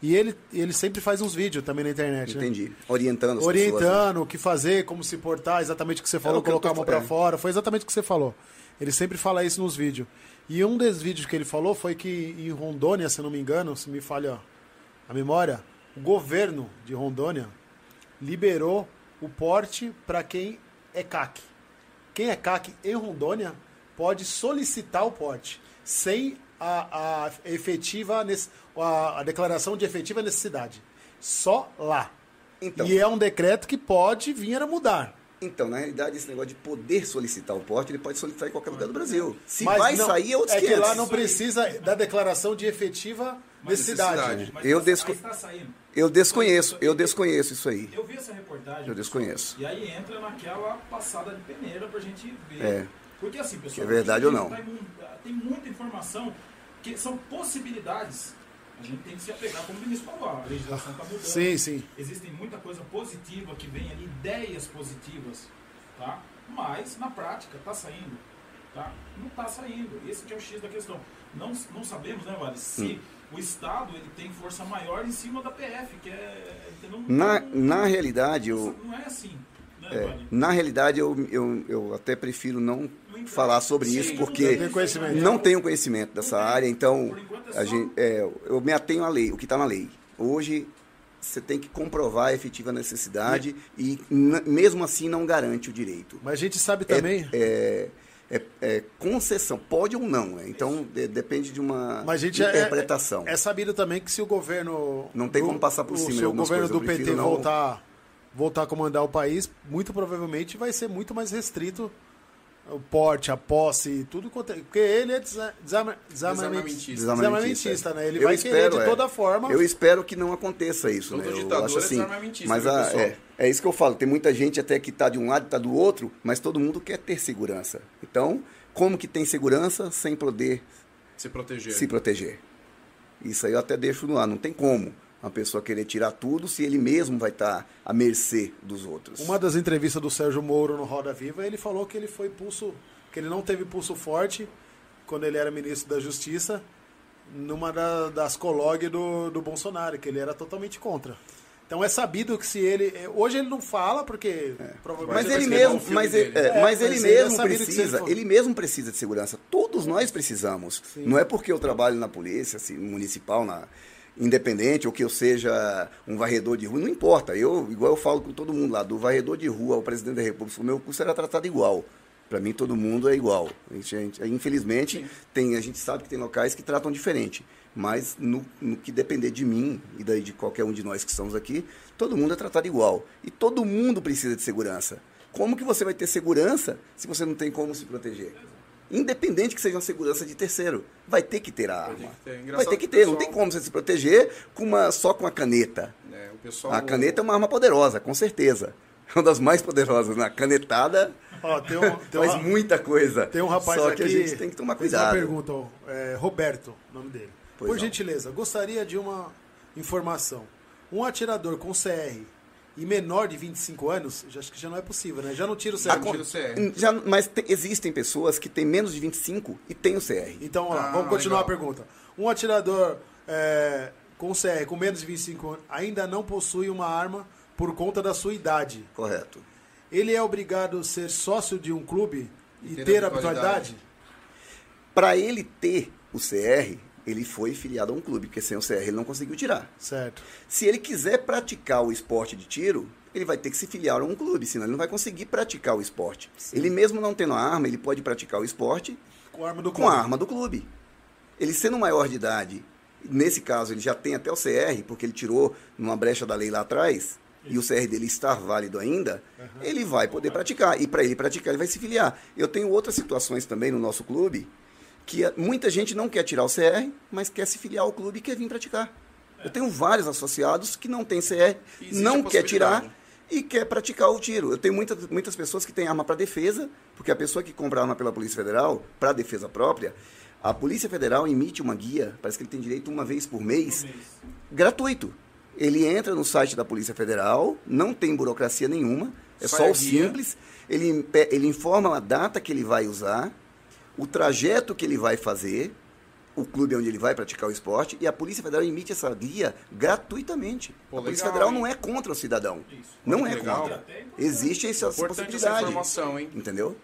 E ele, ele sempre faz uns vídeos também na internet, né? Entendi. Orientando as pessoas. né? orientando o que fazer, como se portar, exatamente o que você falou, que colocar a mão pra é. fora, foi exatamente o que você falou. Ele sempre fala isso nos vídeos. E um dos vídeos que ele falou foi que em Rondônia, se não me engano, se me falha a memória, o governo de Rondônia liberou o porte para quem é CAC. Quem é CAC em Rondônia pode solicitar o porte sem a, a efetiva a, a declaração de efetiva necessidade. Só lá. Então. E é um decreto que pode vir a mudar. Então, na realidade, esse negócio de poder solicitar o porte, ele pode solicitar em qualquer lugar do Brasil. Se Mas vai não- sair, é outros É que 500. lá não precisa da declaração de efetiva necessidade. Mas Eu tá- desco- aí está saindo. Eu desconheço, eu desconheço isso aí. Eu vi essa reportagem. Eu desconheço. E aí entra naquela passada de peneira pra gente ver. É. Porque assim, pessoal. É verdade ou não. tá Tem muita informação que são possibilidades. A gente tem que se apegar, como o ministro falou, a legislação está mudando. Sim, sim. Existem muita coisa positiva que vem ali, ideias positivas, tá? Mas na prática está saindo, tá? Não está saindo. Esse que é o X da questão. Não, não sabemos, né, Vale, se Hum. O Estado ele tem força maior em cima da PF, que é entendeu? Na, Não- na realidade, eu, não é assim, né, é, na realidade eu, eu, eu até prefiro não Não falar sobre Sim, isso, não porque conhecimento. não tenho conhecimento dessa Não área, então Por enquanto é a só- gente, é, eu me atenho à lei, o que está na lei. Hoje você tem que comprovar a efetiva necessidade e n- mesmo assim não garante o direito. Mas a gente sabe É- também. É, é- é concessão, pode ou não, né? então de- depende de uma Mas gente é- interpretação. É, sabido também que se o governo. Não tem como passar por cima Se o governo coisas, do PT não- voltar, voltar a comandar o país, muito provavelmente vai ser muito mais restrito o porte, a posse tudo quanto é. Porque ele é desa- desarma- desarmamentista, Desarmamentista. desarmamentista, né? Ele Eu vai querer de é. toda forma. Eu espero que não aconteça isso, Todo né? Eu ditador acho é assim. desarmamentista, Mas a- é, é isso que eu falo. Tem muita gente até que está de um lado e está do outro, mas todo mundo quer ter segurança. Então, como que tem segurança sem poder Se proteger. se proteger? Isso aí eu até deixo no ar. Não tem como uma pessoa querer tirar tudo se ele mesmo vai estar à mercê dos outros. Uma das entrevistas do Sérgio Moro no Roda Viva, ele falou que ele foi pulso, que ele não teve pulso forte quando ele era ministro da Justiça, numa da- das colog do, do Bolsonaro, que ele era totalmente contra. Então é sabido que se ele. Hoje ele não fala, porque provavelmente. Mas ele um mesmo, filme mas, dele. é, É, mas mas ele ele é mesmo ele precisa, ele mesmo precisa de segurança. Todos nós precisamos. Não é porque eu trabalho na polícia assim, municipal, na independente, ou que eu seja um varredor de rua, não importa. Eu, igual eu falo com todo mundo lá, do varredor de rua ao presidente da República, o meu curso era tratado igual. Para mim, todo mundo é igual. A gente- a gente- infelizmente, tem, a gente sabe que tem locais que tratam diferente. Mas no, no que depender de mim e daí de qualquer um de nós que estamos aqui, todo mundo é tratado igual. E todo mundo precisa de segurança. Como que você vai ter segurança se você não tem como se proteger? Independente que seja uma segurança de terceiro, vai ter que ter a ter arma. ter. Vai ter que que o ter, não pessoal- tem como você se proteger com uma, só com a caneta. É, o pessoal, A caneta é uma arma poderosa, com certeza. É uma das mais poderosas. Na canetada Ó, tem um, (laughs) tem faz muita coisa. tem um rapaz Só aqui. que a gente tem que tomar fez cuidado. uma pergunta, ó, é, Roberto, o nome dele. Pois Por não. gentileza, gostaria de uma informação. Um atirador com CR e menor de 25 anos, já acho que já não é possível, né? Já não tira o CR. Tira o CR. Já, mas te- existem pessoas que têm menos de 25 e têm o CR. Então, ó, Ah, vamos continuar legal. a pergunta. Um atirador é, com CR com menos de 25 anos ainda não possui uma arma por conta da sua idade. Correto. Ele é obrigado a ser sócio de um clube e, E ter ter a a habitualidade? Para ele ter o CR, ele foi filiado a um clube, porque sem o CR ele não conseguiu tirar. Certo. Se ele quiser praticar o esporte de tiro, ele vai ter que se filiar a um clube, senão ele não vai conseguir praticar o esporte. Ele mesmo não tendo a arma, ele pode praticar o esporte Com a arma do com clube. a arma do clube. Ele sendo maior de idade, nesse caso ele já tem até o CR, porque ele tirou numa brecha da lei lá atrás, e o CR dele estar válido ainda, ele vai poder praticar. E para ele praticar, ele vai se filiar. Eu tenho outras situações também no nosso clube, que muita gente não quer tirar o CR, mas quer se filiar ao clube e quer vir praticar. Eu tenho vários associados que não têm CR, Existe não quer tirar possibilidade. e quer praticar o tiro. Eu tenho muitas, muitas pessoas que têm arma para defesa, porque a pessoa que compra arma pela Polícia Federal, para defesa própria, a Polícia Federal emite uma guia, parece que ele tem direito uma vez por mês, gratuito. Ele entra no site da Polícia Federal, não tem burocracia nenhuma, é só a o guia. simples. Ele, ele informa a data que ele vai usar, o trajeto que ele vai fazer, o clube onde ele vai praticar o esporte, e a Polícia Federal emite essa guia gratuitamente. Pô, a Polícia legal, Federal hein? não é contra o cidadão. Isso. Não é legal. contra. Existe essa, essa Importante essa possibilidade. informação, hein? Entendeu?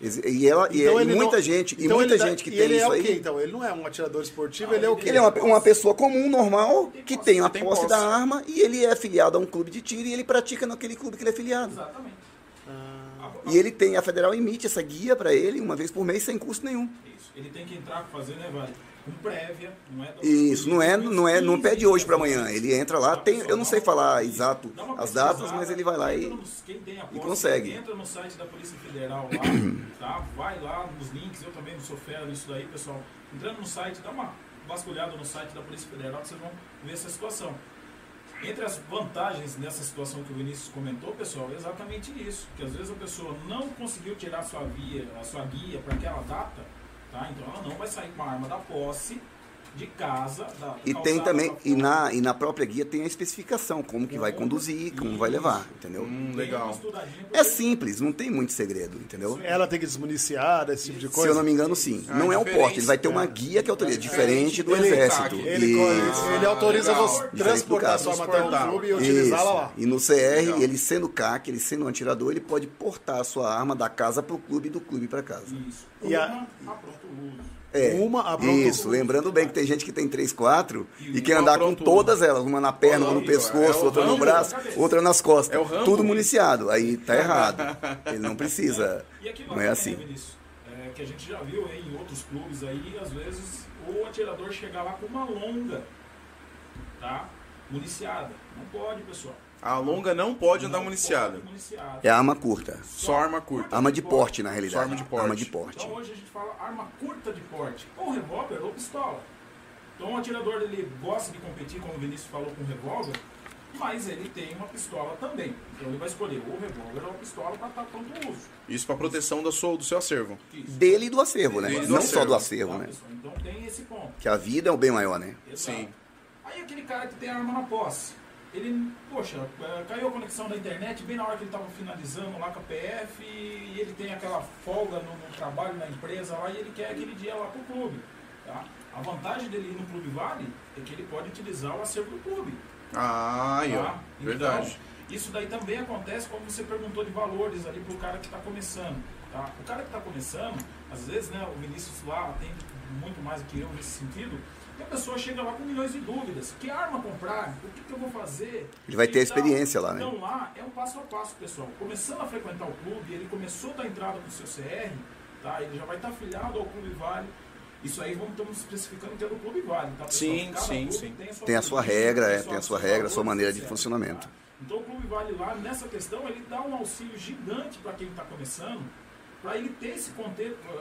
E, ela, e, Então e ele muita não- gente, e então muita ele dá- gente que e tem ele isso é o aí. então? Ele não é um atirador esportivo, ele é o quê? Ele é uma, uma pessoa comum, normal, que tem a Tem posse posse. da arma e ele é filiado a um clube de tiro e ele pratica naquele clube que ele é filiado. Exatamente. E ele tem, a federal emite essa guia para ele uma vez por mês sem custo nenhum. Isso. Ele tem que entrar fazer, né, Vale? Com prévia, não é? Isso, não é, não é, não pede hoje para amanhã. Ele entra lá, tem, eu não sei falar exato as datas, mas ele vai lá e e consegue. Entra no site da Polícia Federal lá, (coughs) tá? Vai lá nos links, eu também não sou fera nisso daí, pessoal. Entrando no site, dá uma vasculhada no site da Polícia Federal que vocês vão ver essa situação. Entre as vantagens nessa situação que o Vinícius comentou, pessoal, é exatamente isso. Que às vezes a pessoa não conseguiu tirar a sua, via, a sua guia para aquela data, tá? Então ela não vai sair com a arma da posse de casa, da E tem também, e na, e na própria guia tem a especificação, como que vai conduzir, como vai levar, entendeu? Hum, legal. É simples, não tem muito segredo, entendeu? Ela tem que desmuniciar, esse tipo de Se coisa? eu não me engano, sim. Ah, não é o diferente, porte, ele vai ter uma é. guia que autoriza, Diferente diferente do dele, exército. tá, Ele, Isso. ele autoriza legal. você transportar sua arma até Transportar. o clube e utilizá-la lá. E no CR, Legal. ele sendo CAC, ele sendo um atirador, ele pode portar a sua arma da casa para o clube e do clube para casa. Isso. E a- Uma, a pronto uso. É. Uma, a pronto Isso, lembrando bem que tem gente que tem três, quatro e quer uma andar com todas elas, uma na perna, uma no Olha, pescoço, é outra no braço, outra nas costas. É o. Tudo municiado. Aí tá errado. (laughs) Ele não precisa. E Não é assim. né, Vinícius? É, que a gente já viu aí em outros clubes aí, às vezes o atirador chega lá com uma longa, tá? Municiada. Não pode, pessoal. A longa não pode andar Não municiada. É arma curta. Só arma curta. Arma de porte, na realidade. Só arma de porte. Arma de porte. Então hoje a gente fala arma curta de porte, ou revólver ou pistola. Então o atirador ele gosta de competir, como o Vinícius falou, com revólver, mas ele tem uma pistola também. Então ele vai escolher ou revólver ou a pistola para estar pronto uso. Isso para proteção da sua, do seu acervo. Isso. Dele e do acervo, né? Dele do Não acervo. só do acervo, né? pessoal? Então tem esse ponto. Que a vida é o bem maior, né? Exato. Sim. Aí aquele cara que tem a arma na posse, ele, poxa, é, caiu a conexão da internet bem na hora que ele estava finalizando lá com a PF e ele tem aquela folga no, no trabalho, na empresa lá e ele quer aquele dia lá pro clube. Tá? A vantagem dele ir no Clube Vale é que ele pode utilizar o acervo do clube. Ah, aí, ó. tá? Verdade. Então, isso daí também acontece como você perguntou de valores ali pro cara que está começando. Tá? O cara que está começando, às vezes, né, o Vinícius lá tem muito mais do que eu nesse sentido, a pessoa chega lá com milhões de dúvidas. Que arma comprar? O que, que eu vou fazer? Ele vai ter a E tal. experiência lá, né? Então lá é um passo a passo, pessoal. Começando a frequentar o clube, ele começou a dar entrada no seu CR, tá? ele já vai estar afiliado ao Clube Vale. Isso aí vamos estamos especificando que é do Clube Vale, tá, pessoal? Sim, Cada sim, clube sim. Tem a sua política, regra, é, sua- tem a sua regra, a sua maneira de funcionamento. tá? Então o Clube Vale lá, nessa questão, ele dá um auxílio gigante para quem está começando, para ele ter esse,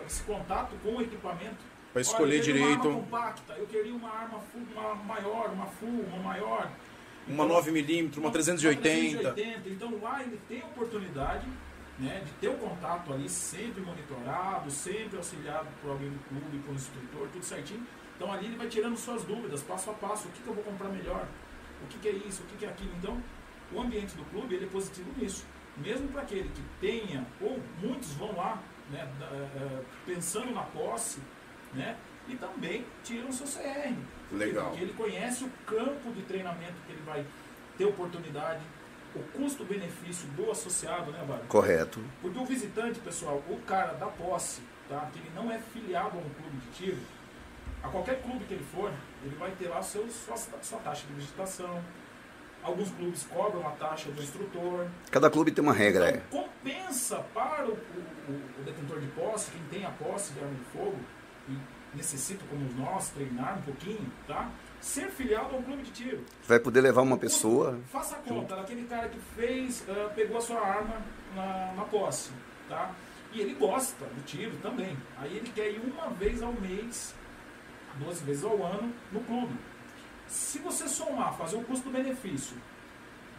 esse contato com o equipamento. Olha, escolher eu queria Uma direito. arma compacta, eu queria uma arma full, uma maior, uma full, uma maior. Uma Então, 9mm, uma 380. 380. Então lá ele tem a oportunidade né, de ter o contato ali sempre monitorado, sempre auxiliado por alguém do clube, por um instrutor, tudo certinho. Então ali ele vai tirando suas dúvidas, passo a passo, o que, que eu vou comprar melhor, o que, que é isso, o que, que é aquilo. Então o ambiente do clube ele é positivo nisso. Mesmo para aquele que tenha, ou muitos vão lá né, eh, pensando na posse, né, e também tiram seu CR. Legal. Porque ele conhece o campo de treinamento que ele vai ter oportunidade, o custo-benefício do associado, né, Bárbara? Correto. Porque o visitante, pessoal, o cara da posse, tá? que ele não é filiado a um clube de tiro, a qualquer clube que ele for, ele vai ter lá seu, sua, sua taxa de visitação. Alguns clubes cobram a taxa do instrutor. Cada clube tem uma regra, é. Então, compensa para o, o- o detentor de posse, quem tem a posse de arma de fogo, e necessita, como nós, treinar um pouquinho, tá? Ser filiado a um clube de tiro. Vai poder levar uma pessoa. Faça a conta daquele cara que fez, ah, pegou a sua arma na, na posse, tá? E ele gosta do tiro também. Aí ele quer ir uma vez ao mês, 12 vezes ao ano, no clube. Se você somar, fazer o custo-benefício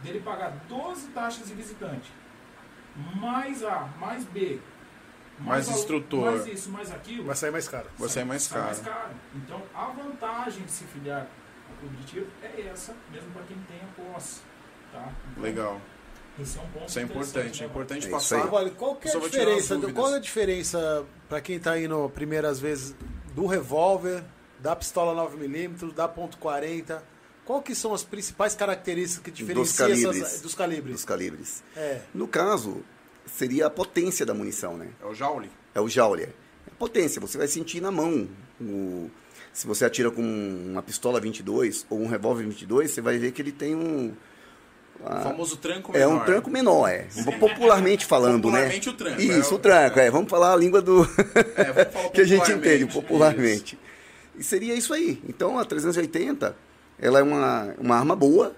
dele pagar 12 taxas de visitante, mais A, mais B, Mais al- instrutor. mais isso, mais aquilo, Vai sair mais caro. Vai sair mais sai mais caro. caro. Então, a vantagem de se filiar ao clube de tiro é essa, mesmo para quem tem a posse. Tá? Então, Legal. Esse é um ponto Isso é importante. É né, importante É isso passar. aí. Olha, qual que é a diferença? Qual é a diferença para quem tá indo primeiras vezes do revólver, da pistola 9mm, da ponto .40? Qual que são as principais características que diferenciam calibres. essas, dos calibres? Dos calibres. É. No caso, seria a potência da munição, né? É o Joule? É o Joule. É a potência, você vai sentir na mão. O- Se você atira com uma pistola 22 ou um revólver 22, você vai ver que ele tem um... O a- famoso tranco É menor. um tranco menor, é. (laughs) Popularmente falando, Popularmente né? o tranco, Isso, é o- tranco, é. Vamos falar a língua do... É, vamos falar (laughs) que a gente popularmente. entende, popularmente. E seria isso aí. Então, a 380, ela é uma, uma arma boa,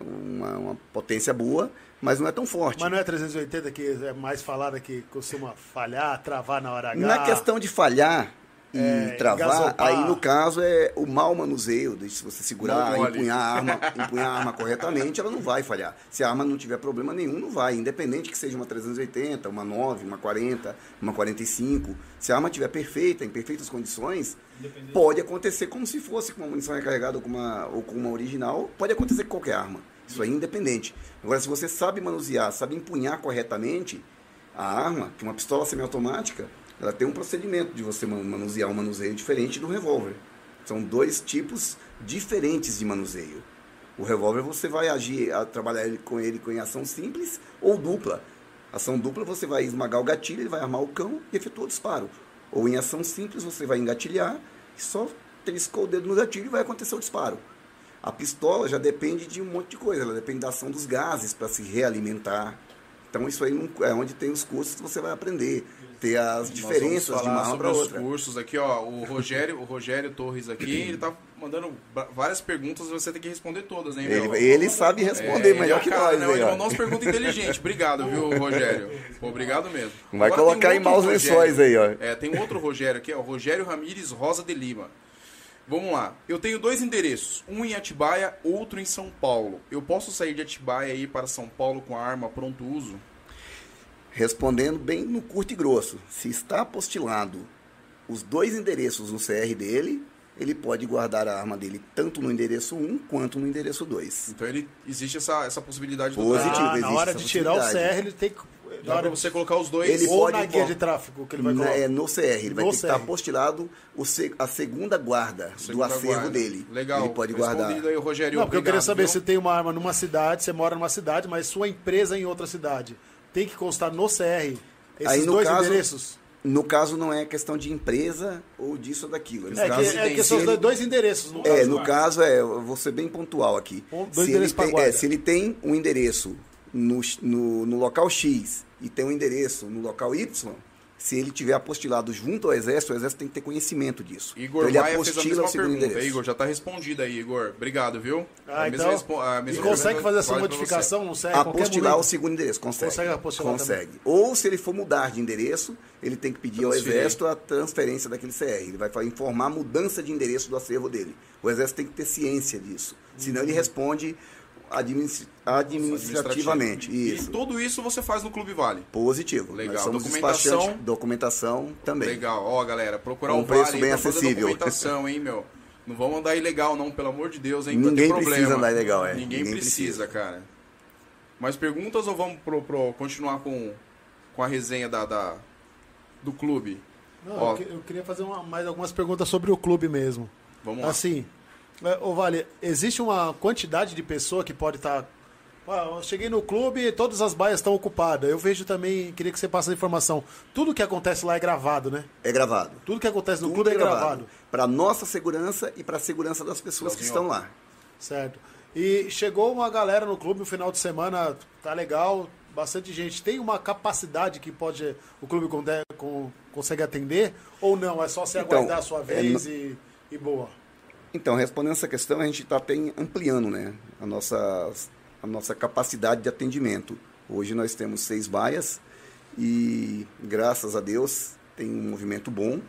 uma, uma potência boa, mas não é tão forte. Mas não é 380 que é mais falada que costuma falhar, travar na hora H? Na questão de falhar e É, travar, engasopar. aí no caso é o mau manuseio, de se você segurar, empunhar a, arma, (laughs) empunhar a arma corretamente, ela não vai falhar. Se a arma não tiver problema nenhum, não vai. Independente que seja uma 380, uma 9, uma 40, uma 45. Se a arma estiver perfeita, em perfeitas condições, pode acontecer como se fosse com uma munição recarregada ou com uma, ou com uma original, pode acontecer com qualquer arma. Isso aí é independente. Agora, se você sabe manusear, sabe empunhar corretamente a arma, que uma pistola semiautomática, ela tem um procedimento de você man- manusear um manuseio diferente do revólver. São dois tipos diferentes de manuseio. O revólver você vai agir, a trabalhar com ele com ação simples ou dupla. Ação dupla você vai esmagar o gatilho, ele vai armar o cão e efetua o disparo. Ou em ação simples você vai engatilhar e só triscou o dedo no gatilho e vai acontecer o disparo. A pistola já depende de um monte de coisa, ela depende da ação dos gases para se realimentar. Então isso aí não- é onde tem os cursos que você vai aprender, ter as Nós diferenças de uma para os outra. cursos aqui, ó. O Rogério, o Rogério Torres aqui, ele tá mandando várias perguntas, você tem que responder todas, hein, meu? Ele, ele sabe responder É, melhor é que cara, nós, né? Ele mandou umas perguntas inteligentes. Obrigado, viu, Rogério? Obrigado mesmo. Vai Agora colocar tem em maus lençóis aí, ó. É, tem um outro Rogério aqui, ó. Rogério Ramires Rosa de Lima. Vamos lá. Eu tenho dois endereços, um em Atibaia, outro em São Paulo. Eu posso sair de Atibaia e ir para São Paulo com a arma pronto uso? Respondendo bem no curto e grosso, se está apostilado os dois endereços no CR dele, ele pode guardar a arma dele tanto no endereço 1 quanto no endereço 2. Então ele existe essa, essa possibilidade do Positivo. cara. Ah, na hora essa de tirar o. CR, ele tem que. Dá hora pra você colocar os dois. Ele ou pode na guia de tráfego que ele vai colocar. é no CR, ele vai No ter que estar CR. apostilado o se- a segunda guarda Segunda do acervo guarda. dele. Legal. Ele pode guardar. Aí, Rogério. Não, porque eu queria saber viu? se tem uma arma numa cidade, você mora numa cidade, mas sua empresa é em outra cidade. Tem que constar no CR esses Aí, no dois caso- endereços. No caso, não é questão de empresa ou disso ou daquilo. No É caso, que, é que são ele- dois endereços. No É, caso. no caso, é, eu vou ser bem pontual aqui. Um- dois se, ele endereços pra tem, é, se ele tem um endereço no, no, no local X e tem um endereço no local Y, se ele tiver apostilado junto ao Exército, o Exército tem que ter conhecimento disso. Igor então, ele Maia fez a mesma o segundo pergunta. endereço. Igor, já tá respondida aí, Igor. Obrigado, viu? Ah, A então, a e mesma consegue pergunta fazer essa modificação? Qualquer apostilar o segundo endereço, consegue. Consegue apostilar Consegue. Ou se ele for mudar de endereço, ele tem que pedir ao. Exército a transferência daquele CR. Ele vai informar a mudança de endereço do acervo dele. O Exército tem que ter ciência disso. Senão ele responde administ- administrativamente. E Isso. tudo isso você faz no Clube Vale. Positivo. Legal. Nós somos Documentação. Documentação também. Legal. Ó, galera, procurar o um preço Vale bem pra fazer acessível. documentação, hein, meu? Não vamos andar ilegal, não, pelo amor de Deus, hein? Ninguém precisa andar ilegal, é. Ninguém, Ninguém precisa, precisa. cara. Mais perguntas ou vamos pro, pro- continuar com, com a resenha da, da- do clube? Não, Ó. eu, que- eu queria fazer uma- mais algumas perguntas sobre o clube mesmo. Vamos lá. Assim, ô Vale, existe uma quantidade de pessoa que pode estar. Ah, eu cheguei no clube e todas as baias estão ocupadas. Eu vejo também, queria que você passasse a informação. Tudo que acontece lá é gravado, né? É gravado. Tudo que acontece no Tudo clube é gravado. Para nossa segurança e para a segurança das pessoas que Legalzinho, estão lá. Certo. E chegou uma galera no clube no final de semana, tá legal, bastante gente. Tem uma capacidade que pode o clube com- consegue atender? Ou não? É só se Então, aguardar a sua é, vez e, e boa. Então, respondendo essa questão, a gente está ampliando né, a, nossa, a nossa capacidade de atendimento. Hoje nós temos seis baias e, graças a Deus, tem um movimento bom.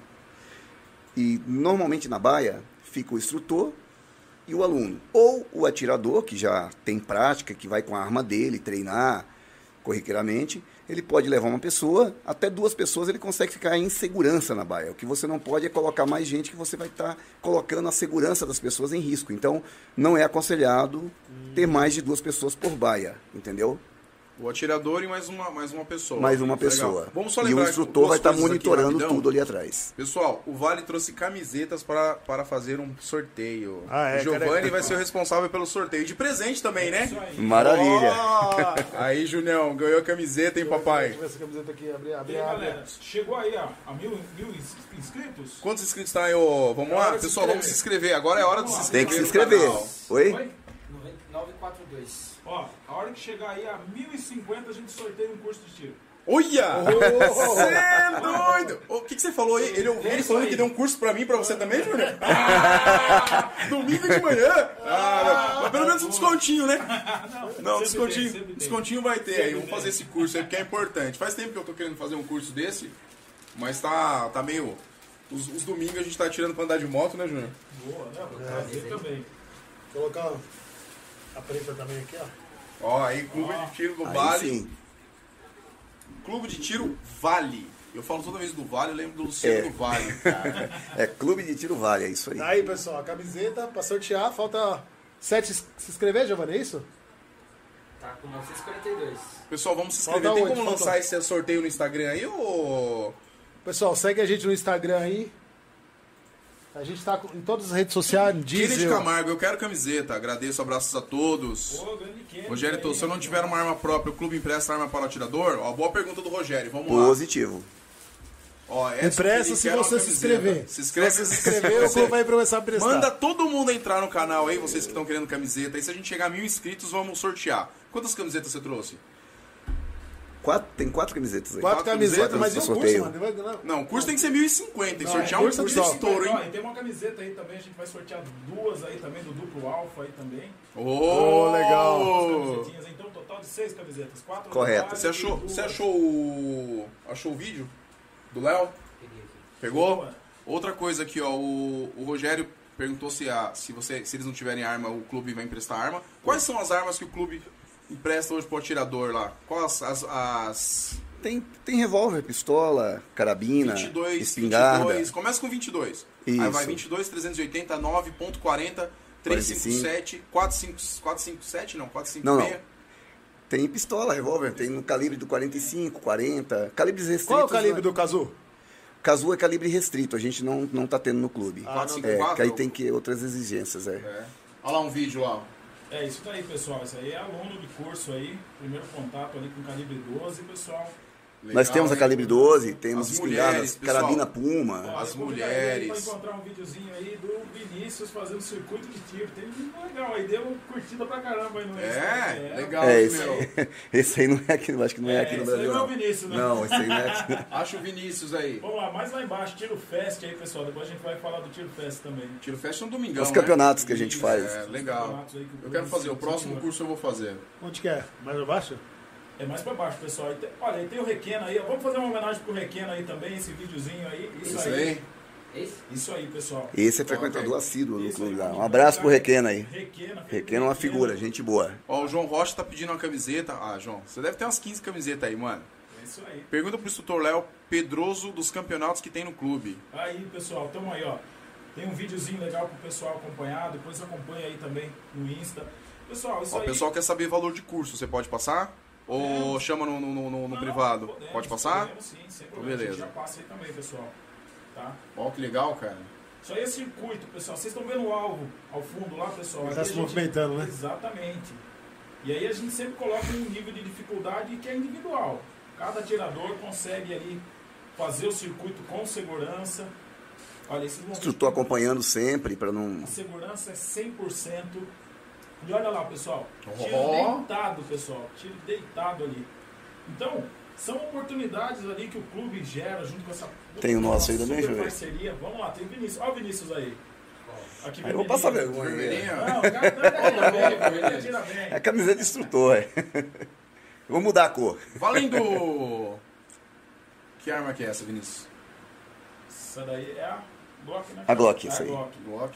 E, normalmente, na baia, fica o instrutor e o aluno. Ou o atirador, que já tem prática, que vai com a arma dele treinar corriqueiramente, ele pode levar uma pessoa, até duas pessoas ele consegue ficar em segurança na baia. O que você não pode é colocar mais gente que você vai estar colocando a segurança das pessoas em risco. Então, não é aconselhado ter mais de duas pessoas por baia, entendeu? O atirador e mais uma, mais uma pessoa. Mais uma Legal. pessoa. Vamos só e lembrar o instrutor vai estar aqui monitorando rapidão. tudo ali atrás. Pessoal, o Vale trouxe camisetas para, para fazer um sorteio. Ah, é, o Giovanni cara. vai ser o responsável pelo sorteio. De presente também, né? Isso aí. Maravilha. Ó! Aí, Junião, ganhou a camiseta, hein, papai? Deixa eu ver essa camiseta aqui, abrir, E abrir, aí, abrir. galera, chegou aí a, a mil, mil ins- inscritos? Quantos inscritos tá aí, ô? Vamos lá? de se Pessoal, vamos se inscrever. Agora é hora de se Tem inscrever. que se inscrever. Oi? 942. Ó, a hora que chegar aí a 1050 a gente sorteia um curso de tiro. Olha! (laughs) Você é doido! O que, que você falou aí? Ele ouviu É ele falando que deu um curso pra mim, pra você também, Júnior? (laughs) Ah, domingo de manhã? Ah. Mas pelo menos um descontinho, né? (laughs) Não, descontinho, tem, descontinho vai ter aí. Vamos fazer esse curso aí, porque é importante. Faz tempo que eu tô querendo fazer um curso desse, mas tá, tá meio... Os, os domingos a gente tá tirando pra andar de moto, né, Júnior? Boa, né? Vou trazer também. Colocar a preta também aqui, ó. Ó, aí, Clube de Tiro do Vale. sim. Clube de Tiro Vale. Eu falo toda vez do Vale, eu lembro do Luciano É. do Vale, cara. (laughs) É Clube de Tiro Vale, é isso aí. Tá aí, pessoal, a camiseta pra sortear. Falta sete se inscrever, Giovanni, é isso? Tá com 942. Pessoal, vamos se Falta inscrever. Tem oito, como falta- lançar esse sorteio no Instagram aí, ô... Pessoal, segue a gente no Instagram aí. A gente tá com- em todas as redes sociais, Kennedy Diesel. Camargo, eu quero camiseta. Agradeço, abraços a todos. Ô, Kennedy Rogério, aí, se eu não tiver uma arma própria, o clube empresta arma para o atirador? Ó, boa pergunta do Rogério, vamos lá. Positivo. Ó, Empresta Felipe, se você se inscrever. Se inscreve, Se inscrever, o clube vai começar a prestar. Manda todo mundo entrar no canal aí, vocês que estão querendo camiseta. E se a gente chegar a mil inscritos, vamos sortear. Quantas camisetas você trouxe? Quatro, tem quatro camisetas aí. Quatro Quatro camisetas, mas e no o curso, mano? Vai- não. Não, o curso tem que ser 1.050. Tem que Não, sortear é um curso de estouro, hein? e tem uma camiseta aí também, a gente vai sortear duas aí também, do duplo alfa aí também. Ô, legal. Camisetinhas, então um total de seis camisetas. Quatro Correto. Você achou, você achou o. Achou o vídeo? Do Léo? Peguei aqui. Pegou? Outra coisa aqui, ó, o, o Rogério perguntou se, a, se, você, se eles não tiverem arma, o clube vai emprestar arma. Quais são as armas que o clube empresta hoje pro atirador lá? Quais as, as Tem, tem revólver, pistola, carabina, 22, espingarda. 22, começa com 22. Aí Isso. vai 22, 380, 9.40, 357, 45, 457, não, 456. Não, não. Tem pistola, revólver, tem no calibre do 45, 40, calibres restritos. Qual é o calibre né? do Cazu? Casu é calibre restrito, a gente não, não tá tendo no clube. Ah, não é, tem. que aí tem que outras exigências, é. É. Olha lá um vídeo lá. É, isso daí, pessoal. Isso aí é aluno de curso aí. Primeiro contato ali com calibre 12, pessoal. Legal, Nós temos a calibre 12, temos As espingardas, carabina Puma. As mulheres. Pra encontrar um videozinho aí do Vinícius fazendo circuito de tiro. Tem um legal aí, deu uma curtida pra caramba aí no Insta. É, legal, É, esse, meu. (laughs) esse aí não é aqui, eu acho que não é, aqui no esse aí Brasil. não é o Vinícius, né? não esse aí não é aqui. (laughs) Acha o Vinícius aí. Vamos lá, mais lá embaixo, Tiro Fest aí, pessoal. Depois a gente vai falar do Tiro Fest também. Tiro Fest no domingão, Os né? campeonatos que a gente Isso, faz. É, legal. Eu quero fazer, o próximo curso eu vou fazer. Onde que é? Mais abaixo? É mais pra baixo, pessoal. E tem- olha, tem o Requena aí. ó. Vamos fazer uma homenagem pro Requena aí também, esse videozinho aí. Isso, Isso aí. aí. Esse? Isso aí, pessoal. Esse é frequentador assíduo do Isso clube lá. Um abraço pro. Requena aí. Requena. Requena é uma figura, gente boa. Ó, o João Rocha tá pedindo uma camiseta. Ah, João, você deve ter umas 15 camisetas aí, mano. É isso aí. Pergunta pro instrutor Léo Pedroso dos campeonatos que tem no clube. Aí, pessoal, tamo aí, ó. Tem um videozinho legal pro pessoal acompanhar. Depois acompanha aí também no Insta. Pessoal, isso Ó, o aí. pessoal quer saber valor de curso, você pode passar? Ou Podemos. chama no, no- no- no Não, privado? podemos, pode passar? Podemos sim, sem problema. Gente beleza. já passa aí também, pessoal. Tá? Ó, que legal, cara. Isso aí é circuito, pessoal. Vocês estão vendo o alvo ao fundo lá, pessoal? Tá a se gente- movimentando, né? Exatamente. E aí a gente sempre coloca um nível de dificuldade que é individual. Cada atirador consegue ali fazer o circuito com segurança. Olha, esses que acompanhando sempre para não. A segurança é 100%. E olha lá, pessoal. Tiro Ó. deitado, pessoal. Tiro deitado ali. Então, são oportunidades ali que o clube gera junto com essa Tem o nosso aí também, ver. parceria. Vamos lá, tem o Vinícius. Olha o Vinícius aí. Aqui, Aí eu vou passar vermelhinho. vergonha. Vermelhinho. Não, o cara tira bem, o cara tira bem. É a camiseta de instrutor, é. Eu vou mudar a cor. Valendo! (laughs) que arma que é essa, Vinícius? Essa daí é a Glock, né? A Glock, É isso a aí. Glock. Glock.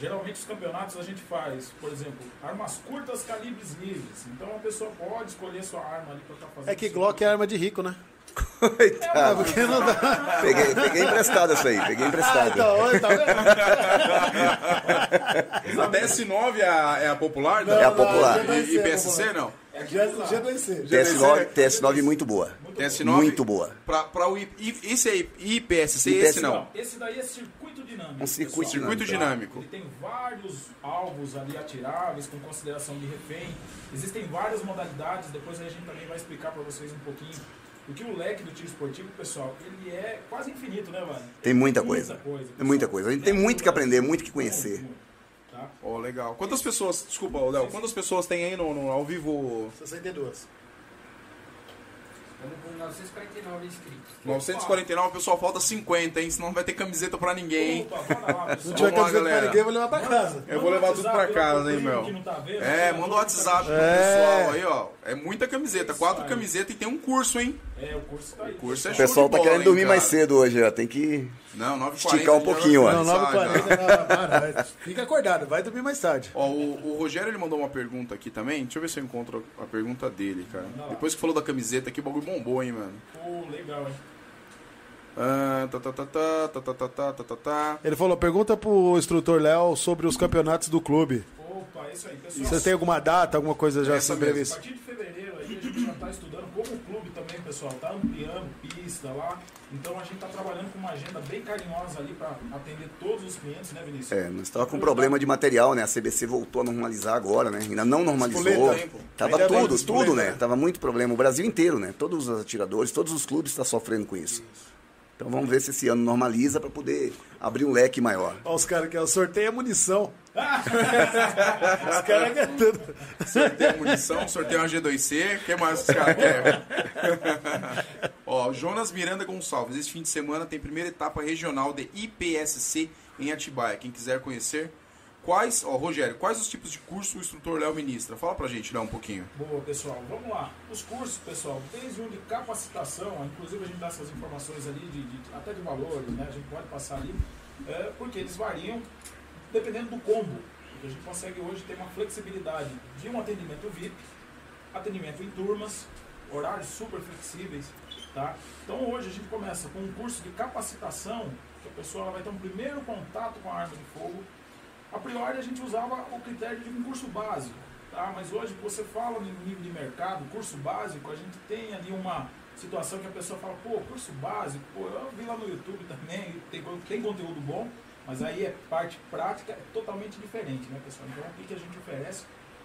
Geralmente os campeonatos a gente faz, por exemplo, armas curtas, calibres livres. Então a pessoa pode escolher sua arma ali para estar fazendo. É que Glock é arma de rico, né? É, Coitado. Porque não dá. Peguei, peguei emprestado essa aí, peguei Ah, emprestado. então, olha, tá vendo? (laughs) A DS9 é a, é a popular? Não, É a não, popular. vai E, e PSC popular. não? G- G2C. TS9, TS9 muito boa. TS9? Muito boa. Pra, pra o I, I- esse aí, IPSC, esse não. Esse daí é circuito dinâmico. Um circuito. Circuito dinâmico. Ele tem vários alvos ali atiráveis com consideração de refém. Existem várias modalidades, depois a gente também vai explicar para vocês um pouquinho. Porque o leque do tiro esportivo, pessoal, ele é quase infinito, né, Vale? Tem muita coisa. É muita coisa. A gente tem muito que aprender, muito que conhecer. Muito, muito, tá? Ó, legal. Quantas pessoas, desculpa, Léo, quantas pessoas tem aí no, no- ao vivo? 62. Estamos com 949 inscritos. 949, pessoal, falta 50, hein? Senão não vai ter camiseta pra ninguém. Opa, bora lá, Se (laughs) pessoal. não tiver camiseta pra ninguém, eu vou levar pra casa. Eu vou levar tudo pra casa, hein, meu. É, manda o WhatsApp pro pessoal aí, ó. É muita camiseta, quatro aí. camisetas e tem um curso, hein? É, o curso tá aí. O curso é O show pessoal de tá bola, querendo hein, dormir cara? mais cedo hoje, ó. Tem que. Não, 9h40. Esticar um pouquinho, ó. Não, começar, 9h40, já. não, para, fica acordado, vai dormir mais tarde. Ó, o, o Rogério ele mandou uma pergunta aqui também. Deixa eu ver se eu encontro a pergunta dele, cara. Lá. Depois que falou da camiseta aqui, o bagulho bombou, hein, mano. Pô, legal, hein? Ah, tá, tá, tá, tá, tá, tá, tá, tá, tá, tá, tá. Ele falou, pergunta pro instrutor Léo sobre os campeonatos do clube. Opa, é isso aí, pessoal. Vocês têm alguma data, alguma coisa já Essa A assim prevista? partir de fevereiro aí a gente já está estudando, como o clube também, pessoal, tá ampliando pista lá. Então a gente está trabalhando com uma agenda bem carinhosa ali para atender todos os clientes, né, Vinícius? É, nós estávamos com problema de material, né? A CBC voltou a normalizar agora, né? Ainda não normalizou. Espoleta? Tava Ainda bem, tudo, tudo, né? né? Tava muito problema. O Brasil inteiro, né? Todos os atiradores, todos os clubes estão sofrendo com isso. Então vamos ver se esse ano normaliza para poder abrir um leque maior. Olha os caras que o sorteio é munição. Os caras querem tudo. Sorteio munição, sorteio uma G2C. O que mais os caras querem? (laughs) Ó, Jonas Miranda Gonçalves. Esse fim de semana tem primeira etapa regional de IPSC em Atibaia. Quem quiser conhecer. Quais, ó, Rogério, quais os tipos de curso o instrutor Léo ministra? Fala pra gente, Léo, um pouquinho. Boa, pessoal. Vamos lá. Os cursos, pessoal, desde um de capacitação, inclusive a gente dá essas informações ali, de, de- até de valores, né? A gente pode passar ali, é, porque eles variam dependendo do combo. A gente consegue hoje ter uma flexibilidade de um atendimento VIP, atendimento em turmas, horários super flexíveis, tá? Então hoje a gente começa com um curso de capacitação, que a pessoa vai ter um primeiro contato com a arma de fogo, a priori a gente usava o critério de um curso básico, tá? mas hoje você fala no nível de mercado, curso básico, a gente tem ali uma situação que a pessoa fala, pô, curso básico, pô, eu vi lá no YouTube também, tem, tem conteúdo bom, mas aí é parte prática, é totalmente diferente, né pessoal? Então o que a gente oferece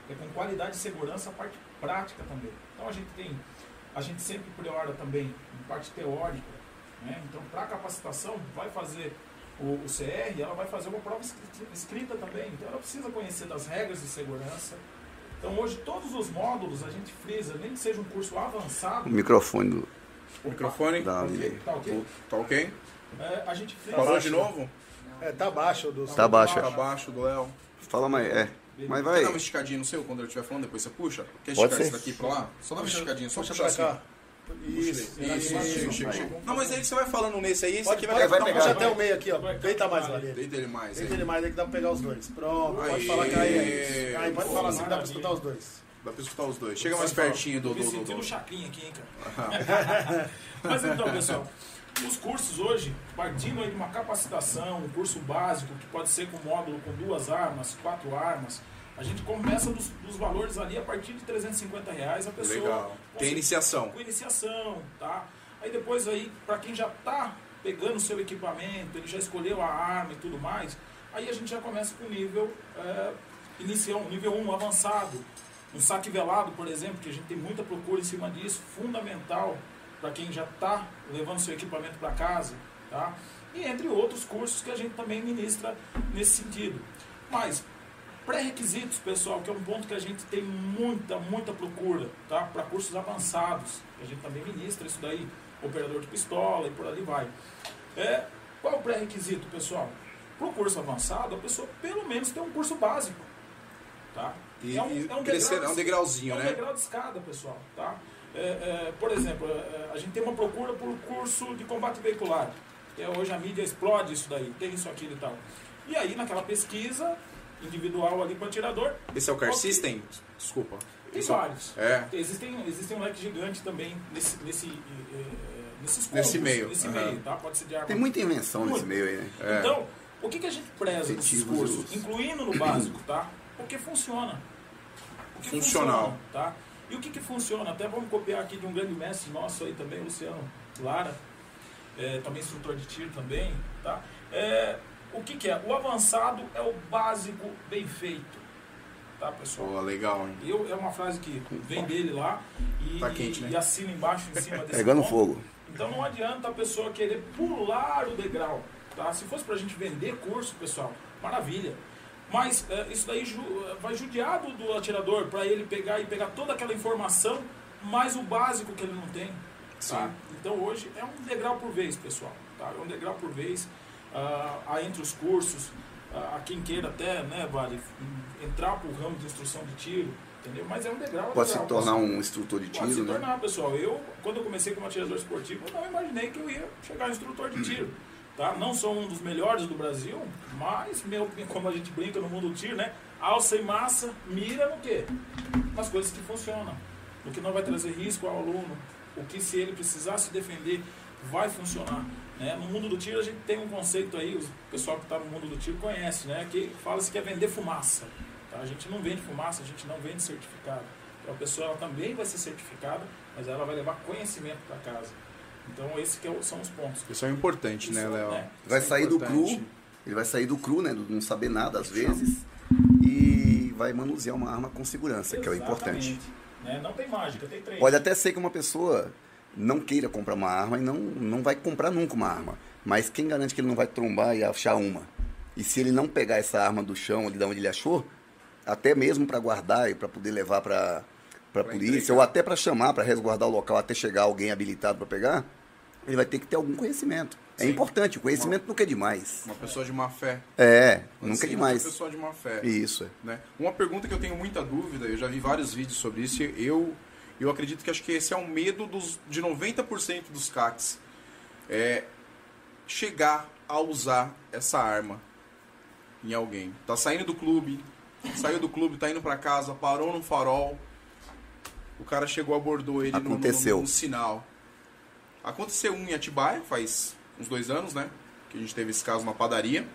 é com qualidade e segurança a parte prática também. Então a gente tem a gente sempre priora também em parte teórica. Né? Então, para capacitação, vai fazer o, o CR, ela vai fazer uma prova escrita, também. Então, ela precisa conhecer das regras de segurança. Então, hoje, todos os módulos a gente frisa, nem que seja um curso avançado. O microfone do. O microfone. Ok. Tá ok? Tá ok? É, a gente frisa. Parou de novo? É, tá abaixo do. Tá baixo. Tá é. abaixo do Léo. Fala mais. É. Mas Quer vai. dar uma esticadinha no seu quando eu estiver falando, depois você puxa? Quer Pode esticar ser. esse daqui pra lá? Só dá uma esticadinha, só Puxa pra assim. cá. Isso. Isso, isso, isso. Não, mas aí que você vai falando nesse aí, esse Pode, aqui vai, vai pegar. Puxa até o meio aqui, ó. Deita mais lá dele. Deita ele mais. Deita ele mais aí que dá pra pegar os dois. Pronto, pode falar que aí. Aí pode falar assim que dá pra escutar os dois. Dá pra escutar os dois. Chega mais pertinho do... Tô me do, do, sentindo do. chacrinha aqui, hein, cara. (laughs) Mas então, pessoal, os cursos hoje, partindo aí de uma capacitação, um curso básico, que pode ser com módulo com duas armas, quatro armas, a gente começa dos, dos valores ali a partir de 350 reais a pessoa. Legal. Tem iniciação. Com iniciação, tá? Aí depois aí, para quem já tá pegando o seu equipamento, ele já escolheu a arma e tudo mais, aí a gente já começa com o nível é, inicial, nível 1 avançado. Um saque velado, por exemplo, que a gente tem muita procura em cima disso, fundamental para quem já está levando seu equipamento para casa, tá? E entre outros cursos que a gente também ministra nesse sentido. Mas pré-requisitos, pessoal, que é um ponto que a gente tem muita, muita procura, tá? Para cursos avançados, a gente também ministra isso daí, operador de pistola e por ali vai. É, qual é o pré-requisito, pessoal? Para o curso avançado, a pessoa pelo menos tem um curso básico, tá? E, É um- é um degrau- é um degrauzinho, é um né? degrau de escada, pessoal, tá? É, é, por exemplo, é, a gente tem uma procura por curso de combate veicular. é hoje a mídia explode isso daí, tem isso, aquilo e tal. E aí, naquela pesquisa individual ali para o atirador, Esse é o Car Ok. System? Desculpa. tem é vários. É. Existem, existem um leque gigante também nesse, nesse, eh, eh, nesses Nesse meio, Nesse aham. meio, tá? Pode ser de arma Tem muita invenção nesse Muito. meio aí, né? É. Então, o que, que a gente preza nesses cursos? Incluindo no básico, tá? Porque funciona. Porque Funcional. funciona, tá? E o que, que funciona? Até vamos copiar aqui de um grande mestre nosso aí também, Luciano Lara, é, também instrutor de tiro também, tá? É, o que, que é? O avançado é o básico bem feito, tá, pessoal? Pô, legal, hein? Eu, é uma frase que vem dele lá e, Tá quente, né? e assina embaixo em cima desse Pegando ponto. fogo. Então não adianta a pessoa querer pular o degrau. Tá? Se fosse pra gente vender curso, pessoal, maravilha. Mas é, isso daí ju- vai judiar do, do atirador para ele pegar e pegar toda aquela informação, mais o básico que ele não tem. Tá? Então hoje é um degrau por vez, pessoal. Tá? É um degrau por vez. Ah, entre os cursos, ah, a quem queira até, né, Vale, entrar pro ramo de instrução de tiro, entendeu? Mas é um degrau. Pode se tornar pessoal. um instrutor de Pode se tiro, né? tornar, pessoal. Eu, quando eu comecei como atirador esportivo, eu não imaginei que eu ia chegar a instrutor de tiro. Tá? Não sou um dos melhores do Brasil, mas, meu, como a gente brinca no mundo do tiro, né? Alça e massa, mira no quê? Nas coisas que funcionam. No que não vai trazer risco ao aluno. O que, se ele precisar se defender, vai funcionar. Né? No mundo do tiro, a gente tem um conceito aí, o pessoal que está no mundo do tiro conhece, né? que fala-se que é vender fumaça. Tá? A gente não vende fumaça, a gente não vende certificado. Então, a pessoa também vai ser certificada, mas ela vai levar conhecimento para casa. Então, esses que é são os pontos. Isso é importante, né, Isso, Léo? né? Vai é sair do importante. cru, ele vai sair do cru, né? Do não saber nada às vezes. E vai manusear uma arma com segurança, que é o importante. Exatamente. Né? Não tem mágica, tem treino. Pode até ser que uma pessoa não queira comprar uma arma e não, não vai comprar nunca uma arma. Mas quem garante que ele não vai trombar e achar uma? E se ele não pegar essa arma do chão, ali de onde ele achou, até mesmo para guardar e para poder levar para para Pra polícia entregar. ou até para chamar para resguardar o local até chegar alguém habilitado para pegar, ele vai ter que ter algum conhecimento. É Sim. importante, o conhecimento nunca é demais. Uma pessoa de má fé. É, nunca ser é demais. Uma pessoa de má fé. Isso. é. né? Uma pergunta que eu tenho muita dúvida, eu já vi vários vídeos sobre isso, eu, eu acredito que acho que esse é um medo dos, de 90% dos CACs. É chegar a usar essa arma em alguém. Tá saindo do clube, saiu do clube, tá indo pra casa, parou no farol, o cara chegou, abordou ele Aconteceu. num, num sinal. Aconteceu um em Atibaia, faz uns dois anos, né? Que a gente teve esse caso na padaria.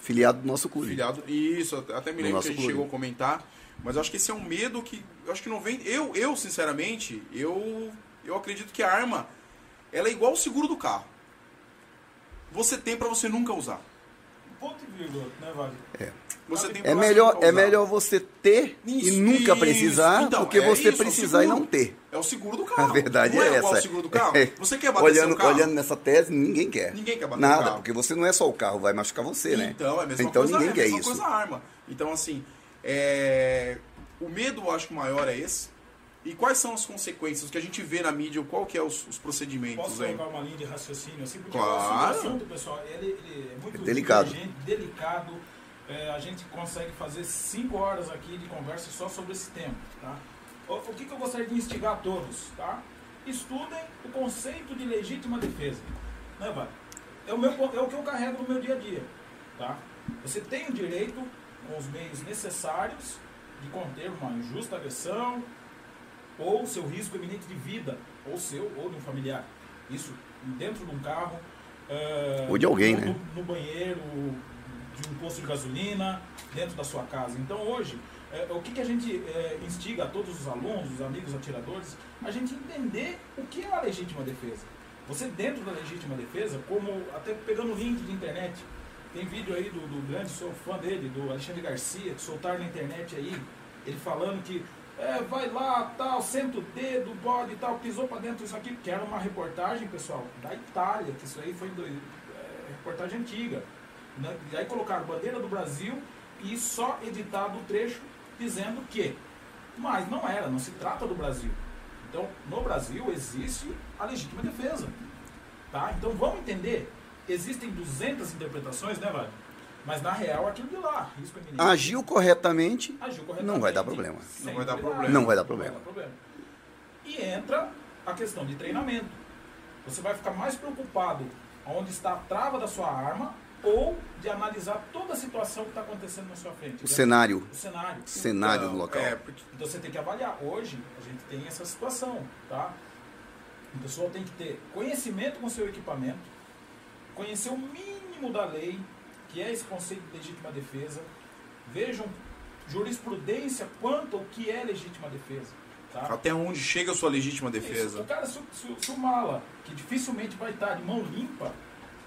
Filiado do nosso clube. Filiado. Isso, até me lembro que a gente clube. chegou a comentar. Mas eu acho que esse é um medo que. Eu acho que 90. Eu, eu sinceramente, eu, eu acredito que a arma ela é igual o seguro do carro. Você tem pra você nunca usar. Ponto e vírgula, né, Vale? É. Você tem É melhor, é melhor você ter Isso, e nunca isso. precisar Então, do que é você isso, é precisar e não ter. É o seguro do carro. A verdade não é, é essa. o seguro do carro. É. Você quer bater olhando, seu carro? olhando nessa tese, ninguém quer. Ninguém quer bater Nada, porque você não é só o carro, vai machucar você, né? Então, é a mesma então coisa, ninguém é a quer mesma isso. coisa a arma. Então, assim, é, o medo, eu acho que o maior é esse. E quais são as consequências? O que a gente vê na mídia, qual que é os, os procedimentos Posso aí? colocar uma linha de raciocínio assim? Porque Claro. o assunto, pessoal, ele, ele é muito É delicado. delicado. É, a gente consegue fazer cinco horas aqui de conversa só sobre esse tema, tá? O, o que, que eu gostaria de instigar a todos, tá? Estudem o conceito de legítima defesa, né, Vale? É o, meu, é o que eu carrego no meu dia a dia, tá? Você tem o direito, com os meios necessários, de conter uma injusta agressão, ou seu risco iminente de vida, ou seu, ou de um familiar. Isso dentro de um carro. eh, Ou de alguém, no, né? No banheiro de um posto de gasolina, dentro da sua casa. Então hoje, eh, o que, que a gente eh, instiga a todos os alunos, os amigos atiradores, a gente entender o que é a legítima defesa. Você dentro da legítima defesa, como até pegando link de internet, tem vídeo aí do, do grande, sou fã dele, do Alexandre Garcia, que soltaram na internet aí, ele falando que é, vai lá, tal, senta o dedo, bode e tal, pisou pra dentro disso aqui, que era uma reportagem, pessoal, da Itália, que isso aí foi é, reportagem antiga. Né? E aí colocaram bandeira do Brasil e só editado o trecho dizendo que. Mas não era, não se trata do Brasil. Então, no Brasil existe a legítima defesa. Tá? Então vamos entender. Existem 200 interpretações, né, Vale? Mas na real aquilo de lá, risco iminente. Agiu corretamente, Agiu corretamente, não vai dar problema. Não vai dar problema. Não vai dar problema. Não vai dar problema. E entra a questão de treinamento. Você vai ficar mais preocupado onde está a trava da sua arma ou de analisar toda a situação que está acontecendo na sua frente. o cenário, O cenário. cenário Então, do local. É, porque Então você tem que avaliar. Hoje a gente tem essa situação, tá? O pessoal tem que ter conhecimento com seu equipamento, conhecer o mínimo da lei, que é esse conceito de legítima defesa. Vejam jurisprudência quanto ao que é legítima defesa. Tá? até onde chega a sua legítima Isso. defesa? O cara, se, se- se o mala, que dificilmente vai estar de mão limpa,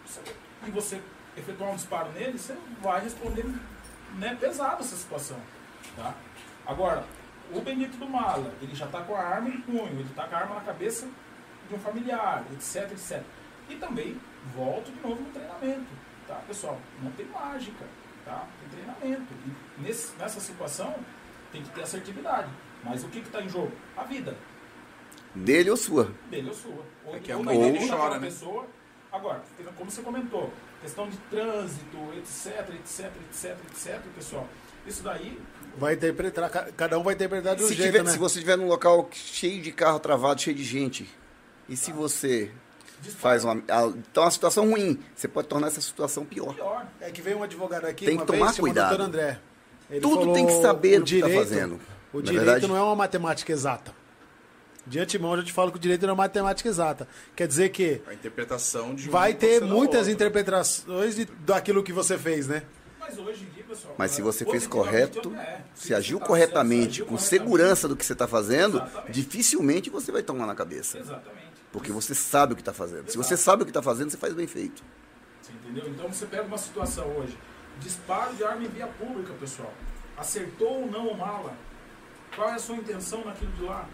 você- e você efetuar um disparo nele, você vai responder né, pesado essa situação. Tá? Agora, o Benito do Mala, ele já está com a arma em punho, ele está com a arma na cabeça de um familiar, etc, etc. E também volto de novo no treinamento. Tá, pessoal? Não tem mágica. Tá? Tem treinamento. E nesse, nessa situação tem que ter assertividade. Mas o que está em jogo? A vida Dele ou sua. dele ou sua. Ou, É que a mãe dele chora, né? pessoa. Agora, como você comentou, questão de trânsito, etc, etc, etc, etc, pessoal. Isso daí, Vai interpretar, ca- cada um vai interpretar de um Se, jeito, tiver- né? se você estiver num local cheio de carro travado, cheio de gente, e se você dispara faz uma. a- Então, é uma situação ruim, você pode tornar essa situação pior. pior. É que veio um advogado aqui Tem uma que tomar vez, cuidado. Dr. André. Ele Tudo falou, tem que saber o que tá direito- fazendo. O Na direito verdade- não é uma matemática exata. De antemão, eu já te falo que o direito não é uma matemática exata. Quer dizer que A interpretação de um vai ter muitas interpretações de, daquilo que você fez, né? Mas hoje em dia, pessoal. Mas se você fez correto, é. se agiu você tá corretamente, certo, se com agiu segurança do que você está fazendo, Exatamente. dificilmente você vai tomar na cabeça. Exatamente. Porque você sabe o que está fazendo. Se você Exato. sabe o que está fazendo, você faz bem feito. Você entendeu? Então você pega uma situação hoje, disparo de arma em via pública, pessoal. Acertou ou não o mala? Qual é a sua intenção naquilo de lá?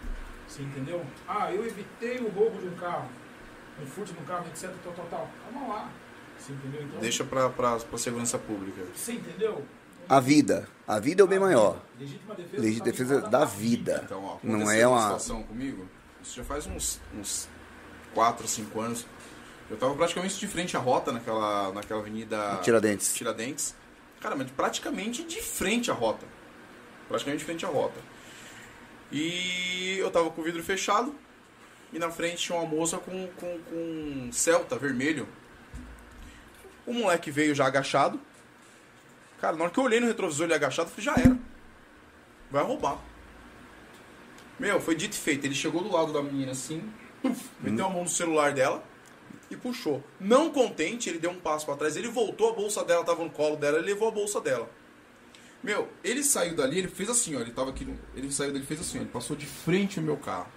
Você entendeu? Ah, eu evitei o roubo de um carro, um furto de um carro, etc, tal, tal, tal. Calma lá. Você entendeu? Então, Deixa pra, pra, pra segurança pública. Você entendeu? A vida. A vida é o bem maior. Legítima defesa, Legítima tá defesa vinculada da à vida. Então, ó, Não é uma uma. situação comigo, isso já faz uns, uns 4, 5 anos. Eu tava praticamente de frente à rota naquela, naquela avenida Tiradentes. Tiradentes. Cara, mas praticamente de frente à rota. Praticamente de frente à rota. E eu tava com o vidro fechado. E na frente tinha uma moça com, com, com Celta vermelho. O moleque veio já agachado. Cara, na hora que eu olhei no retrovisor ele agachado, eu falei, já era. Vai roubar. Meu, foi dito e feito. Ele chegou do lado da menina assim, meteu a mão no celular dela e puxou. Não contente, ele deu um passo pra trás, ele voltou, a bolsa dela tava no colo dela, ele levou a bolsa dela. Meu, ele saiu dali, ele fez assim, ó, ele tava aqui, ele saiu dali, fez assim, ó, ele passou de frente ao meu carro.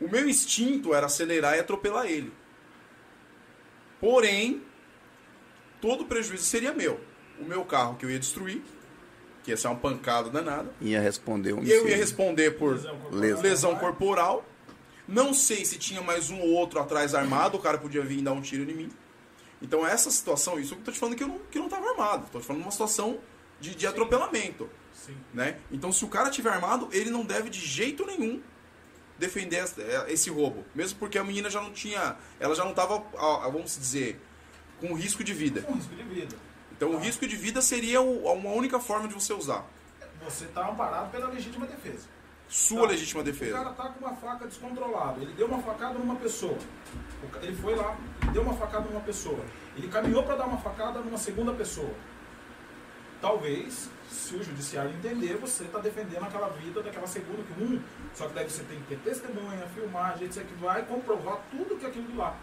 O meu instinto era acelerar e atropelar ele. Porém, todo o prejuízo seria meu. O meu carro que eu ia destruir que ia ser uma pancada danada. Ia responder um Eu ia responder por Lesão corporal. Lesão. corporal. Não sei se tinha mais um ou outro atrás armado, o cara podia vir e dar um tiro em mim. Então essa situação, isso eu tô te falando que eu não, que eu não tava armado. Tô te falando de uma situação de, de atropelamento. Sim. Né? Então se o cara tiver armado, ele não deve de jeito nenhum defender é, esse roubo. Mesmo porque a menina já não tinha. Ela já não tava, ah, vamos dizer, com risco de vida. Com risco de vida. Então o risco de vida seria o- uma única forma de você usar. Você está amparado pela legítima defesa. Sua Tá. legítima O defesa. cara tá com uma faca descontrolada. Ele deu uma facada numa pessoa. O Ele foi lá, deu uma facada numa pessoa. Ele caminhou para dar uma facada numa segunda pessoa. Talvez, se o judiciário entender, você está defendendo aquela vida daquela segunda que um. Só que daí você tem que ter testemunha, filmagem, etc. que vai comprovar tudo que é aquilo lá.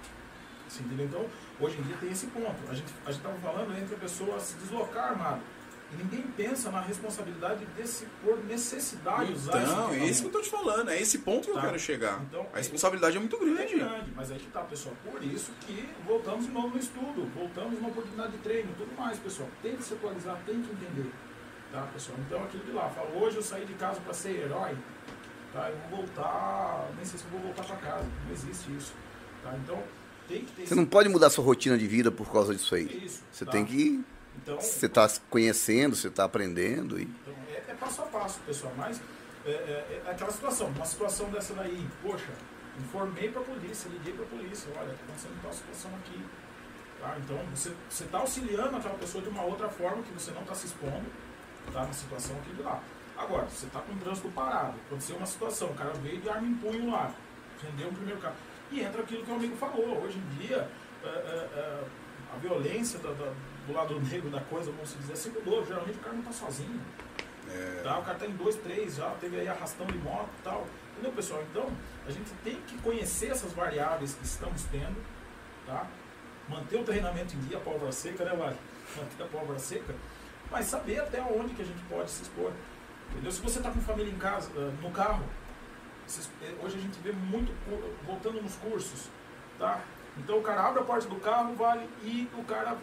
Entendeu? Então, hoje em dia tem esse ponto. A gente a estava falando entre a pessoa se deslocar armado. E ninguém pensa na responsabilidade desse por necessidade usar esse Então, é isso que eu tô te falando. É esse ponto que eu Tá. quero chegar. Então, A responsabilidade é muito É grande. grande, mas aí que tá, pessoal. Por isso que voltamos de novo no estudo, voltamos na oportunidade de treino, tudo mais, pessoal. Tem que se atualizar, tem que entender. Tá, pessoal? Então aquilo de lá, fala, hoje eu saí de casa para ser herói, tá? Eu vou voltar, nem sei se eu vou voltar para casa, não existe isso. Tá? Então, tem que ter Você não pode mudar sua rotina de vida por causa disso aí. isso. Você tá? tem que. Então, Você está conhecendo, você está aprendendo. E... Então, é, é passo a passo, pessoal. Mas é, é- é aquela situação, uma situação dessa daí, poxa, informei para a polícia, liguei para a polícia, olha, está acontecendo tal situação aqui. Tá? Então, você está auxiliando aquela pessoa de uma outra forma que você não está se expondo tá? na situação aqui de lá. Agora, você está com o trânsito parado, aconteceu uma situação, o cara veio de arma em punho lá, rendeu o primeiro carro. E entra aquilo que o amigo falou, hoje em dia, é, é, é, a violência da- da- do lado negro da coisa, vamos dizer, se mudou. Geralmente o cara não está sozinho. Tá? O cara está em dois, três, já teve aí arrastão de moto e tal. Entendeu, pessoal? Então, a gente tem que conhecer essas variáveis que estamos tendo, tá? Manter o treinamento em dia, a pólvora seca, né, Vale? Manter a pólvora seca, mas saber até onde que a gente pode se expor. Entendeu? Se você está com família em casa, ah, no carro, eh, hoje a gente vê muito voltando nos cursos, tá? Então o cara abre a porta do carro, vale, e o cara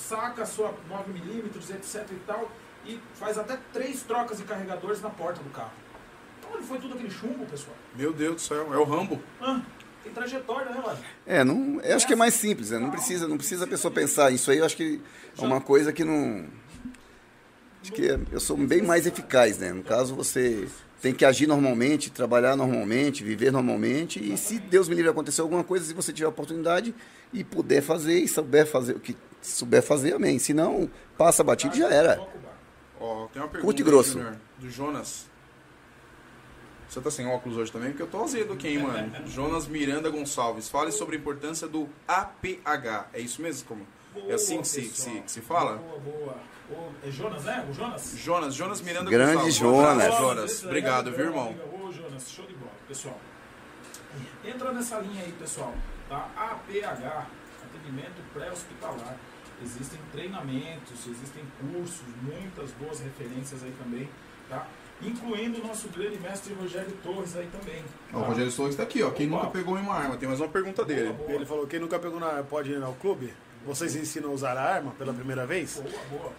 saca a sua 9mm, etc e tal, e faz até três trocas de carregadores na porta do carro. Então onde foi tudo aquele chumbo, pessoal? Meu Deus do céu, é o Rambo. Ah, tem trajetória, né, mano? É, não, eu acho que é mais simples, né? Não precisa, não precisa a pessoa pensar. Isso aí eu acho que é uma coisa que não. Acho que é- eu sou bem mais eficaz, né? No caso, você tem que agir normalmente, trabalhar normalmente, viver normalmente. E se Deus me livre acontecer alguma coisa, se você tiver oportunidade e puder fazer e souber fazer o que souber fazer, amém. Se não, passa batido e já era. Ó, tem uma pergunta Curto e aí, grosso. Do Jonas. Você tá sem óculos hoje também? Porque eu tô azedo aqui, hein, mano. (laughs) Jonas Miranda Gonçalves. Fale sobre a importância do APH. É isso mesmo? Como? É assim que se, se, que se fala? Boa, boa. É Jonas, né? O Jonas? Jonas, Jonas Miranda Grande Gonçalves. Abraço, Jonas. Jonas. esse Obrigado, viu, irmão? Ô, Jonas, show de bola, pessoal. Entra nessa linha aí, pessoal. Tá? APH, atendimento pré-hospitalar. Existem treinamentos, existem cursos, muitas boas referências aí também, tá? Incluindo o nosso grande mestre Rogério Torres aí também. Ó, o tá? Rogério Soares tá aqui, ó. Quem Opa. nunca pegou em uma arma? Tem mais uma pergunta dele. Boa, boa. Ele falou, quem nunca pegou na, pode ir ao clube? Vocês ensinam a usar a arma pela primeira vez? Boa, boa.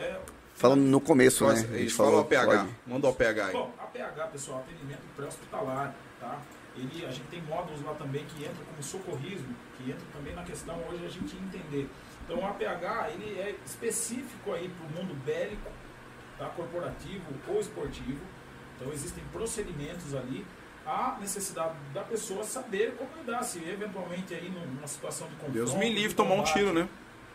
É, Falando no começo, né? A gente isso, fala o APH. pode- Manda o APH aí. Bom, APH, pessoal, atendimento pré-hospitalar, tá? Ele, a gente tem módulos lá também que entram como socorrismo, que entra também na questão hoje a gente entender. Então o APH, ele é específico aí para o mundo bélico, tá? corporativo ou esportivo. Então existem procedimentos ali. Há necessidade da pessoa saber como lidar, se eventualmente aí numa situação de confronto. Deus me livre tomar um tiro, né?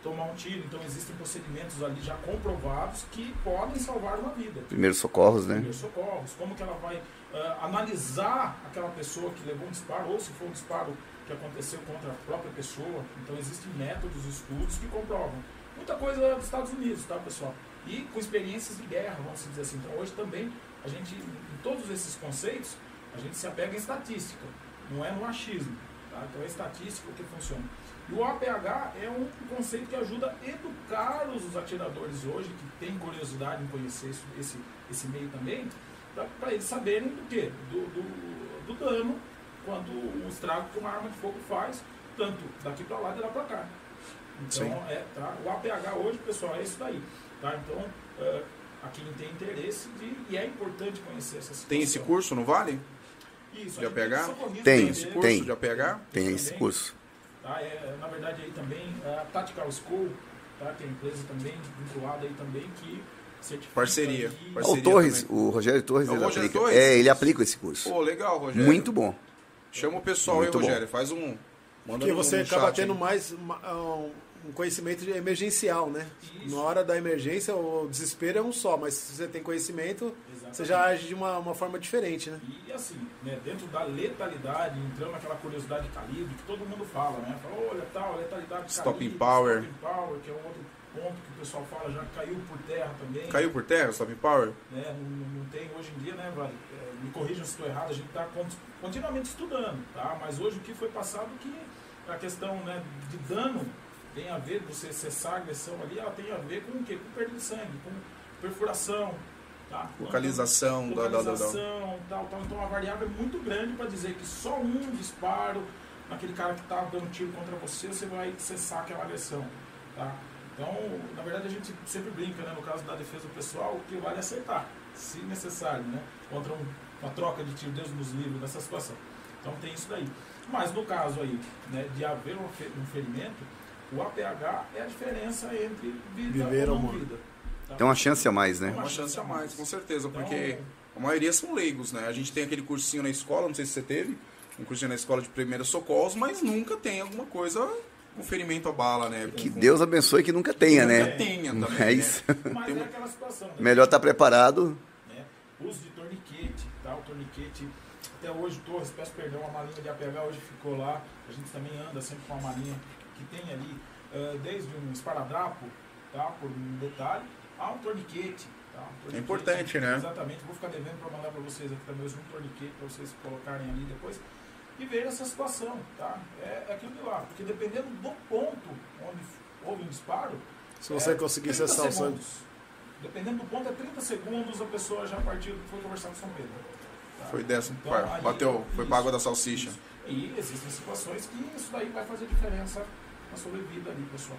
Tomar um tiro. Então existem procedimentos ali já comprovados que podem salvar uma vida Primeiros socorros, né? primeiros socorros, como que ela vai ah, analisar aquela pessoa que levou um disparo, ou se for um disparo que aconteceu contra a própria pessoa. Então existem métodos, estudos que comprovam. Muita coisa dos Estados Unidos, tá pessoal? E com experiências de guerra, vamos dizer assim. Então hoje também, a gente, em todos esses conceitos, a gente se apega em estatística, não é no achismo. Tá? Então é estatística o que funciona. E o APH é um conceito que ajuda a educar os atiradores hoje, que têm curiosidade em conhecer esse, esse, esse meio também, para eles saberem do quê? Do, do, do dano, quando o estrago que uma arma de fogo faz, tanto daqui para lá e lá para cá. Então, Sim. é, tá? o APH hoje, pessoal, é isso daí. Tá? Então, eh, a quem tem interesse de, e é importante conhecer essa situação. Tem esse curso no Vale? Isso, de tem APH? Tem, curso Tem. de APH? Tem esse curso. Tá? É, na verdade, aí também a Tactical School, tá? que é a empresa também vinculada aí também que certifica. Parceria, parceria. o Torres, também. o Rogério Torres, É o ele Rogério aplica. Torres? É, ele aplica esse curso. Pô, legal, Rogério. Muito bom. Chama o pessoal Muito aí, bom. Rogério. Faz um. Manda Porque você no acaba chat tendo aí. mais um um conhecimento emergencial, né? Isso. Na hora da emergência, o desespero é um só, mas se você tem conhecimento, Exatamente. você já age de uma, uma forma diferente, né? E assim, né, dentro da letalidade, entrando naquela curiosidade de calibre, que todo mundo fala, né? Fala, olha tal, letalidade de Stopping calibre, power. Stopping power, que é um outro ponto que o pessoal fala, já caiu por terra também. Caiu por terra, Stop Power? né, não, não tem hoje em dia, né, Vale? É, me corrijam se estou errado, a gente está continuamente estudando, tá? Mas hoje o que foi passado que a questão né, de dano tem a ver, você cessar a agressão ali, ela tem a ver com o quê? Com perda de sangue, com perfuração, tá? Localização, da, da, da, da. localização, tal, tal. Então a variável é muito grande para dizer que só um disparo naquele cara que está dando tiro contra você, você vai cessar aquela agressão, tá? Então, na verdade, a gente sempre brinca, né, no caso da defesa pessoal, o que vale acertar, se necessário, né? Contra um- uma troca de tiro, Deus nos livre dessa situação. Então tem isso daí. Mas no caso aí, né, de haver um fe- ferimento, o APH é a diferença entre vida Viver ou não morrer. vida. Tá? Tem uma chance a mais, né? Uma chance a mais, com certeza, porque a maioria são leigos, né? A gente tem aquele cursinho na escola, não sei se você teve, um cursinho na escola de primeiros socorros, mas nunca tem alguma coisa com ferimento a bala, né? Que Com- Deus abençoe que nunca tenha, nunca né? tenha Não também, é né? isso. Mas Tem é aquela situação, né? Melhor estar preparado. né? Uso de torniquete, tá? O torniquete, até hoje, Torres, peço perdão, a malinha de APH hoje ficou lá. A gente também anda sempre com a malinha que tem ali, eh, desde um esparadrapo, tá? Por um detalhe, a um torniquete. Tá? Um torniquete, importante, né? Exatamente, vou ficar devendo para mandar para vocês aqui também um torniquete para vocês colocarem ali depois e ver essa situação, tá? É, é aquilo de lá, porque dependendo do ponto onde houve um disparo, Se você é, conseguir 30 cessar o sangue. Dependendo do ponto, é 30 segundos a pessoa já partiu, foi conversar com São Pedro. tá? Foi dessa, Então, pá, aí- bateu, foi isso, pra água da salsicha. isso. E existem situações que isso daí vai fazer diferença na sobrevida ali, pessoal.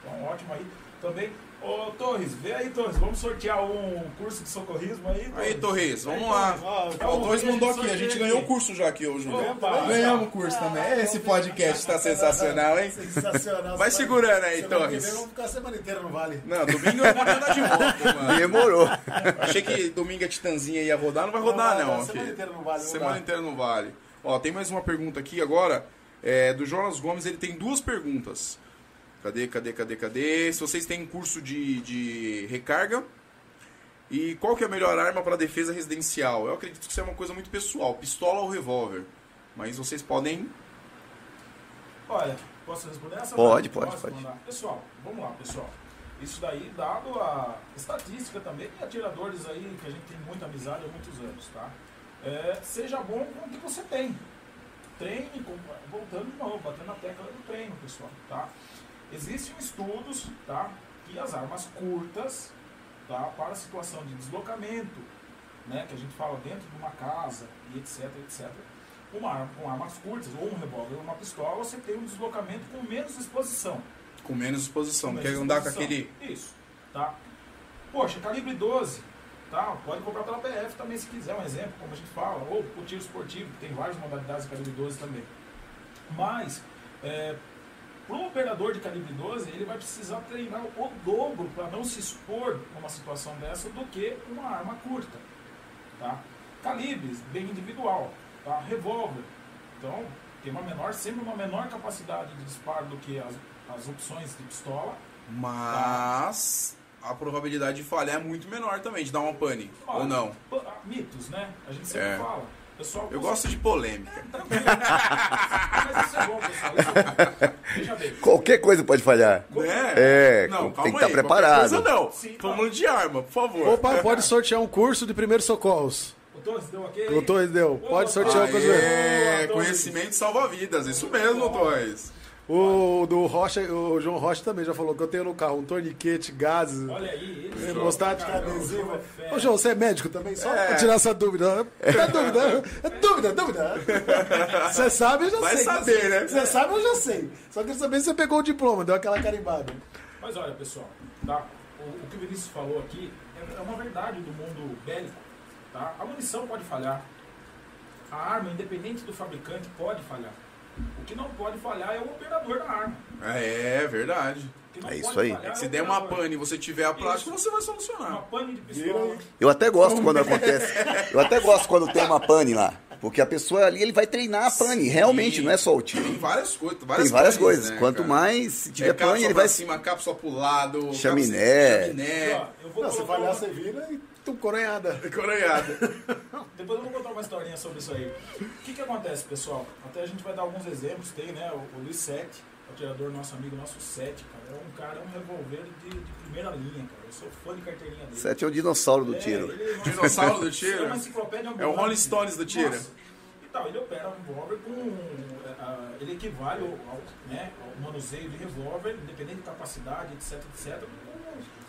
Então, ótimo aí. Também, ô Torres, vê aí, Torres, vamos sortear um curso de socorrismo aí. Aí, Torres, vamos Aí, lá. Torres. Ah, o Torres mandou aqui, a gente sorteia ganhou o aqui. curso já aqui hoje. Opa, Ganhamos o curso também. Esse podcast tá sensacional, hein? Sensacional. Vai segurando aí, Semana que Torres. vem Vamos ficar a semana inteira no Vale. Não, domingo eu vou andar de moto, (laughs) mano. Demorou. Achei que domingo a Titãzinha ia rodar, não vai rodar vai, não. vai, semana inteira não vale, não Semana inteira não vale. Ó, tem mais uma pergunta aqui agora, é, do Jonas Gomes, ele tem duas perguntas. Cadê, cadê, cadê, cadê? Se vocês têm curso de, de recarga e qual que é a melhor arma para defesa residencial? Eu acredito que isso é uma coisa muito pessoal, pistola ou revólver. Mas vocês podem... Olha, posso responder essa? Pode, pode, pode. mandar? Pessoal, vamos lá, pessoal. Isso daí dado a estatística também e atiradores aí que a gente tem muita amizade há muitos anos, tá? É, seja bom com o que você tem. Treine, voltando de novo, batendo na tecla do treino, pessoal, tá? Existem estudos, tá? Que as armas curtas, tá? Para a situação de deslocamento, né? Que a gente fala dentro de uma casa e etc, etc. Uma arma com armas curtas, ou um revólver ou uma pistola, você tem um deslocamento com menos exposição. Com menos exposição, não quer andar com aquele... Isso, tá? Poxa, calibre 12, tá? Pode comprar pela PF também se quiser, um exemplo, como a gente fala, ou o tiro esportivo, que tem várias modalidades de calibre 12 também. Mas, é, para um operador de calibre 12, ele vai precisar treinar o dobro para não se expor numa situação dessa do que uma arma curta, tá? Calibres, bem individual, tá? Revólver, então tem uma menor, sempre uma menor capacidade de disparo do que as, as opções de pistola, Mas a probabilidade de falhar é muito menor também, de dar uma pane. Olha, Ou não? Mitos, né? A gente sempre É. fala. Pessoal, Eu gosto de polêmica. Mas isso é bom, pessoal. É bom. Veja bem. Qualquer coisa pode falhar. Né? É, não, tem calma que aí, estar qualquer preparado. Coisa não. Sim, Tô falando de arma, por favor. Opa, pode sortear um curso de primeiros socorros. O Torres deu ok? O Torres deu. Pode sortear coisa. Aê, Boa, conhecimento salva vidas, isso mesmo, Toys. O do Rocha, o João Rocha também já falou que eu tenho no carro um torniquete, gases. Olha aí. Ele Hemostática Caramba, adesiva. o João é. Ô, João, você é médico também? Só É. pra tirar essa dúvida. É dúvida, é dúvida, dúvida. Você sabe, eu já Vai sei. saber, né? Você sabe, eu já sei. Só queria saber se você pegou o diploma, deu aquela carimbada. Mas olha, pessoal, tá? O, o que o Vinícius falou aqui é, é uma verdade do mundo bélico. Tá? A munição pode falhar. A arma, independente do fabricante, pode falhar. O que não pode falhar é o operador da arma. É, verdade. É isso aí. É se der uma pane e você tiver a prática, Isso. você vai Uma solucionar. pane de pistola. Eu até gosto quando acontece. Eu até gosto quando tem uma pane lá. Porque a pessoa ali ele vai treinar a pane, realmente, Sim. não é só o tiro. Tem várias coisas. Várias Tem várias panes, coisas. né, Quanto cara? mais se tiver é pane, cápsula ele pra vai. cima, cápsula pro lado, Chaminé. chaminé. Ó, eu vou Não, se falhar, uma- você vira e tu coronhada. (laughs) Coronhada. Depois eu vou contar uma historinha sobre isso aí. O que, que acontece, pessoal? Até a gente vai dar alguns exemplos. Tem, né, o, o Luiz Sete, atirador nosso amigo, nosso Sete, cara. É um cara, é um revólver de, de primeira linha, cara. Eu sou fã de carteirinha dele. Sete é o dinossauro do É, tiro. nossa, Dinossauro do É tiro. uma enciclopédia É o ambulante. Rolling Stones do tiro. Nossa. Então, ele opera um revólver com. ah, ele equivale ao, ao, né, ao manuseio de revólver, independente de capacidade, etc, etc.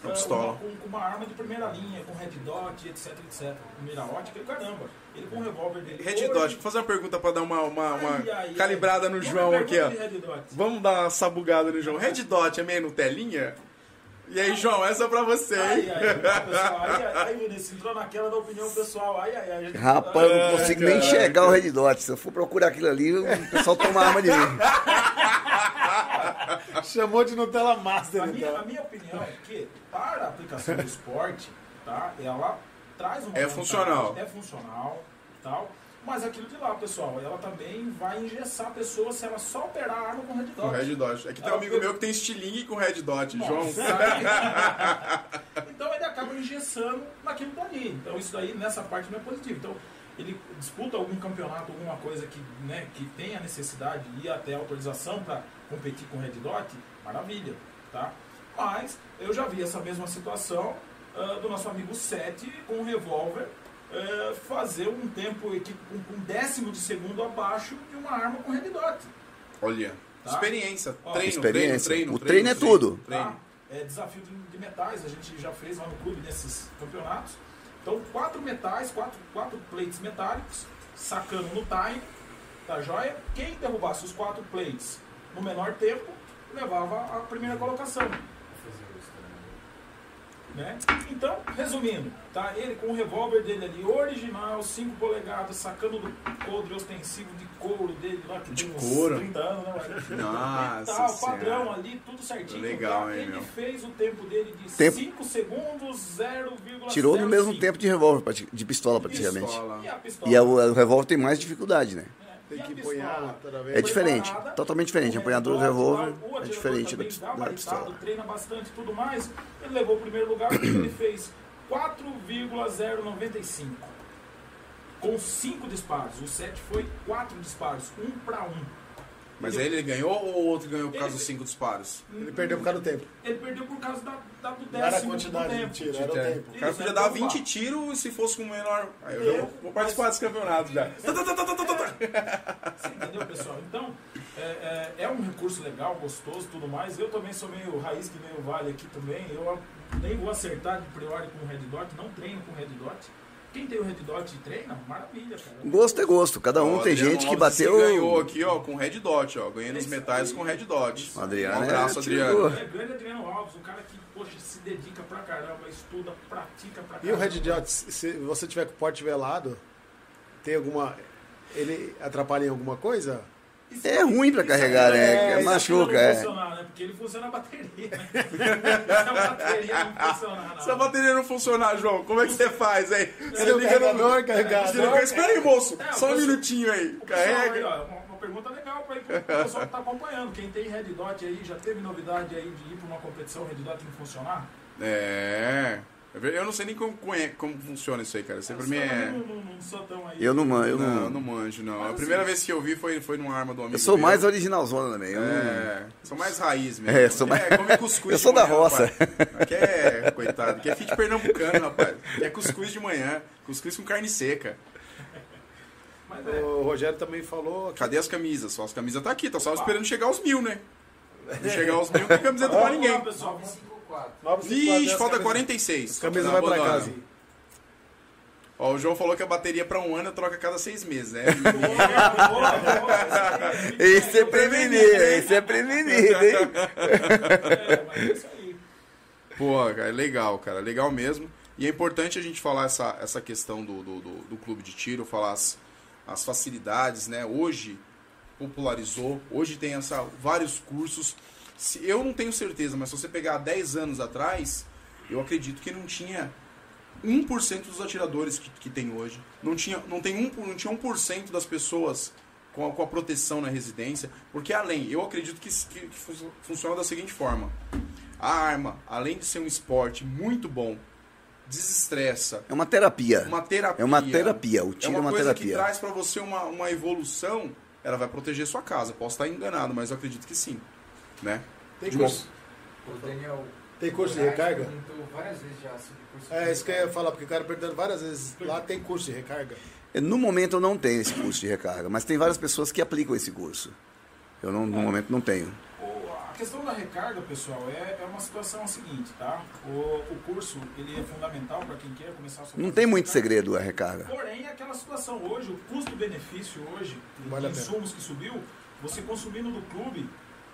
Com, Uma pistola. com, com uma arma de primeira linha, com red dot, etc, etc. Com mira ótica caramba. Ele com revólver dele. Red Dot, vou fazer uma pergunta pra dar uma, uma, uma Ai, ai, ai. calibrada no João aqui, ó. Vamos dar uma sabugada no João. Red Dot é meio Nutelinha? E aí, João, essa é pra você, Ai, hein? ai, pessoal, ai, ai, ai, Vinícius, entrou naquela da opinião pessoal. Ai, ai, ai. a gente- Rapaz, eu não consigo nem cara. enxergar o Red Dot. Se eu for procurar aquilo ali, o pessoal toma arma de mim. (laughs) Chamou de Nutella Master, A minha, a então. minha opinião é que para a aplicação do esporte, tá? Ela traz uma É funcional. É funcional, tal. Mas aquilo de lá, pessoal, ela também vai engessar a pessoa se ela só operar a arma com red dot. Com Red Dot. Aqui tem um amigo meu que tem estilingue com Red Dot, João. Nossa. (laughs) então ele acaba engessando naquilo dali. Então isso daí, nessa parte, não é positivo. Então ele disputa algum campeonato, alguma coisa que, né, que tenha necessidade de ir até autorização para competir com Red Dot, maravilha, tá? Mas eu já vi essa mesma situação ah, do nosso amigo Sete com um revólver eh, fazer um tempo com um décimo de segundo abaixo de uma arma com Red Dot. Olha, Tá. experiência, Ó, treino, Experiência. treino, treino. O treino é tudo. Treino. Tá? É desafio de, de metais, a gente já fez lá no clube nesses campeonatos. Então, quatro metais, quatro, quatro plates metálicos, sacando no time, tá joia? Quem derrubasse os quatro plates no menor tempo, levava a primeira colocação. Né? Então, resumindo, tá? Ele com o revólver dele ali, original, 5 polegadas, sacando do coldre ostensivo de couro dele lá, que De tem uns couro? 30 anos, né? Nossa tal, Senhora. padrão ali, tudo certinho. Legal, tá? hein, Ele meu? fez o tempo dele de Tempo. 5 segundos, 0,05. Tirou no mesmo tempo de revólver, de pistola praticamente. Pistola. E a pistola? E a- o, revólver tem mais dificuldade, né? É, Tem que empunhar toda vez. É diferente, totalmente diferente. o A empunhadura do revólver é diferente da, da pistola. treina bastante e tudo mais. Ele levou o primeiro lugar porque ele (clears throat) fez 4,095. Com 5 disparos. O 7 foi 4 disparos, 1 para 1. Mas aí ele ganhou ou o outro ganhou por causa Ele- dos cinco disparos? Ele perdeu por causa do tempo. Ele perdeu por causa da, da, do décimo Não era a do quantidade de tempo. tiro, era o É, tempo. O cara podia é dar derrubar. 20 tiros e se fosse com o menor. Aí eu É, já vou, vou participar desse campeonato já. Tá. Você entendeu, pessoal? Então, é, é, é um recurso legal, gostoso tudo mais. Eu também sou meio raiz que nem o Vale aqui também. Eu nem vou acertar de priori com o Red Dot, não treino com Red Dot. Quem tem o Red Dot e treina, maravilha, cara. Gosto é gosto, cada um Ó, tem Adriano gente que bateu. ganhou aqui, ó, com Red Dot, ó. Ganhei nos metais com Red Dot. O Adriano um abraço, é Adriano. (laughs) É grande Adriano Alves, um cara que, poxa, se dedica pra caramba, estuda, pratica pra caramba. E o Red Dot, se você tiver com o porte velado, tem alguma. Ele atrapalha em alguma coisa? É ruim pra carregar, né? e se a Machuca, é. funcionar, né? Porque ele funciona a bateria, né? (laughs) se a bateria não funcionar, não. Se a bateria não funcionar, João, como é que você faz aí? Você liga no. carregador, carregador? Você liga- Espera aí, moço. É, Só um minutinho aí. Pessoal aí, Carrega. ó, uma, pergunta legal para o pessoal que tá acompanhando. Quem tem Red Dot aí, já teve novidade aí de ir para uma competição Red Dot não funcionar? É. É Eu não sei nem como, como funciona isso aí, cara. Isso pra mim Eu é. não, não, não sou tão aí. Eu não manjo, eu Não, não. não manjo, não. Mas A primeira assim- vez que eu vi foi, foi numa arma do amigo. Eu sou meu. mais originalzona também. eu não- É, sou mais raiz mesmo. É, sou mais- É, come cuscuz (laughs) Eu sou da manhã, roça. rapaz. Aqui é, coitado, aqui é fit pernambucano, rapaz. Aqui é cuscuz de manhã, cuscuz com carne seca. Mas é, O Rogério também falou. que- Cadê as camisas? Só as camisas tá aqui, tá só esperando chegar aos mil, né? Não chegar aos mil, não tem camiseta pra ninguém. lá, pessoal. 954. 954, Vixe, falta camisas- 46. As camisas Tá vai pra casa. Ó, o João falou que a bateria pra um ano troca a cada seis meses, né? (laughs) Aí. Esse é prevenido, esse é prevenido, hein? É, mas é isso aí. Pô, cara, legal, cara, legal mesmo. E é importante a gente falar essa, essa questão do, do, do, do clube de tiro, falar as, as facilidades, né? Hoje popularizou, hoje tem essa, vários cursos. Se, eu não tenho certeza, mas se você pegar 10 anos atrás, eu acredito que não tinha 1% dos atiradores que, que tem hoje. Não tinha, não tem um, não tinha 1% das pessoas com a, com a proteção na residência. Porque além, eu acredito que, que, que fun- funciona da seguinte forma. A arma, além de ser um esporte muito bom, desestressa, É uma terapia. uma terapia. É uma terapia. O tiro é é uma, uma coisa que terapia. traz pra você uma, uma evolução. Ela vai proteger sua casa. Posso estar enganado, mas eu acredito que sim. Né? Tem De uma- curso, O Daniel. tem curso de recarga? perguntou várias vezes já sobre curso É, isso que eu ia falar, porque o cara perguntando várias vezes. Lá tem curso de recarga. No momento eu não tenho esse curso de recarga, mas tem várias pessoas que aplicam esse curso. Eu não, no momento não tenho. O- a questão da recarga, pessoal, é, é uma situação seguinte, tá? O, o curso, ele é fundamental para quem quer começar a sua Não tem muito recarga. segredo a recarga. Porém, é aquela situação hoje, o custo-benefício hoje, Vale pena. insumos que subiu, você consumindo do clube,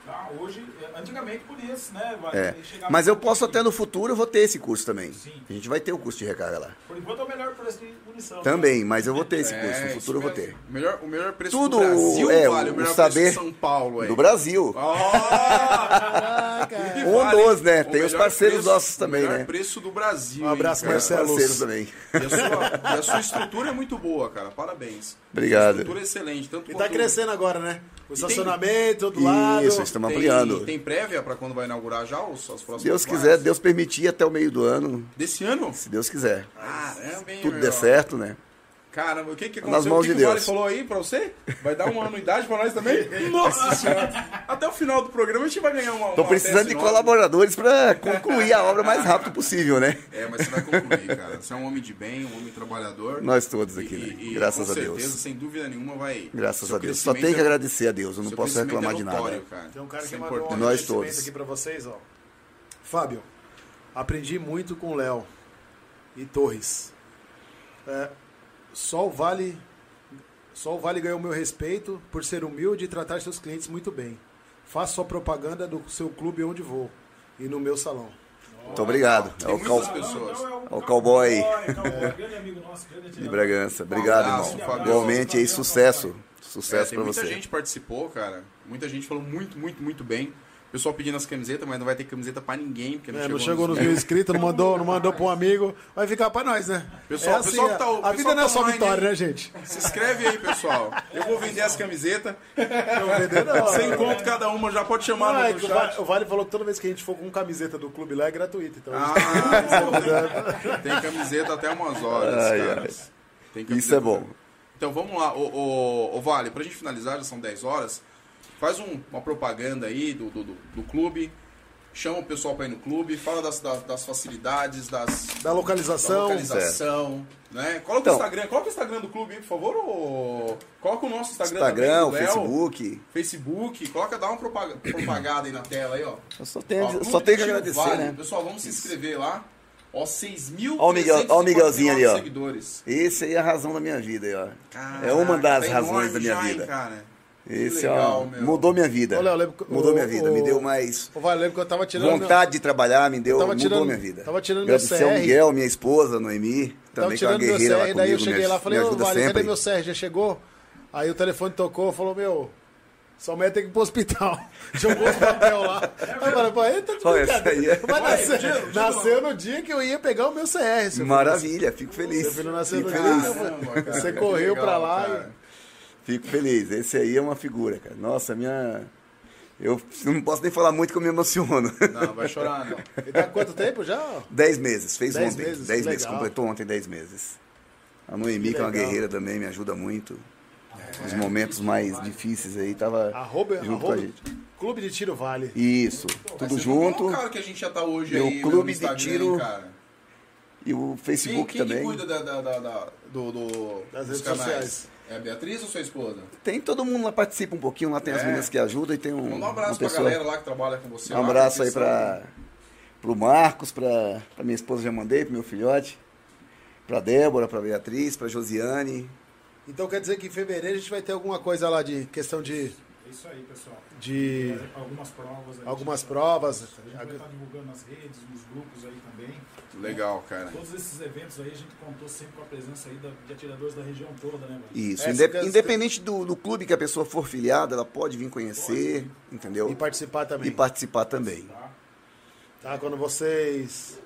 tá? Hoje, é, antigamente podia, né? vai- É. chegar Mas eu posso até no futuro eu vou ter esse curso também. Sim. A gente vai ter o curso de recarga lá. Por enquanto é o melhor preço de munição. Também, mas eu vou ter esse curso. É, No futuro eu vou ter. O melhor, o melhor preço Tudo, do Brasil é, vale, o o melhor saber preço de São Paulo. É. Do Brasil. Ah! Caraca! E (laughs) Um vale, dos, né? Tem os parceiros preço- nossos também, O melhor né? preço do Brasil. Um abraço, hein, Marcelo. parceiros também. E a, sua, e a sua estrutura é muito boa, cara. Parabéns. Obrigado. A estrutura é excelente. Tanto E tá crescendo agora, né? O E tem- estacionamento do lado. Isso, estamos Tem, ampliando. tem prévia pra quando vai inaugurar já os, as próximas Deus vagas? quiser, Deus permitir até o meio do ano, Desse ano? se Deus quiser. Caramba, hein, Tudo meu? der certo, né? Caramba, o que que Nas aconteceu? mãos o que, de que o Vale Deus. falou aí pra você? Vai dar uma anuidade pra nós também? (laughs) Nossa senhora! Até o final do programa a gente vai ganhar uma Tô uma precisando de colaboradores para concluir a obra o mais rápido possível, né? É, mas você vai concluir, cara. Você é um homem de bem, um homem trabalhador. Nós todos aqui, E- né? e- Graças com a Deus. certeza, sem dúvida nenhuma, vai. Graças seu a Deus. Só tem que é- agradecer a Deus, eu não posso crescimento reclamar é de nada. Cara. Tem um cara Isso que é mandou um importante. Nós todos. aqui pra vocês, ó. Fábio, aprendi muito com o Léo e Torres. É, só o Vale só o Vale ganhou meu respeito por ser humilde e tratar seus clientes muito bem. Faço sua propaganda do seu clube onde vou e no meu salão. Muito obrigado. É Tem o muitas cal... pessoas. É o cowboy. (laughs) grande de. Bragança. Obrigado, abraço, irmão. Igualmente aí, sucesso. É, Sucesso pra muita você. gente participou, cara. Muita gente falou muito, muito, muito bem. O pessoal pedindo as camisetas, mas não vai ter camiseta pra ninguém, porque não É, chegou, não chegou nos mil inscritos, não mandou, não mandou pra um amigo, vai ficar pra nós, né? Pessoal- é assim, pessoal que tá- a- o vida não é tá só vitória, hein? né, gente? Se inscreve aí, pessoal. Eu vou vender as camisetas. Não vender, não. Sem conto cada uma, já pode chamar Não, é no o, chat. vale, o Vale falou que toda vez que a gente for com camiseta do clube lá é gratuito. Então, Ah, (laughs) tem camiseta até umas horas, Ai, cara. ai. Tem Isso é bom. Então vamos lá, ô, ô, ô, Vale, pra gente finalizar, já são 10 horas. Faz um- uma propaganda aí do, do, do- do clube. Chama o pessoal pra ir no clube, fala das, das, das facilidades, das, da da localização. localização, né? Coloca Então- o Instagram, coloca o Instagram do clube aí, por favor, ou coloca o nosso Instagram, Instagram, também, Léo. Facebook. Facebook, coloca, dá uma propaga- propaganda aí na tela aí, ó. Eu só tenho, Ó, só tenho que agradecer, Vale. né? Pessoal, vamos se inscrever lá. Ó, 6 mil Ó o Miguel- ó o Miguelzinho ali, ó. seguidores. Esse aí é a razão da minha vida, aí, ó. Caraca, é uma das tá razões da minha já, hein, vida. cara? Esse, legal, ó, meu. mudou minha vida. Lembra que- mudou o- minha vida, o- me deu mais Ô, Vale, lembra que eu tava tirando. vontade de trabalhar, me deu, tava mudou tirando- minha vida. tava tirando meu Agradecer ao CR. Miguel, minha esposa, Noemi, Tava também que é uma tirando meu CR, daí eu comigo, cheguei me, lá e falei, me ô ajuda Vale, cadê sempre. meu CR? Já chegou? Aí o telefone tocou, falou, meu, sua mulher tem que ir pro hospital. (laughs) Jogou os papel lá. Aí eu falei, pô, aí tá de Olha, brincadeira. essa aí é- Mas nasceu, nasceu no dia que eu ia pegar o meu CR. Maravilha, fico feliz. Seu filho nasceu Fico no feliz. dia. Você correu pra lá cara. Fico feliz. Esse aí é uma figura, cara. Nossa, minha. Eu não posso nem falar muito que eu me emociono. Não, vai chorar, não. E tá quanto tempo já? Dez meses, fez Dez ontem. meses, dez que meses, legal. completou ontem dez meses. A Noemi, que é uma guerreira também, me ajuda muito. Nos momentos mais difíceis aí, tava Arroba, junto com arroba a gente. Clube de Tiro Vale. Isso, Mas tudo junto. não que a gente já tá hoje Meu aí clube no de tiro cara. E o Quem, Facebook quem que também. cuida da, da, da- da- do, do- Das dos redes canais? sociais. É a Beatriz ou sua esposa? Tem todo mundo lá participa um pouquinho, lá tem as É. meninas que ajudam e tem um, Manda um abraço uma pra pessoa. galera lá que trabalha com você. Um lá, abraço aí pra, pro Marcos, pra, pra minha esposa já mandei, pro meu filhote, pra Débora, pra Beatriz, pra Josiane. Então quer dizer que em fevereiro a gente vai ter alguma coisa lá de questão de isso aí, pessoal. de É, algumas provas. aí, algumas gente, provas. A gente vai estar divulgando nas redes, nos grupos aí também. Legal, cara. Todos esses eventos aí a gente contou sempre com a presença aí da- de atiradores da região toda, né, mano? Isso. É, independente do, do clube que a pessoa for filiada, ela pode vir conhecer, entendeu? E participar também. E participar também. Tá? Tá? Quando vocês.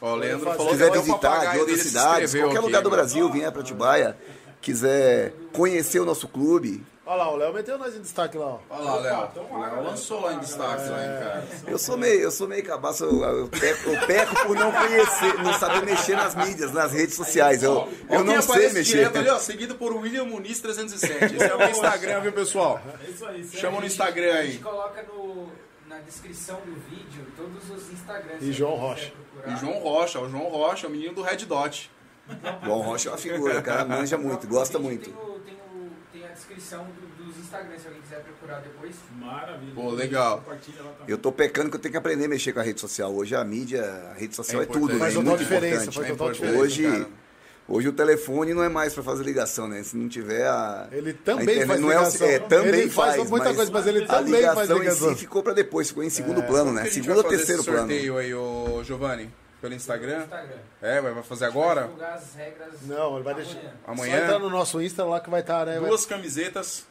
Ó, Leandro falou Se quiser que visitar de outras cidades, qualquer aqui lugar do. Brasil, vier para Atibaia, quiser conhecer o nosso clube, Olha lá, o Léo meteu nós em destaque lá, ó. Olha lá, Léo. Então, O Léo galera, lançou lá em destaque, lá, hein, cara. eu sou meio, eu sou meio cabaço, eu, eu, peco, eu peco por não conhecer, não saber mexer nas mídias, nas redes sociais. Eu, eu não sei mexer. direto ali, ó, seguido por William Muniz 307. Esse é o meu Instagram, viu, pessoal? É isso aí. Chama no aí. Instagram A gente aí. coloca no, na descrição do vídeo todos os Instagrams. E João Rocha. E João Rocha, o João Rocha, o menino do Red Dot. Bom, Rocha é uma figura, o cara manja muito, gosta muito. Tem, o- tem, descrição do- dos Instagrams, se alguém quiser procurar depois. Maravilha. Pô, legal. Compartilha lá também. Eu tô pecando que eu tenho que aprender a mexer com a rede social. Hoje a mídia, a rede social É é, tudo, né? Faz É total muito diferença, importante. faz É total importante, diferença. Hoje, cara. hoje o telefone não é mais para fazer ligação, né? Se não tiver a. Ele a também internet faz não é ligação. é, também ele faz, faz, muita mas coisa, mas ele A também ligação faz em ligação. si ficou para depois, ficou em segundo plano, Como né? a Segundo ou terceiro plano. sorteio aí, ô Giovanni? Pelo Instagram? Instagram. É, vai vai fazer Vai agora? divulgar as regras Não, ele vai deixar. amanhã. Só entrar no nosso Insta lá que vai estar, né? Duas camisetas.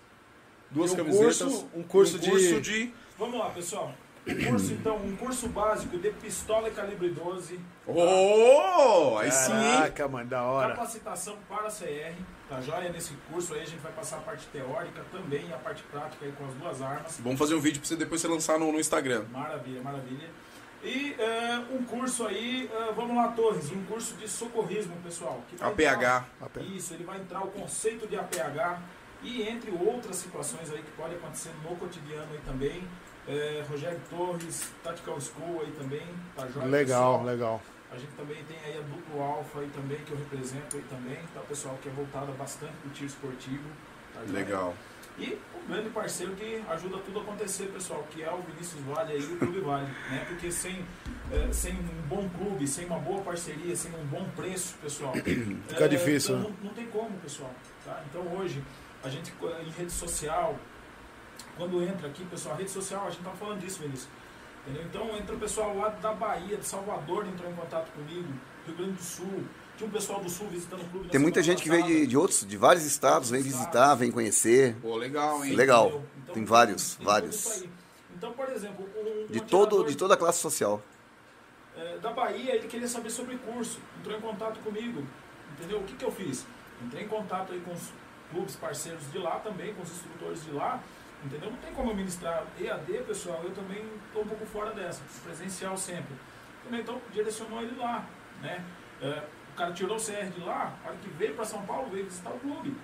Duas um camisetas. curso- um curso um curso de- de... Vamos lá, pessoal. Um curso, então, um curso básico de pistola e calibre 12. Oh! Aí sim, hein? Caraca, mano, da hora. Capacitação para CR, tá joia? Nesse curso aí a gente vai passar a parte teórica também e a parte prática aí com as duas armas. Vamos fazer um vídeo pra você depois você lançar no, no Instagram. Maravilha, maravilha. E é, um curso aí, é, vamos lá, Torres, um curso de socorrismo, pessoal. que vai APH. entrar- Isso, ele vai entrar o conceito de APH e entre outras situações aí que podem acontecer no cotidiano aí também. É, Rogério Torres, Tactical School aí também, tá joia? Legal, pessoal? legal. A gente também tem aí a Duplo Alfa aí também, que eu represento aí também, tá pessoal? Que é voltada bastante pro tiro esportivo. Tá? Legal. E um grande parceiro que ajuda tudo a acontecer, pessoal, que é o Vinícius Vale aí, o Clube Vale, né? Porque sem, eh, sem um bom clube, sem uma boa parceria, sem um bom preço, pessoal, (coughs) Fica eh, difícil, então né? não, não tem como, pessoal. Tá? Então hoje, a gente eh, em rede social, quando entra aqui, pessoal, a rede social, a gente tá falando disso, Vinícius. Entendeu? Então entra o pessoal lá da Bahia, de Salvador, entrou em contato comigo, Rio Grande do Sul. Tinha um pessoal do Sul visitando o clube. Tem muita gente que veio de, passada. de outros, de vários estados, vem visitar, vem conhecer. Pô, legal, hein? Legal. Então, Tem vários, tem vários. Então, por exemplo, um, um De, todo, de toda a classe social. eh, da Bahia, ele queria saber sobre curso, entrou em contato comigo, entendeu? O que, que eu fiz? Entrei em contato aí com os clubes parceiros de lá também, com os instrutores de lá, entendeu? Não tem como eu ministrar EAD, pessoal, eu também estou um pouco fora dessa, presencial sempre. Entendeu? Então, direcionou ele lá, né? Eh, o cara tirou o CR de lá, a hora que veio para São Paulo, veio visitar o clube.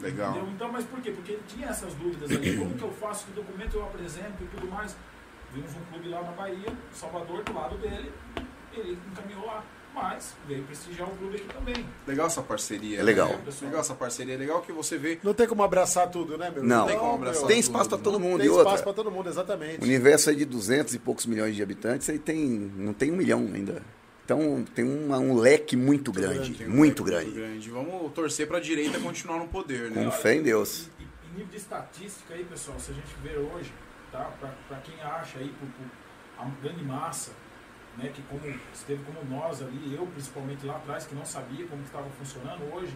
Legal. Entendeu? Então, mas por quê? Porque ele tinha essas dúvidas ali. (clears throat) Como que eu faço, que documento eu apresento e tudo mais. Vimos um clube lá na Bahia, Salvador, do lado dele, ele encaminhou lá. Mas veio prestigiar o clube aqui também. Legal essa parceria. É legal. né? Legal essa parceria. É legal que você vê. Não tem como abraçar tudo, né, meu? Não. Tem como abraçar. Tem espaço para todo mundo. Tem E espaço outra, pra todo mundo, exatamente. o universo aí de 200 e poucos milhões de habitantes, aí tem, não tem um milhão ainda. Então tem uma- um leque muito grande, um muito leque grande. Vamos torcer pra direita continuar no poder, né? Com fé em Deus. E, e- e nível de estatística aí, pessoal, se a gente ver hoje, tá? Para quem acha aí, por, por a grande massa, né? Que como esteve como nós ali, eu principalmente lá atrás, que não sabia como estava funcionando hoje,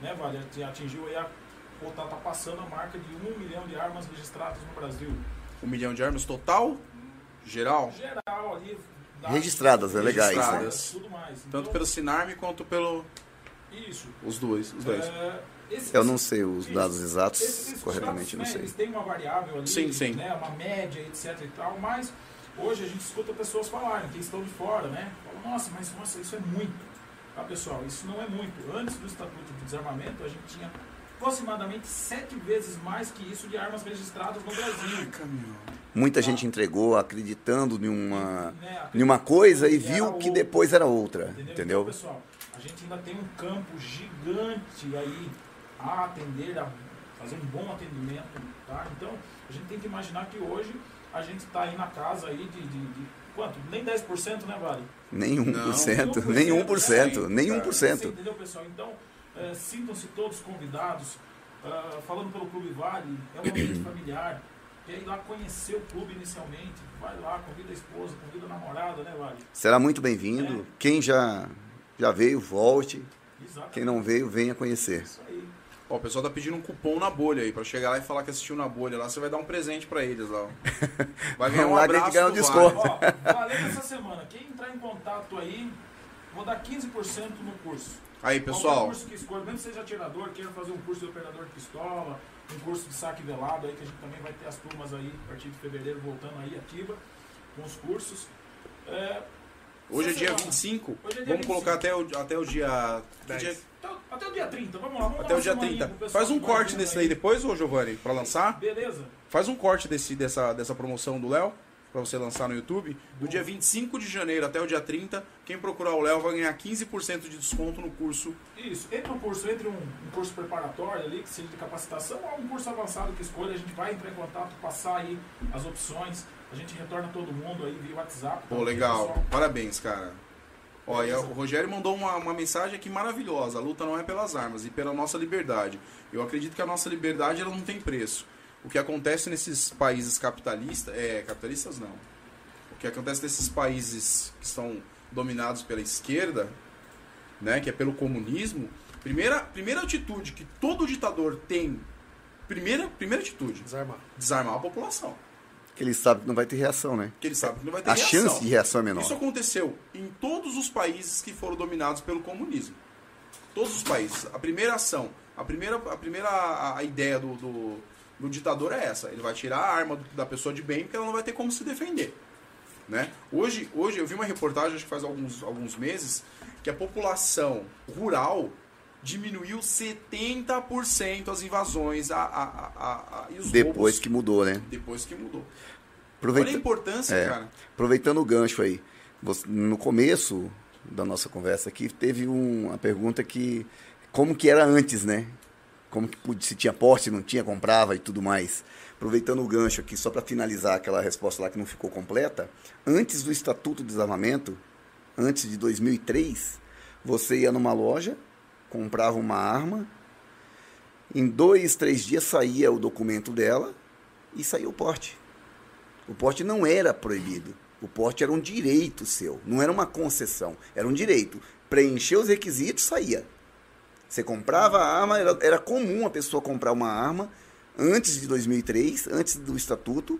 né, Vale? ati- Atingiu aí a. Ou tá, tá passando a marca de um milhão de armas registradas no Brasil. Um milhão de armas total? Geral? Geral ali. Registradas, é legais, né? Registradas. Tudo mais. Tanto Então, pelo Sinarme quanto pelo. Isso. Os dois. Os dois. É, esses- Eu não sei os dados Esses- exatos, esses corretamente não né, sei. Eles têm uma variável ali, Sim, sim. Né, uma média, etc e tal, mas hoje a gente escuta pessoas falarem, que estão de fora, né? Falam, nossa, mas nossa, isso é muito. Tá, pessoal, isso não é muito. Antes do Estatuto de Desarmamento, a gente tinha aproximadamente sete vezes mais que isso de armas registradas no Brasil. Muita gente entregou acreditando em uma, em uma coisa e viu que depois era outra, Entendeu? entendeu? Então, pessoal, a gente ainda tem um campo gigante aí a atender, a fazer um bom atendimento, tá? Então, a gente tem que imaginar que hoje a gente está aí na casa aí de, de, de quanto? Nem 10%, né, Vale? Nem 1%, Não, nem 1%, 1%, nem cara. 1%. Você entendeu, pessoal? Então, eh, sintam-se todos convidados. Ah, falando pelo Clube Vale, é um ambiente (clears throat) familiar. Quer ir lá conhecer o clube inicialmente, vai lá, convida a esposa, convida a namorada, né, Vale? Será muito bem-vindo. Quem já, já veio, volte. Exatamente. Quem não veio, venha conhecer. Isso aí. Ó, o pessoal tá pedindo um cupom na bolha aí, pra chegar lá e falar que assistiu na bolha lá, você vai dar um presente pra eles lá. (laughs) Vai ganhar um lá abraço ganha um do desconto. Ó, valendo essa semana. Quem entrar em contato aí, vou dar 15% no curso. Aí, Qualquer pessoal, curso que escolha, mesmo que seja atirador, queira fazer um curso de operador de pistola, um curso de saque velado aí, que a gente também vai ter as turmas aí, a partir de fevereiro, voltando aí ativa, com os cursos. É, hoje é dia semana. 25, Hoje é dia vamos 25. colocar até o, até o dia... que 10. dia- Até, o- dia 30, vamos lá. Vamos Até o dia semaninha 30. pro pessoal Faz um corte vendo desse aí. daí depois, ô Giovanni, pra lançar. Beleza. Faz um corte desse, dessa, dessa promoção do Léo, pra você lançar no YouTube. Do dia 25 de janeiro até o dia 30, quem procurar o Léo vai ganhar 15% de desconto no curso. Isso, entre um curso, entre um, um curso preparatório ali, que seja de capacitação, ou um curso avançado que escolha, a gente vai entrar em contato, passar aí as opções, a gente retorna todo mundo aí via WhatsApp. Pô, tá? legal. Pessoal, Parabéns, cara. Olha, o Rogério mandou uma, uma mensagem aqui maravilhosa. A luta não é pelas armas, e pela nossa liberdade. Eu acredito que a nossa liberdade ela não tem preço. O que acontece nesses países capitalistas, é, capitalistas não. O que acontece nesses países que são dominados pela esquerda, né, que é pelo comunismo, primeira, primeira atitude que todo ditador tem, primeira, primeira atitude, Desarmar. desarmar a população. Que ele sabe que não vai ter reação, né? Que ele sabe que não vai ter A reação. chance de reação é menor. Isso aconteceu em todos os países que foram dominados pelo comunismo. Todos os países. A primeira ação, a primeira, a primeira a- a ideia do, do, do ditador é essa. Ele vai tirar a arma da pessoa de bem porque ela não vai ter como se defender. Né? Hoje, hoje eu vi uma reportagem, acho que faz alguns, alguns meses, que a população rural diminuiu 70% as invasões a, a, a- a- e os Depois roubos que mudou, né? depois que mudou. Aproveita- Olha a importância, É. cara. Aproveitando o gancho aí, você- no começo da nossa conversa aqui, teve um- uma pergunta que como que era antes, né? Como que se tinha porte, não tinha, comprava e tudo mais. Aproveitando o gancho aqui, só para finalizar aquela resposta lá que não ficou completa, antes do Estatuto de Desarmamento, antes de 2003, você ia numa loja, comprava uma arma, em dois, três dias saía o documento dela e saía o porte. O porte não era proibido. O porte era um direito seu, não era uma concessão, era um direito. Preencheu os requisitos, saía. Você comprava a arma, era, era comum a pessoa comprar uma arma antes de 2003, antes do estatuto,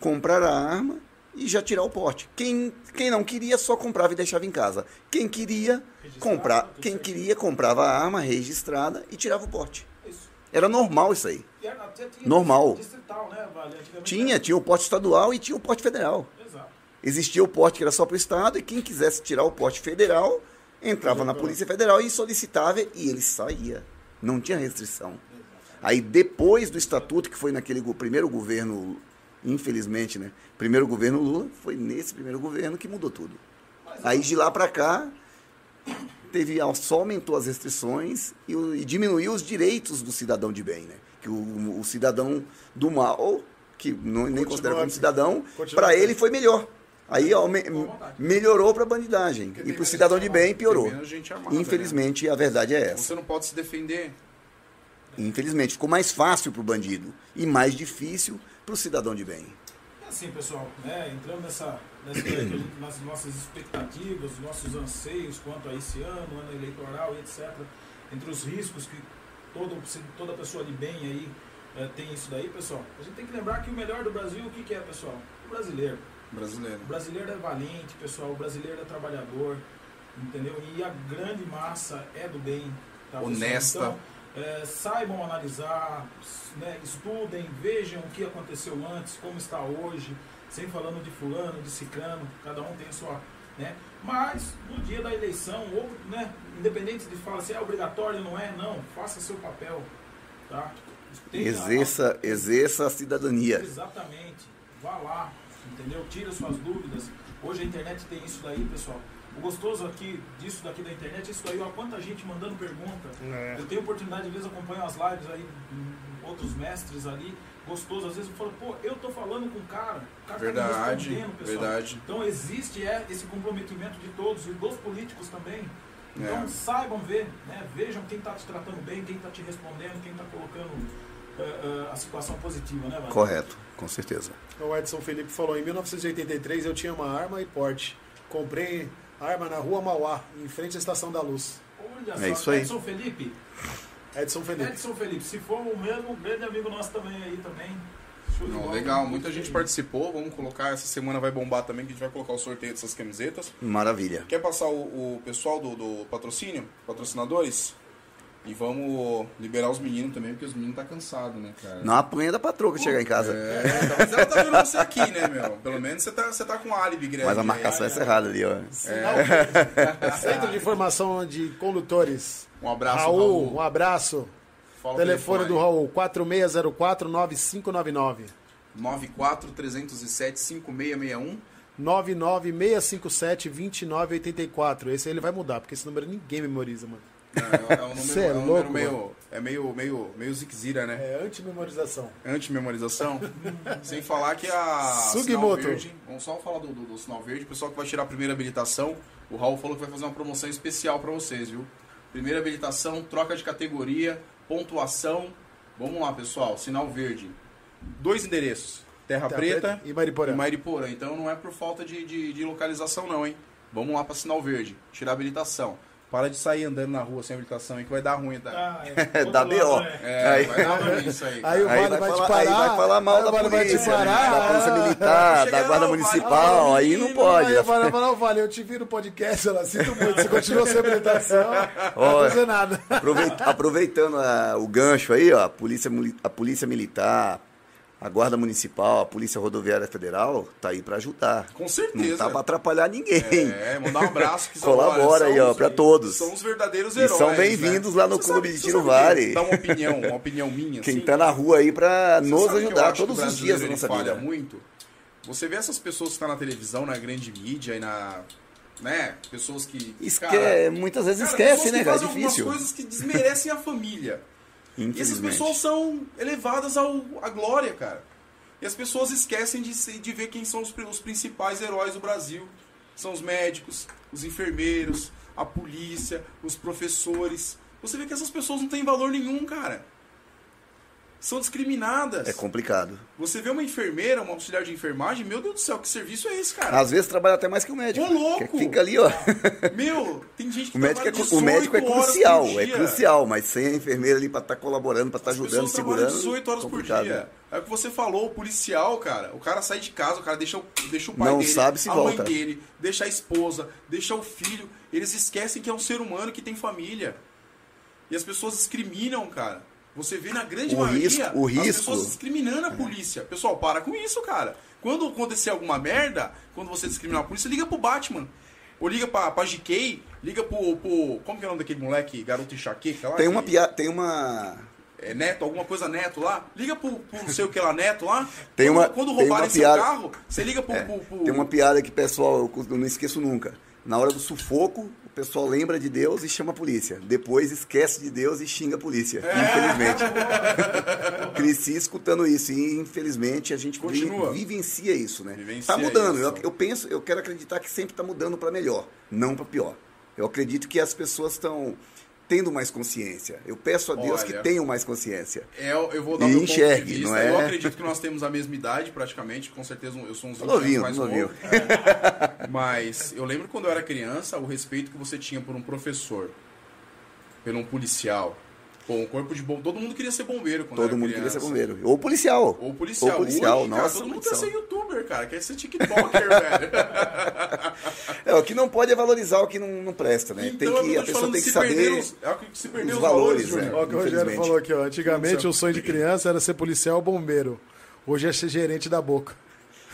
comprar a arma e já tirar o porte. Quem, quem não queria só comprava e deixava em casa. Quem queria comprar, quem queria comprava a arma registrada e tirava o porte. Isso. Era normal isso aí. Era- até tinha Normal. Distrital, né, Vale? Tinha, era- tinha o porte estadual e tinha o porte federal. Exato. Existia o porte que era só para o Estado e quem quisesse tirar o porte federal entrava na Polícia Federal e solicitava e ele saía. Não tinha restrição. Aí depois do estatuto, que foi naquele primeiro governo, infelizmente, né? Primeiro governo Lula, foi nesse primeiro governo que mudou tudo. Aí de lá para cá, teve, só aumentou as restrições e, e diminuiu os direitos do cidadão de bem, né? Que o, o cidadão do mal, que não, nem considera como cidadão, para ele foi melhor. Aí ó, me- melhorou para a bandidagem. Porque E para o cidadão de bem piorou. gente armada, né? Infelizmente, a verdade é essa. Você não pode se defender. Infelizmente, ficou mais fácil para o bandido e mais difícil para o cidadão de bem. É assim, pessoal, né, entrando nessa, nessa nas nossas expectativas, nossos anseios quanto a esse ano, ano eleitoral e etc., entre os riscos que todo, toda pessoa de bem aí eh, tem isso daí, pessoal, a gente tem que lembrar que o melhor do Brasil, o que, que é, pessoal? O brasileiro. Brasileiro. O brasileiro é valente, pessoal, o brasileiro é trabalhador, entendeu? E a grande massa é do bem. tá? Honesta. Então, é, saibam analisar, né, estudem, vejam o que aconteceu antes, como está hoje, sem falando de fulano, de cicrano, cada um tem a sua. Né? Mas no dia da eleição, ou, né, independente de falar se é obrigatório ou não é, não, faça seu papel. Tá? Exerça, exerça a cidadania. Exatamente. Vá lá, entendeu? Tira suas dúvidas. Hoje a internet tem isso daí, pessoal. O gostoso aqui, disso daqui da internet, é isso daí, ó, quanta gente mandando pergunta. É. Eu tenho oportunidade, às vezes acompanho as lives aí, outros mestres ali, gostoso. Às vezes eu falo, pô, eu tô falando com o cara, o cara tá me Verdade, respondendo, pessoal. verdade. Então existe é, esse comprometimento de todos e dos políticos também. Então É. saibam ver, né? vejam quem está te tratando bem, quem está te respondendo, quem está colocando eh, eh, a situação positiva, né, Wagner? Correto, Com certeza. O Edson Felipe falou, em 1983 eu tinha uma arma e porte. Comprei arma na rua Mauá, em frente à Estação da Luz. Olha É só, isso aí. Edson Felipe. Edson Felipe. Edson Felipe, se for o mesmo, grande amigo nosso também aí também. Não, bola. legal, muita gente participou. Vamos colocar, essa semana vai bombar também, que a gente vai colocar o sorteio dessas camisetas. Maravilha. Quer passar o, o pessoal do, do patrocínio, patrocinadores? E vamos liberar os meninos também, porque os meninos tá cansado, né, cara? Não apanha da patroa que chegar em casa. É, então, mas ela tá vendo você aqui, né, meu? Pelo menos você tá, você tá com álibi grande. Mas a marcação é cerrada ali, ó. Verde. (laughs) Centro de Informação de Condutores. Um abraço, Raul, Raul. um abraço. Fala o telefone do. Raul, 4604-9599. 94 307 5661. 99657-2984. Esse aí ele vai mudar, porque esse número ninguém memoriza, mano. É, é um número, (laughs) Cê é é um louco, número meio, é meio, meio, meio ziquezira, né? É anti-memorização. Anti-memorização. (laughs) Sem falar que a Sugimoto. Sinal Verde, vamos só falar do, do, do Sinal Verde, o pessoal que vai tirar a primeira habilitação, o Raul falou que vai fazer uma promoção especial pra vocês, viu? Primeira habilitação, troca de categoria, pontuação. Vamos lá, pessoal, Sinal Verde. Dois endereços, Terra, Terra Preta, Preta e Mariporã. e Mariporã. Então não é por falta de, de, de localização não, hein? Vamos lá pra Sinal Verde, tirar a habilitação. Para de sair andando na rua sem habilitação aí que vai dar ruim, tá? Ah, (laughs) é. Dá B.O. né? É, Aí- vai dar ruim isso aí. (laughs) Aí o. Aí Vale vai, vai te falar, parar. aí vai falar mal da vai polícia, parar. da polícia militar, da guarda municipal, aí não pode. Aí eu falei, falei, Vale, eu te vi no podcast, ela sinto muito, você continuou sem habilitação, não Olha. vai fazer nada. Aproveita- aproveitando a- o gancho aí, ó, a polícia, a polícia militar, a guarda municipal, a polícia rodoviária federal, tá aí para ajudar. Com certeza. Não tá para atrapalhar ninguém. É, mandar um abraço que (laughs) Colabora aí, ó, pra todos. São os verdadeiros E heróis. são bem-vindos lá no Você Clube sabe- de Tiro que Dá uma opinião, uma opinião minha. Quem assim, tá na rua aí para nos ajudar todos os dias ele nossa vida. muito. Você vê essas pessoas que estão na televisão, na grande mídia e na. Né? Pessoas que. Esque... cara, Muitas vezes cara, esquece, né, cara? É difícil. coisas que desmerecem a família. (laughs) E essas pessoas são elevadas ao, à glória, cara. E as pessoas esquecem de, se- de ver quem são os, os principais heróis do Brasil. São os médicos, os enfermeiros, a polícia, os professores. Você vê que essas pessoas não têm valor nenhum, cara. São discriminadas. É complicado. Você vê uma enfermeira, uma auxiliar de enfermagem, meu Deus do céu, que serviço é esse, cara? Às vezes trabalha até mais que o médico. Ô, louco! Fica ali, ó. (laughs) Meu, tem gente que O médico, é, o médico é 18 horas por crucial, é crucial, mas sem a enfermeira ali pra estar colaborando, pra estar As ajudando, segurando. 18 horas por dia. né? É o que você falou, o policial, cara, o cara sai de casa, o cara deixa o, deixa o pai Não dele, sabe se a volta. mãe dele, deixa a esposa, deixa o filho. Eles esquecem que é um ser humano que tem família. E as pessoas discriminam, cara. Você vê na grande O maioria risco- o as risco- pessoas discriminando a polícia. Pessoal, para com isso, cara. Quando acontecer alguma merda, quando você discriminar a polícia, liga pro Batman. Ou liga pra, pra GK, liga pro, pro. Como que é o nome daquele moleque, garoto enxaqueca lá? Tem uma piada, tem uma. é, Neto, alguma coisa Neto lá, liga pro, pro não sei o que lá, Neto lá. Tem quando, uma- quando tem roubarem uma seu piada- carro, você liga pro. é, pro- pro- tem uma piada que, pessoal, eu não esqueço nunca. Na hora do sufoco, o pessoal lembra de Deus e chama a polícia. Depois esquece de Deus e xinga a polícia. É. Infelizmente. (laughs) Cresci escutando isso e infelizmente a gente Continua. vivencia isso, né? Vivencia tá mudando. Eu, eu penso, eu quero acreditar que sempre está mudando para melhor, não para pior. Eu acredito que as pessoas estão tendo mais consciência. Eu peço a Deus Olha. que tenham mais consciência. É, eu vou dar E meu enxergue, ponto de vista. não é? Eu acredito que nós temos a mesma idade, praticamente. Com certeza eu sou uns 20 Novinho, anos mais novinho. novo. (laughs) Mas eu lembro quando eu era criança, o respeito que você tinha por um professor, por um policial. Pô, um corpo de bom. Todo mundo queria ser bombeiro quando Todo era mundo queria criança. ser bombeiro. Ou policial. Ou policial. Ou policial, Hoje, cara, nossa, todo mundo policial. quer ser youtuber, cara. Quer ser tiktoker, (laughs) velho. É, o que não pode é valorizar o que não, não presta, né? Então, tem que, a pessoa tem que saber. os- é o que se perder os os valores, valores, né? Ó, o que o Rogério falou aqui, ó. Antigamente o sonho de criança era ser policial ou bombeiro. Hoje é ser gerente da boca.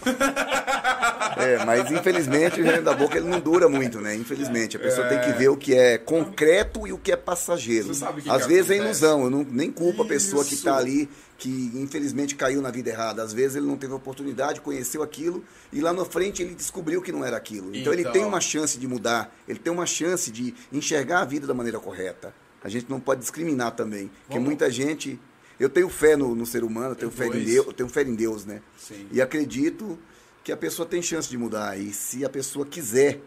(laughs) É, mas infelizmente o gerente da boca ele não dura muito, né? Infelizmente. A pessoa tem que ver o que é concreto e o que é passageiro. Você sabe que Às que vezes é acontece? ilusão, eu não, nem culpo a pessoa que Isso. está ali, que infelizmente caiu na vida errada. Às vezes ele não teve oportunidade, conheceu aquilo e lá na frente ele descobriu que não era aquilo. Então, ele Então. tem uma chance de mudar, ele tem uma chance de enxergar a vida da maneira correta. A gente não pode discriminar também, porque Vamos- muita gente. Eu tenho fé no, no ser humano, eu tenho, fé em. Deus, eu tenho fé em Deus, né? Sim. E acredito que a pessoa tem chance de mudar. E se a pessoa quiser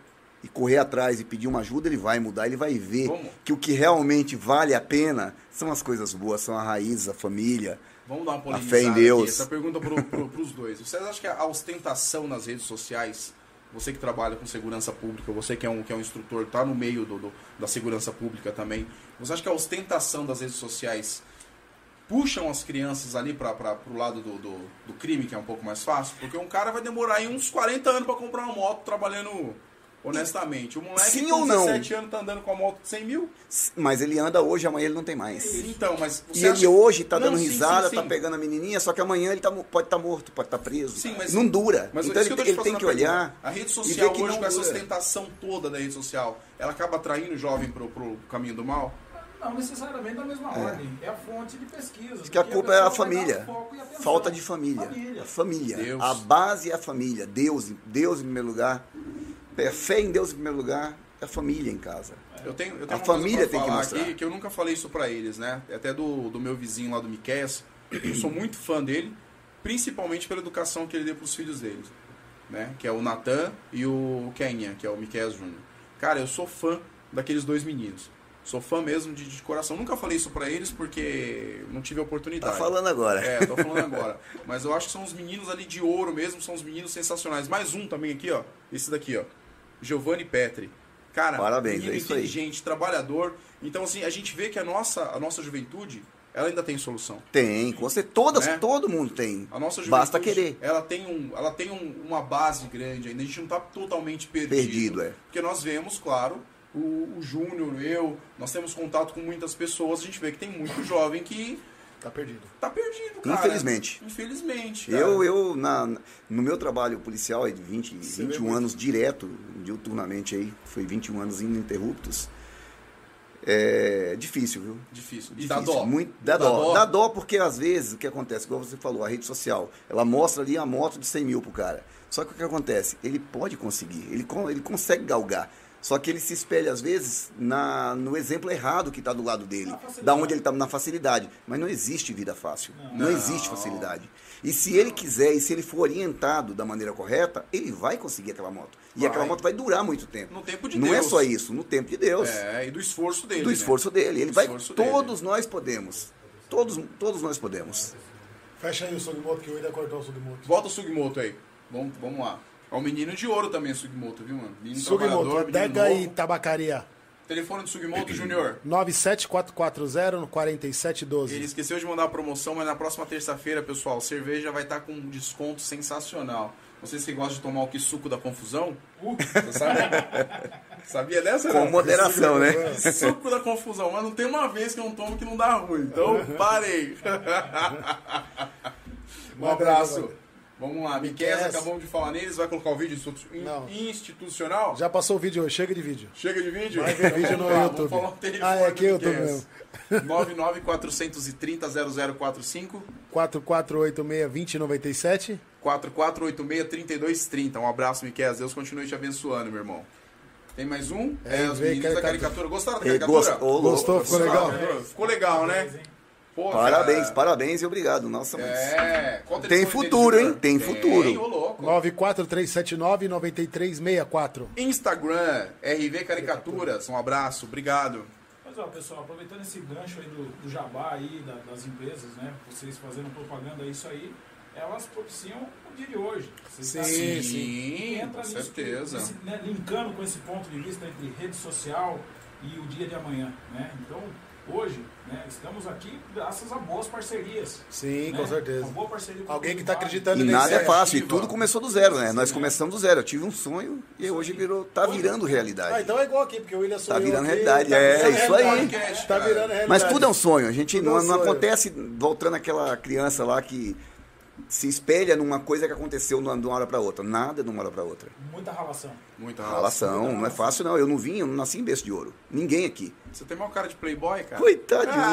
e correr atrás e pedir uma ajuda, ele vai mudar, ele vai ver Vamos. que o que realmente vale a pena são as coisas boas, são a raiz, a família, Vamos dar uma A fé em Deus. aqui. Essa pergunta pro, pro, pros dois. Vocês acham que a ostentação nas redes sociais, você que trabalha com segurança pública, você que é um, que é um instrutor, tá no meio do, do- da segurança pública também, você acha que a ostentação das redes sociais puxam as crianças ali para pro lado do, do, do crime, que é um pouco mais fácil? Porque um cara vai demorar aí uns 40 anos para comprar uma moto trabalhando honestamente. O moleque Sim com ou não? 17 anos tá andando com a moto de 100 mil? Mas ele anda hoje, amanhã ele não tem mais. Então, mas E você ele acha- hoje tá Não, dando sim, risada, sim, tá sim. pegando a menininha, só que amanhã ele tá, pode estar morto, pode estar preso. Sim, mas- não dura. Mas então ele, te ele tem que olhar. A rede social hoje, não com essa ostentação toda da rede social, ela acaba atraindo o jovem pro, pro caminho do mal? Não necessariamente da mesma ordem. É a fonte de pesquisa. Que a culpa é a vai dar família. Falta de família. Família. A família. Deus. A base é a família. Deus, Deus em primeiro lugar. É fé em Deus em primeiro lugar. É a família em casa. Eu tenho, eu tenho A uma família coisa tem que falar mostrar. aqui, que eu nunca falei isso pra eles, né? Até do, do meu vizinho lá do Miquel. Eu sou muito fã dele, principalmente pela educação que ele deu pros filhos deles. Né? Que é o Natan e o Kenyan, que é o Miquel Júnior. Cara, eu sou fã daqueles dois meninos. Sou fã mesmo de, de coração. Nunca falei isso pra eles porque não tive a Tá oportunidade. falando agora. É, tô falando (laughs) agora. Mas eu acho que são os meninos ali de ouro mesmo, são os meninos sensacionais. Mais um também aqui, ó. Esse daqui, ó. Giovanni Petri. Cara, Parabéns, menino é isso aí. inteligente, trabalhador. Então, assim, a gente vê que a nossa, a nossa juventude, ela ainda tem solução. Tem, com certeza. Todas, Né? todo mundo tem. A nossa juventude, Basta querer. ela tem, um, ela tem um- uma base grande ainda. A gente não tá totalmente perdido. Perdido, é. Porque nós vemos, claro, o, o Júnior, eu, nós temos contato com muitas pessoas. A gente vê que tem muito jovem que Tá perdido. tá perdido, cara. Infelizmente. Infelizmente. cara. Eu, eu na, no meu trabalho policial aí de 20, Você vê 21 muito. anos direto, diuturnamente aí, foi 21 anos ininterruptos. É difícil, viu? Difícil. E Difícil, dá dó. Muito, dá, dó. Dá dó porque às vezes o que acontece, igual você falou, a rede social, ela mostra ali a moto de 100 mil pro cara. Só que o que acontece? Ele pode conseguir, ele, con- ele consegue galgar. Só que ele se espelha às vezes na, no exemplo errado que está do lado dele, da onde ele está na facilidade. Mas não existe vida fácil, não, Não. existe facilidade. E se ele quiser e se ele for orientado da maneira correta, ele vai conseguir aquela moto. E Vai. aquela moto vai durar muito tempo. No tempo de não Deus. é só isso, no tempo de Deus É, e do esforço dele. do né? esforço dele. Ele Do vai. esforço dele. Todos nós podemos. Todos, todos nós podemos. Fecha aí o Sugimoto que eu ainda cortou o Sugimoto. Volta o Sugimoto aí. Vamos, vamos lá. É um menino de ouro também, Sugimoto, viu, mano? Menino Sugimoto, adega e tabacaria. Telefone do Sugimoto Júnior. 97440-4712. Ele esqueceu de mandar a promoção, mas na próxima terça-feira, pessoal, cerveja vai estar com um desconto sensacional. Vocês que gostam de tomar o que suco da confusão? Você sabe? (laughs) Sabia dessa? Com não? moderação, né? Suco da confusão, mas não tem uma vez que eu não tomo que não dá ruim. Então, (laughs) parei. (laughs) Um abraço. Vamos lá, Miquel, acabamos de falar neles. Vai colocar o vídeo institu- Não. institucional? Já passou o vídeo hoje, chega de vídeo. Chega de vídeo? Vai ver vídeo no lá, YouTube. Vamos falar o telefone Ah, é aqui eu tô mesmo. 99430-0045 4486-2097. 4486-3230. Um abraço, Miquel. Deus continue te abençoando, meu irmão. Tem mais um? É, É, os meninos da caricatura. caricatura. Gostaram da caricatura? Gostou? louco. Ficou legal? Ficou legal, né? Pô, Parabéns, cara. parabéns e obrigado. Nossa, mas É. Qual o Tem futuro, hein? Júnior? Tem futuro. ô louco. 94379-9364. Instagram, RV Caricaturas. Um abraço, obrigado. Mas ó, pessoal, aproveitando esse gancho aí do, do jabá aí, da- das empresas, né? Vocês fazendo propaganda, isso aí, elas propiciam o dia de hoje. Vocês Sim, sabem? sim, entra com nisso, certeza. nesse- né, linkando com esse ponto de vista entre rede social e o dia de amanhã, né? Então, hoje, né, estamos aqui graças a boas parcerias. Sim, né? com certeza. Uma boa parceria com Alguém que tá Vale. acreditando E nesse nada é fácil, e tudo começou do zero, né? Nós Sim, começamos do zero. Eu tive um sonho e hoje virou, tá virando Ah, realidade. então é igual aqui, porque o William Tá eu virando aqui, realidade, tá é, virando isso aí. Podcast, Tá virando realidade. Mas tudo é um sonho. A gente Tudo é não, um não sonho. acontece voltando aquela criança lá que se espelha numa coisa que aconteceu de uma hora para outra. Nada de uma hora para outra. Muita relação. Muita relação. Relação, não é fácil não. Eu não vim, eu não nasci em berço de ouro. Ninguém aqui. Você tem maior cara de playboy, cara? Coitado de mim.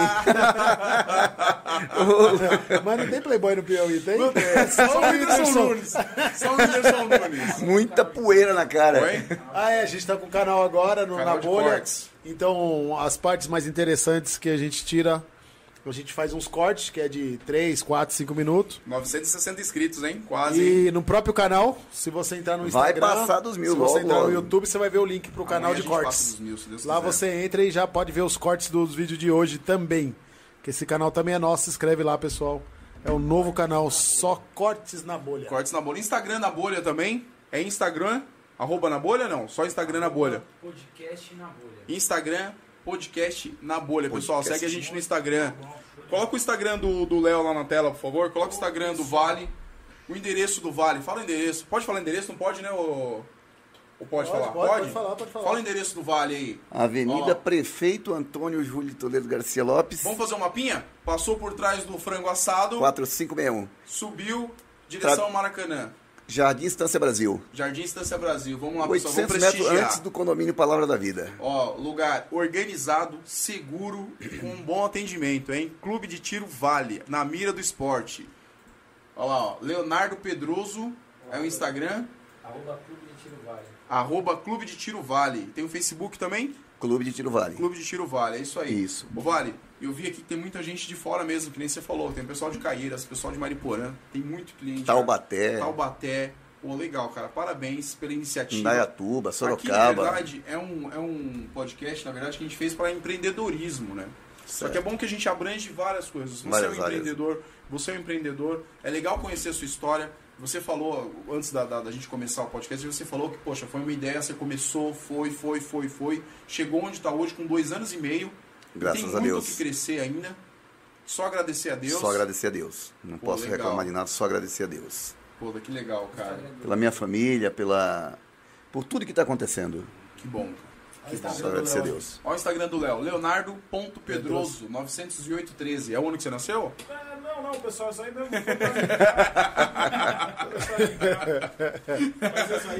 Mas não tem Playboy no Piauí, tem? Não tem, (laughs) só o Whindersson Nunes. Só o Whindersson Nunes. (laughs) Muita poeira na cara. Oi? Ah, é, a gente tá com o canal agora no, Canal na bolha. Então, as partes mais interessantes que a gente tira, a gente faz uns cortes, que é de 3, 4, 5 minutos. 960 inscritos, hein? Quase. E no próprio canal, se você entrar no Vai Instagram, passar dos mil se você logo, entrar no. YouTube, você vai ver o link pro canal de a gente cortes. passa dos mil, se Deus Lá quiser. você entra e já pode ver os cortes dos vídeos de hoje também. Que esse canal também é nosso, se inscreve lá, pessoal. É o novo canal Só Cortes na Bolha. Cortes na bolha. Instagram na bolha também. É Instagram, arroba na bolha não, só Instagram na bolha. Podcast na bolha. Instagram, podcast na bolha, pessoal. Podcast. Segue a gente no Instagram. Coloca o Instagram do do Léo lá na tela, por favor. Coloca o Instagram do Vale. O endereço do Vale. Fala o endereço. Pode falar endereço? Não pode, né? Ou, ou pode, Pode, falar? pode, pode falar, pode falar. Fala o endereço do Vale aí. Avenida Ó. Prefeito Antônio Júlio Toledo Garcia Lopes, Vamos fazer uma pinha? Passou por trás do frango assado, 4561. subiu, direção Tra- Maracanã. Jardim Estância Brasil. Jardim Estância Brasil. Vamos lá, pessoal. Vamos 800 metros antes do condomínio Palavra da Vida. Ó, lugar organizado, seguro, com um bom atendimento, hein? Clube de Tiro Vale, na mira do esporte. Olha lá, ó. Leonardo Pedroso é o Instagram, Arroba Clube de Tiro Vale. arroba Clube de Tiro Vale. Tem o Facebook também? Clube de Tiro Vale. Clube de Tiro Vale, é isso aí. Isso. Ô, Vale, eu vi aqui que tem muita gente de fora mesmo, que nem você falou. Tem pessoal de Caíras, pessoal de Mariporã, tem muito cliente. cara. Taubaté, Taubaté. Pô, legal, cara. Parabéns pela iniciativa. Indaiatuba, Aqui, na Sorocaba. verdade, é um, é um podcast, na verdade, que a gente fez para empreendedorismo, né? Só que é bom que a gente abrange várias coisas. Você Várias é um áreas. empreendedor, você é um empreendedor, é legal conhecer a sua história. Você falou, antes da, da, da gente começar o podcast, você falou que, poxa, foi uma ideia, você começou, foi, foi, foi, foi, chegou onde está hoje com dois anos e meio. Graças tem a muito Deus. que crescer ainda. Só agradecer a Deus. Só agradecer a Deus. Não Pô, posso legal. reclamar de nada, só agradecer a Deus. Pô, que legal, cara. Pela minha família, pela por tudo que está acontecendo. Que bom, cara. Que bom. Só agradecer a Deus. Olha o Instagram do Léo, leonardo.pedroso, 90813. É o ano que você nasceu? É, não, não, pessoal, isso aí. Mentira,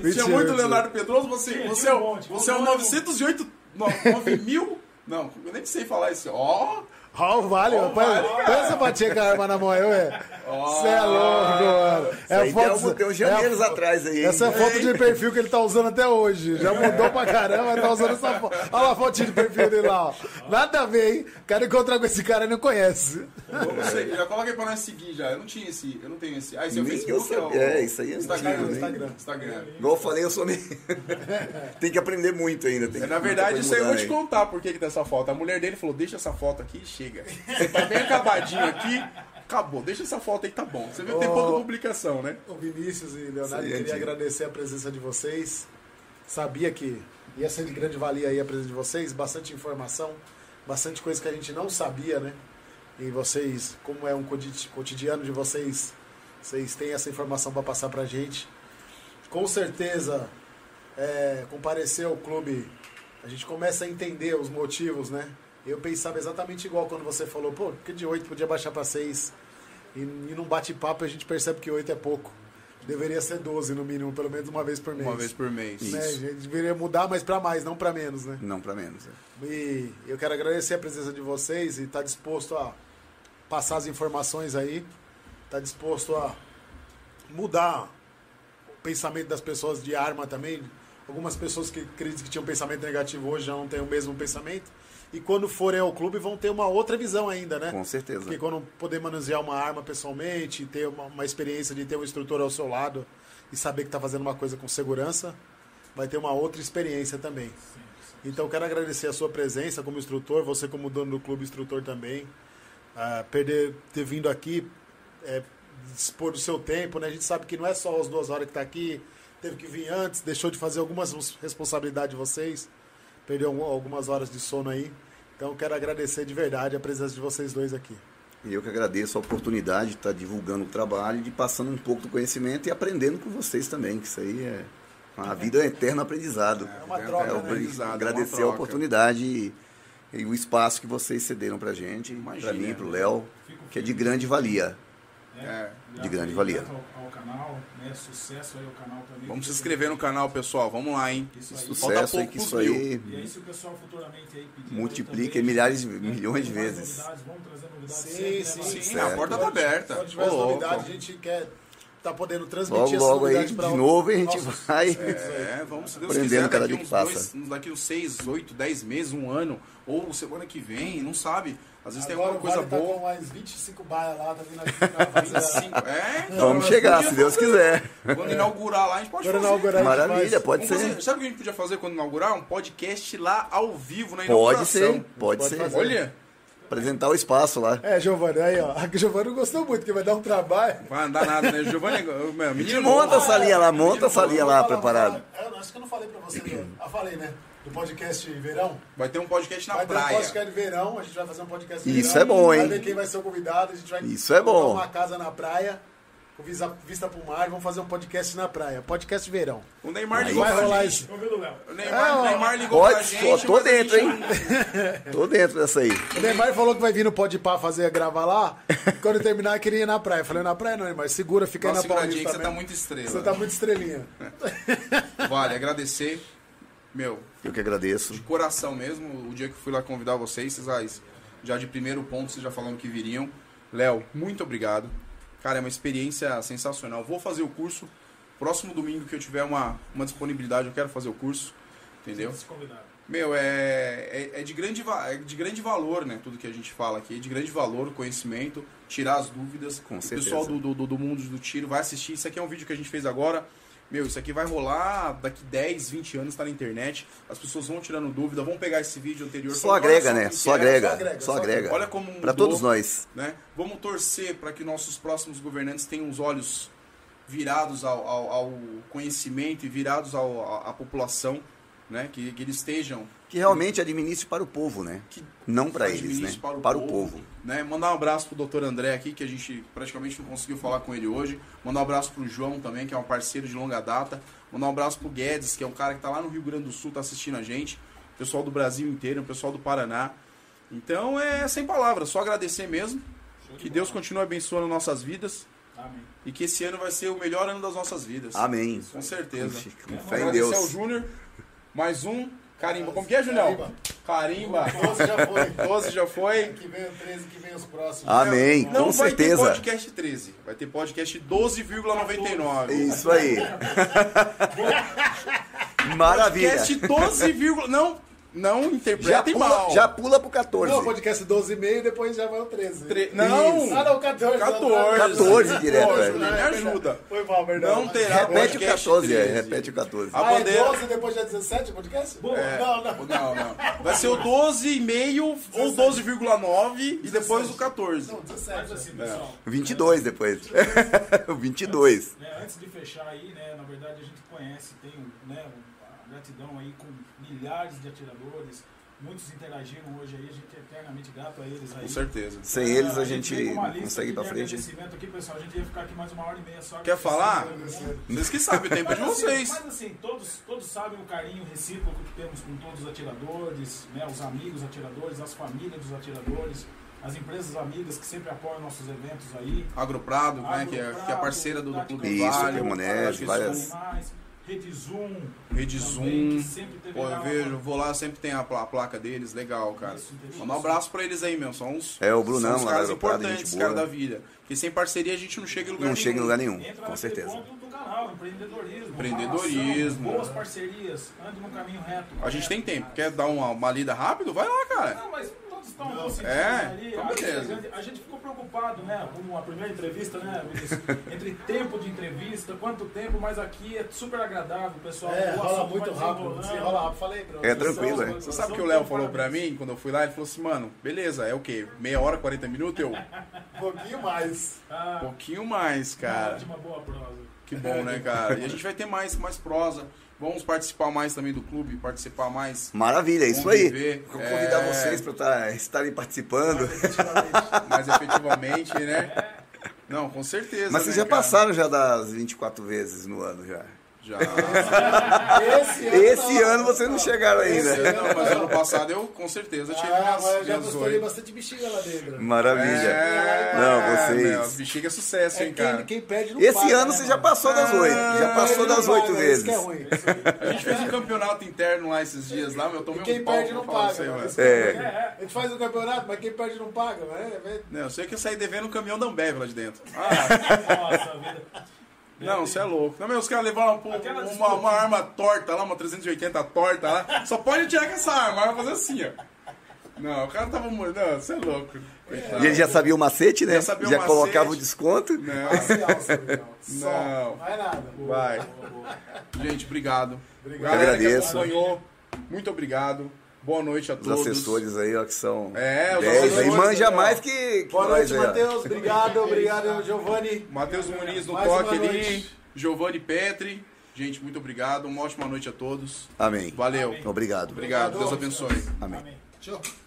(laughs) Tinha muito. Leonardo Pedroso, você, Tinha, você, tinha é, um você é o Quando 908, não, 9 mil? Não, eu nem sei falar isso. Ó, Ó, o Vale, Ó, o rapaz. Vale. Pensa pra tinha com a arma na mão, eu, é. Você é louco, mano. Isso aí tem, uns janeiros é a- atrás aí. hein? Essa é a foto de perfil que ele tá usando até hoje. Já mudou pra caramba, mas tá usando essa foto. Olha lá a fotinha de perfil dele lá, ó. Nada a ver, hein? Quero encontrar com esse cara e não conhece. vamos seguir. Já coloca aí pra nós seguir já. Eu não tinha esse, eu não tenho esse. Ah, esse é o Facebook? eu é, sabia. É, isso aí é Instagram. antigo, né? Instagram. Instagram. Igual eu falei, eu sou meio. (laughs) tem que aprender muito ainda. Tem É, que- na verdade, isso aí eu vou te contar por que, que tem essa foto. A mulher dele falou: deixa essa foto aqui e chega. Você (laughs) tá bem acabadinho aqui, acabou. Deixa essa foto aí que tá bom. Você viu que tem pouca publicação, né? Ô Vinícius e Leonardo, é queria agradecer a presença de vocês. Sabia que ia ser de grande valia aí a presença de vocês, bastante informação, bastante coisa que a gente não sabia, né? E vocês, como é um coti- cotidiano de vocês, vocês têm essa informação para passar pra gente. Com certeza, é, comparecer ao clube, a gente começa a entender os motivos, né? Eu pensava exatamente igual quando você falou, pô, porque de 8 podia baixar para 6. E, e num bate-papo a gente percebe que 8 é pouco. Deveria ser 12 no mínimo, pelo menos uma vez por mês. Uma vez por mês. Né? A gente deveria mudar, mas para mais, não para menos, né? Não, pra menos. é. E eu quero agradecer a presença de vocês e estar disposto a passar as informações aí, estar disposto a mudar o pensamento das pessoas de arma também. Algumas pessoas que acreditam que tinham pensamento negativo hoje já não têm o mesmo pensamento. E quando forem ao clube vão ter uma outra visão ainda, né? Com certeza. Porque quando poder manusear uma arma pessoalmente, ter uma, uma experiência de ter um instrutor ao seu lado e saber que está fazendo uma coisa com segurança, vai ter uma outra experiência também. Então quero agradecer a sua presença como instrutor, você como dono do clube instrutor também. Ah, perder ter vindo aqui, é, dispor do seu tempo, né? A gente sabe que não é só as duas horas que está aqui, teve que vir antes, deixou de fazer algumas responsabilidades de vocês, perdeu algum- algumas horas de sono aí. Então quero agradecer de verdade a presença de vocês dois aqui. E eu que agradeço a oportunidade de estar divulgando o trabalho, de passando um pouco do conhecimento e aprendendo com vocês também, que isso aí é. A vida é um eterno aprendizado. É uma troca, é É, né? aprendizado, uma agradecer a troca. oportunidade e, e o espaço que vocês cederam pra gente, pra mim, pro Léo, que é de grande valia. É. De grande valia. Ao, ao canal, né? Sucesso aí ao canal também. Vamos se inscrever no canal, pessoal. Vamos lá, hein? Isso aí. Falta Sucesso aí, pouco que isso mil. aí E aí, se o pessoal futuramente aí pedir. multiplica também, milhares, de- milhões de vezes. Novidades, vamos trazer novidades Sim, sempre, né, sim? Sim, a porta tá aberta. Quando tiver novidades, a gente quer tá podendo transmitir Logo, logo aí, de novo, a gente nossos (laughs) vai. É, vamos, se Deus Aprendendo quiser, cada daqui dia que uns, passa. dois, daqui uns 6, 8, 10 meses, um ano, ou semana que vem, não sabe. Às vezes tem Agora alguma o coisa Vale Tá boa. com mais 25 baias lá, tá vindo aqui pra fazer a- 25, é, então, Vamos chegar, se Deus fazer. quiser. Quando inaugurar lá, a gente pode Quando fazer. inaugurar, Maravilha, pode Vamos ser. fazer- Sabe o que a gente podia fazer quando inaugurar? Um podcast lá ao vivo na Pode inauguração. ser, pode Pode ser. fazer. Olha, Apresentar o espaço lá. É, Giovanni, aí, ó. A Giovanni não gostou muito, porque vai dar um trabalho. Vai andar nada, né? Giovanni, (laughs) menino Monta a salinha lá, monta a salinha lá preparada. fala. Eu acho que eu não falei pra você. Ah, falei, né? Do podcast Verão. Vai ter um podcast na vai ter um praia. podcast de verão, a gente vai fazer um podcast de Isso verão. é bom, hein? Vai ver quem vai ser o convidado, a gente vai Isso é bom. uma casa na praia, com vista, vista pro mar, vamos fazer um podcast na praia. Podcast verão. O Neymar Aí ligou vai pra rolar gente. isso. O Neymar, É, o ó. Neymar ligou pra gente. tô, dentro, hein? (laughs) Tô dentro dessa aí. O Neymar falou que vai vir no Pode Pá fazer gravar lá. e Quando terminar, queria ir na praia. Eu falei, na praia não, Neymar, segura, fica uma aí na Paulista. que você tá muito estrela. Você tá muito estrelinha. Vale, agradecer. Meu, Eu que agradeço. de coração mesmo, o dia que eu fui lá convidar vocês, vocês já, já de primeiro ponto, vocês já falaram que viriam. Léo, muito obrigado. Cara, é uma experiência sensacional. Vou fazer o curso. Próximo domingo que eu tiver uma, uma disponibilidade, eu quero fazer o curso. Entendeu? Meu, é, é, é de grande, é de grande valor, né? Tudo que a gente fala aqui. É de grande valor o conhecimento, tirar as dúvidas. Com o certeza. pessoal do, do, do mundo do tiro vai assistir. Isso aqui é um vídeo que a gente fez agora. Meu, isso aqui vai rolar daqui 10, 20 anos, tá na internet. As pessoas vão tirando dúvida, vão pegar esse vídeo anterior. Só falar, agrega, né? Só agrega. agrega, Só só agrega. Olha como mudou, Pra todos nós. né? Vamos torcer para que nossos próximos governantes tenham os olhos virados ao, ao, ao conhecimento e virados ao, à, à população, né? Que, que eles estejam Que realmente administre para o povo, né? que Não para eles, né? administre Para o povo. Né? Mandar um abraço pro Dr. André aqui, que a gente praticamente não conseguiu falar com ele hoje. Mandar um abraço pro João também, que é um parceiro de longa data. Mandar um abraço pro Guedes, que é um cara que tá lá no Rio Grande do Sul, tá assistindo a gente. O pessoal do Brasil inteiro, o pessoal do Paraná. Então é sem palavras, só agradecer mesmo. De Que Deus continue abençoando nossas vidas. Amém. E que esse ano vai ser o melhor ano das nossas vidas. Amém. Com certeza. Com fé em Agradecer Deus. ao Júnior. Mais um. Carimba. Como que é, Julião? Carimba. 12 já foi. (laughs) 12 já foi. Que vem o 13, que vem os próximos. Amém. Não Com vai certeza. ter podcast 13. Vai ter podcast 12,99. Isso aí. (laughs) Maravilha. Podcast 12, não, não Já interpretem pula, mal. já pula pro 14. Não, podcast 12,5 e depois já vai o 13. Tre- Não. Ah, não, 14. 14. 14 direto, Pô, é. Júnior, me ajuda. Foi mal, perdão. Não terá Repete o podcast 14, é. 13. Repete o 14. A Ah, é bandeira- 12 e depois já 17 o podcast? É. Não, não. Não, não. Vai ser o 12,5 ou 12,9 e depois o 14. Não, 17. Mas assim, pessoal, 22 depois. o 22. né, antes de fechar aí, né, na verdade a gente conhece, tem né, a gratidão aí com milhares de atiradores, muitos interagiram hoje aí, a gente é eternamente grato a eles aí. Com certeza. Sem eles a gente uma não lista consegue ir pra de frente. aqui, pessoal, a gente ia ficar aqui mais uma hora e meia só. Quer falar? Vocês que sabem o tempo de Mas assim, vocês. mas assim, todos, todos sabem o carinho recíproco que temos com todos os atiradores, né, os amigos atiradores, as famílias dos atiradores, as empresas amigas que sempre apoiam nossos eventos aí. Agro Prado, né, que, é, que é parceira do, do Clube Isso, Vale. Que várias- são- Rede Zoom. Rede também, Zoom. que sempre teve Pô, eu vejo, vou lá, sempre tem a, pla- a placa deles, legal, cara. Isso, um abraço pra eles aí, meu. São uns, É, o Brunão, são uns lá caras importantes, cara boa. da vida. Porque sem parceria a gente não chega em lugar Não nenhum. chega em lugar nenhum, Entra com certeza. ponto do canal, empreendedorismo. Empreendedorismo. relação, boas parcerias, ande no caminho reto. A gente tem correto. tempo. Quer dar uma, uma lida rápido? Vai lá, cara. Não, mas todos estão conscientes É, ali. então a, beleza. a gente ficou preocupado, né? Com a primeira entrevista, né? (laughs) Entre tempo de entrevista, quanto tempo, mas aqui é super agradável, pessoal. É, O rola muito rápido. Se rola rápido, falei pra É vocês. tranquilo, é. Você sabe o que o Léo falou pra mim quando eu fui lá? Ele falou assim, mano, beleza, é o quê? Meia hora, 40 minutos? Eu, Um (laughs) pouquinho mais. Ah, pouquinho mais, cara. de uma boa prosa. Que bom, né, cara? E a gente vai ter mais, mais prosa. Vamos participar mais também do clube, participar mais. Maravilha, é isso aí. Vou convidar é. vocês para tá, estarem participando. Efetivamente. mais efetivamente, né? (laughs) Não, com certeza. Mas vocês né, já cara? passaram já das 24 vezes no ano já. Já. Esse ano, Esse não. ano vocês não chegaram Esse ainda. ano não, mas ano passado eu com certeza tive Ah, minhas, mas eu já oito. bastante bexiga lá dentro. Maravilha. É, Não, vocês- meu, as bexigas é sucesso, É hein, cara. quem, quem perde não Esse paga, ano né, você já mano? passou das oito. Já passou não das oito vezes. Isso é ruim. (laughs) A gente fez um campeonato interno lá esses dias lá, meu, eu tomei E quem um pau perde não paga. você. Isso que é É. A gente faz o campeonato, mas quem perde não paga. mano. É, é- Não, eu sei que eu saí devendo um caminhão da Ambev lá de dentro. Ah, (laughs) nossa vida. Não, você é louco. Não, os caras levaram uma, Aquela uma, uma arma torta lá, uma 380 torta lá. Só pode tirar com essa arma, a arma vai fazer assim, ó. Não, o cara tava morrendo. Não, você é louco. Coitado. E ele já sabia o macete, né? Já sabia o Já colocava o desconto. Não. Não. Não é nada. vai. Gente, obrigado. Obrigado. Galera que Agradeço. acompanhou, muito obrigado. Boa noite a Os todos. assessores aí, ó, que são É, os 10 aí. assessores Manja aí, ó. mais que, que Boa noite. Matheus. Obrigado, (laughs) obrigado, Giovanni. Matheus Muniz no Mais toque ali. Giovanni Petri. Gente, muito obrigado. Uma ótima noite a todos. Amém. Valeu. Obrigado. Obrigado. Deus abençoe. Amém. Amém. Tchau.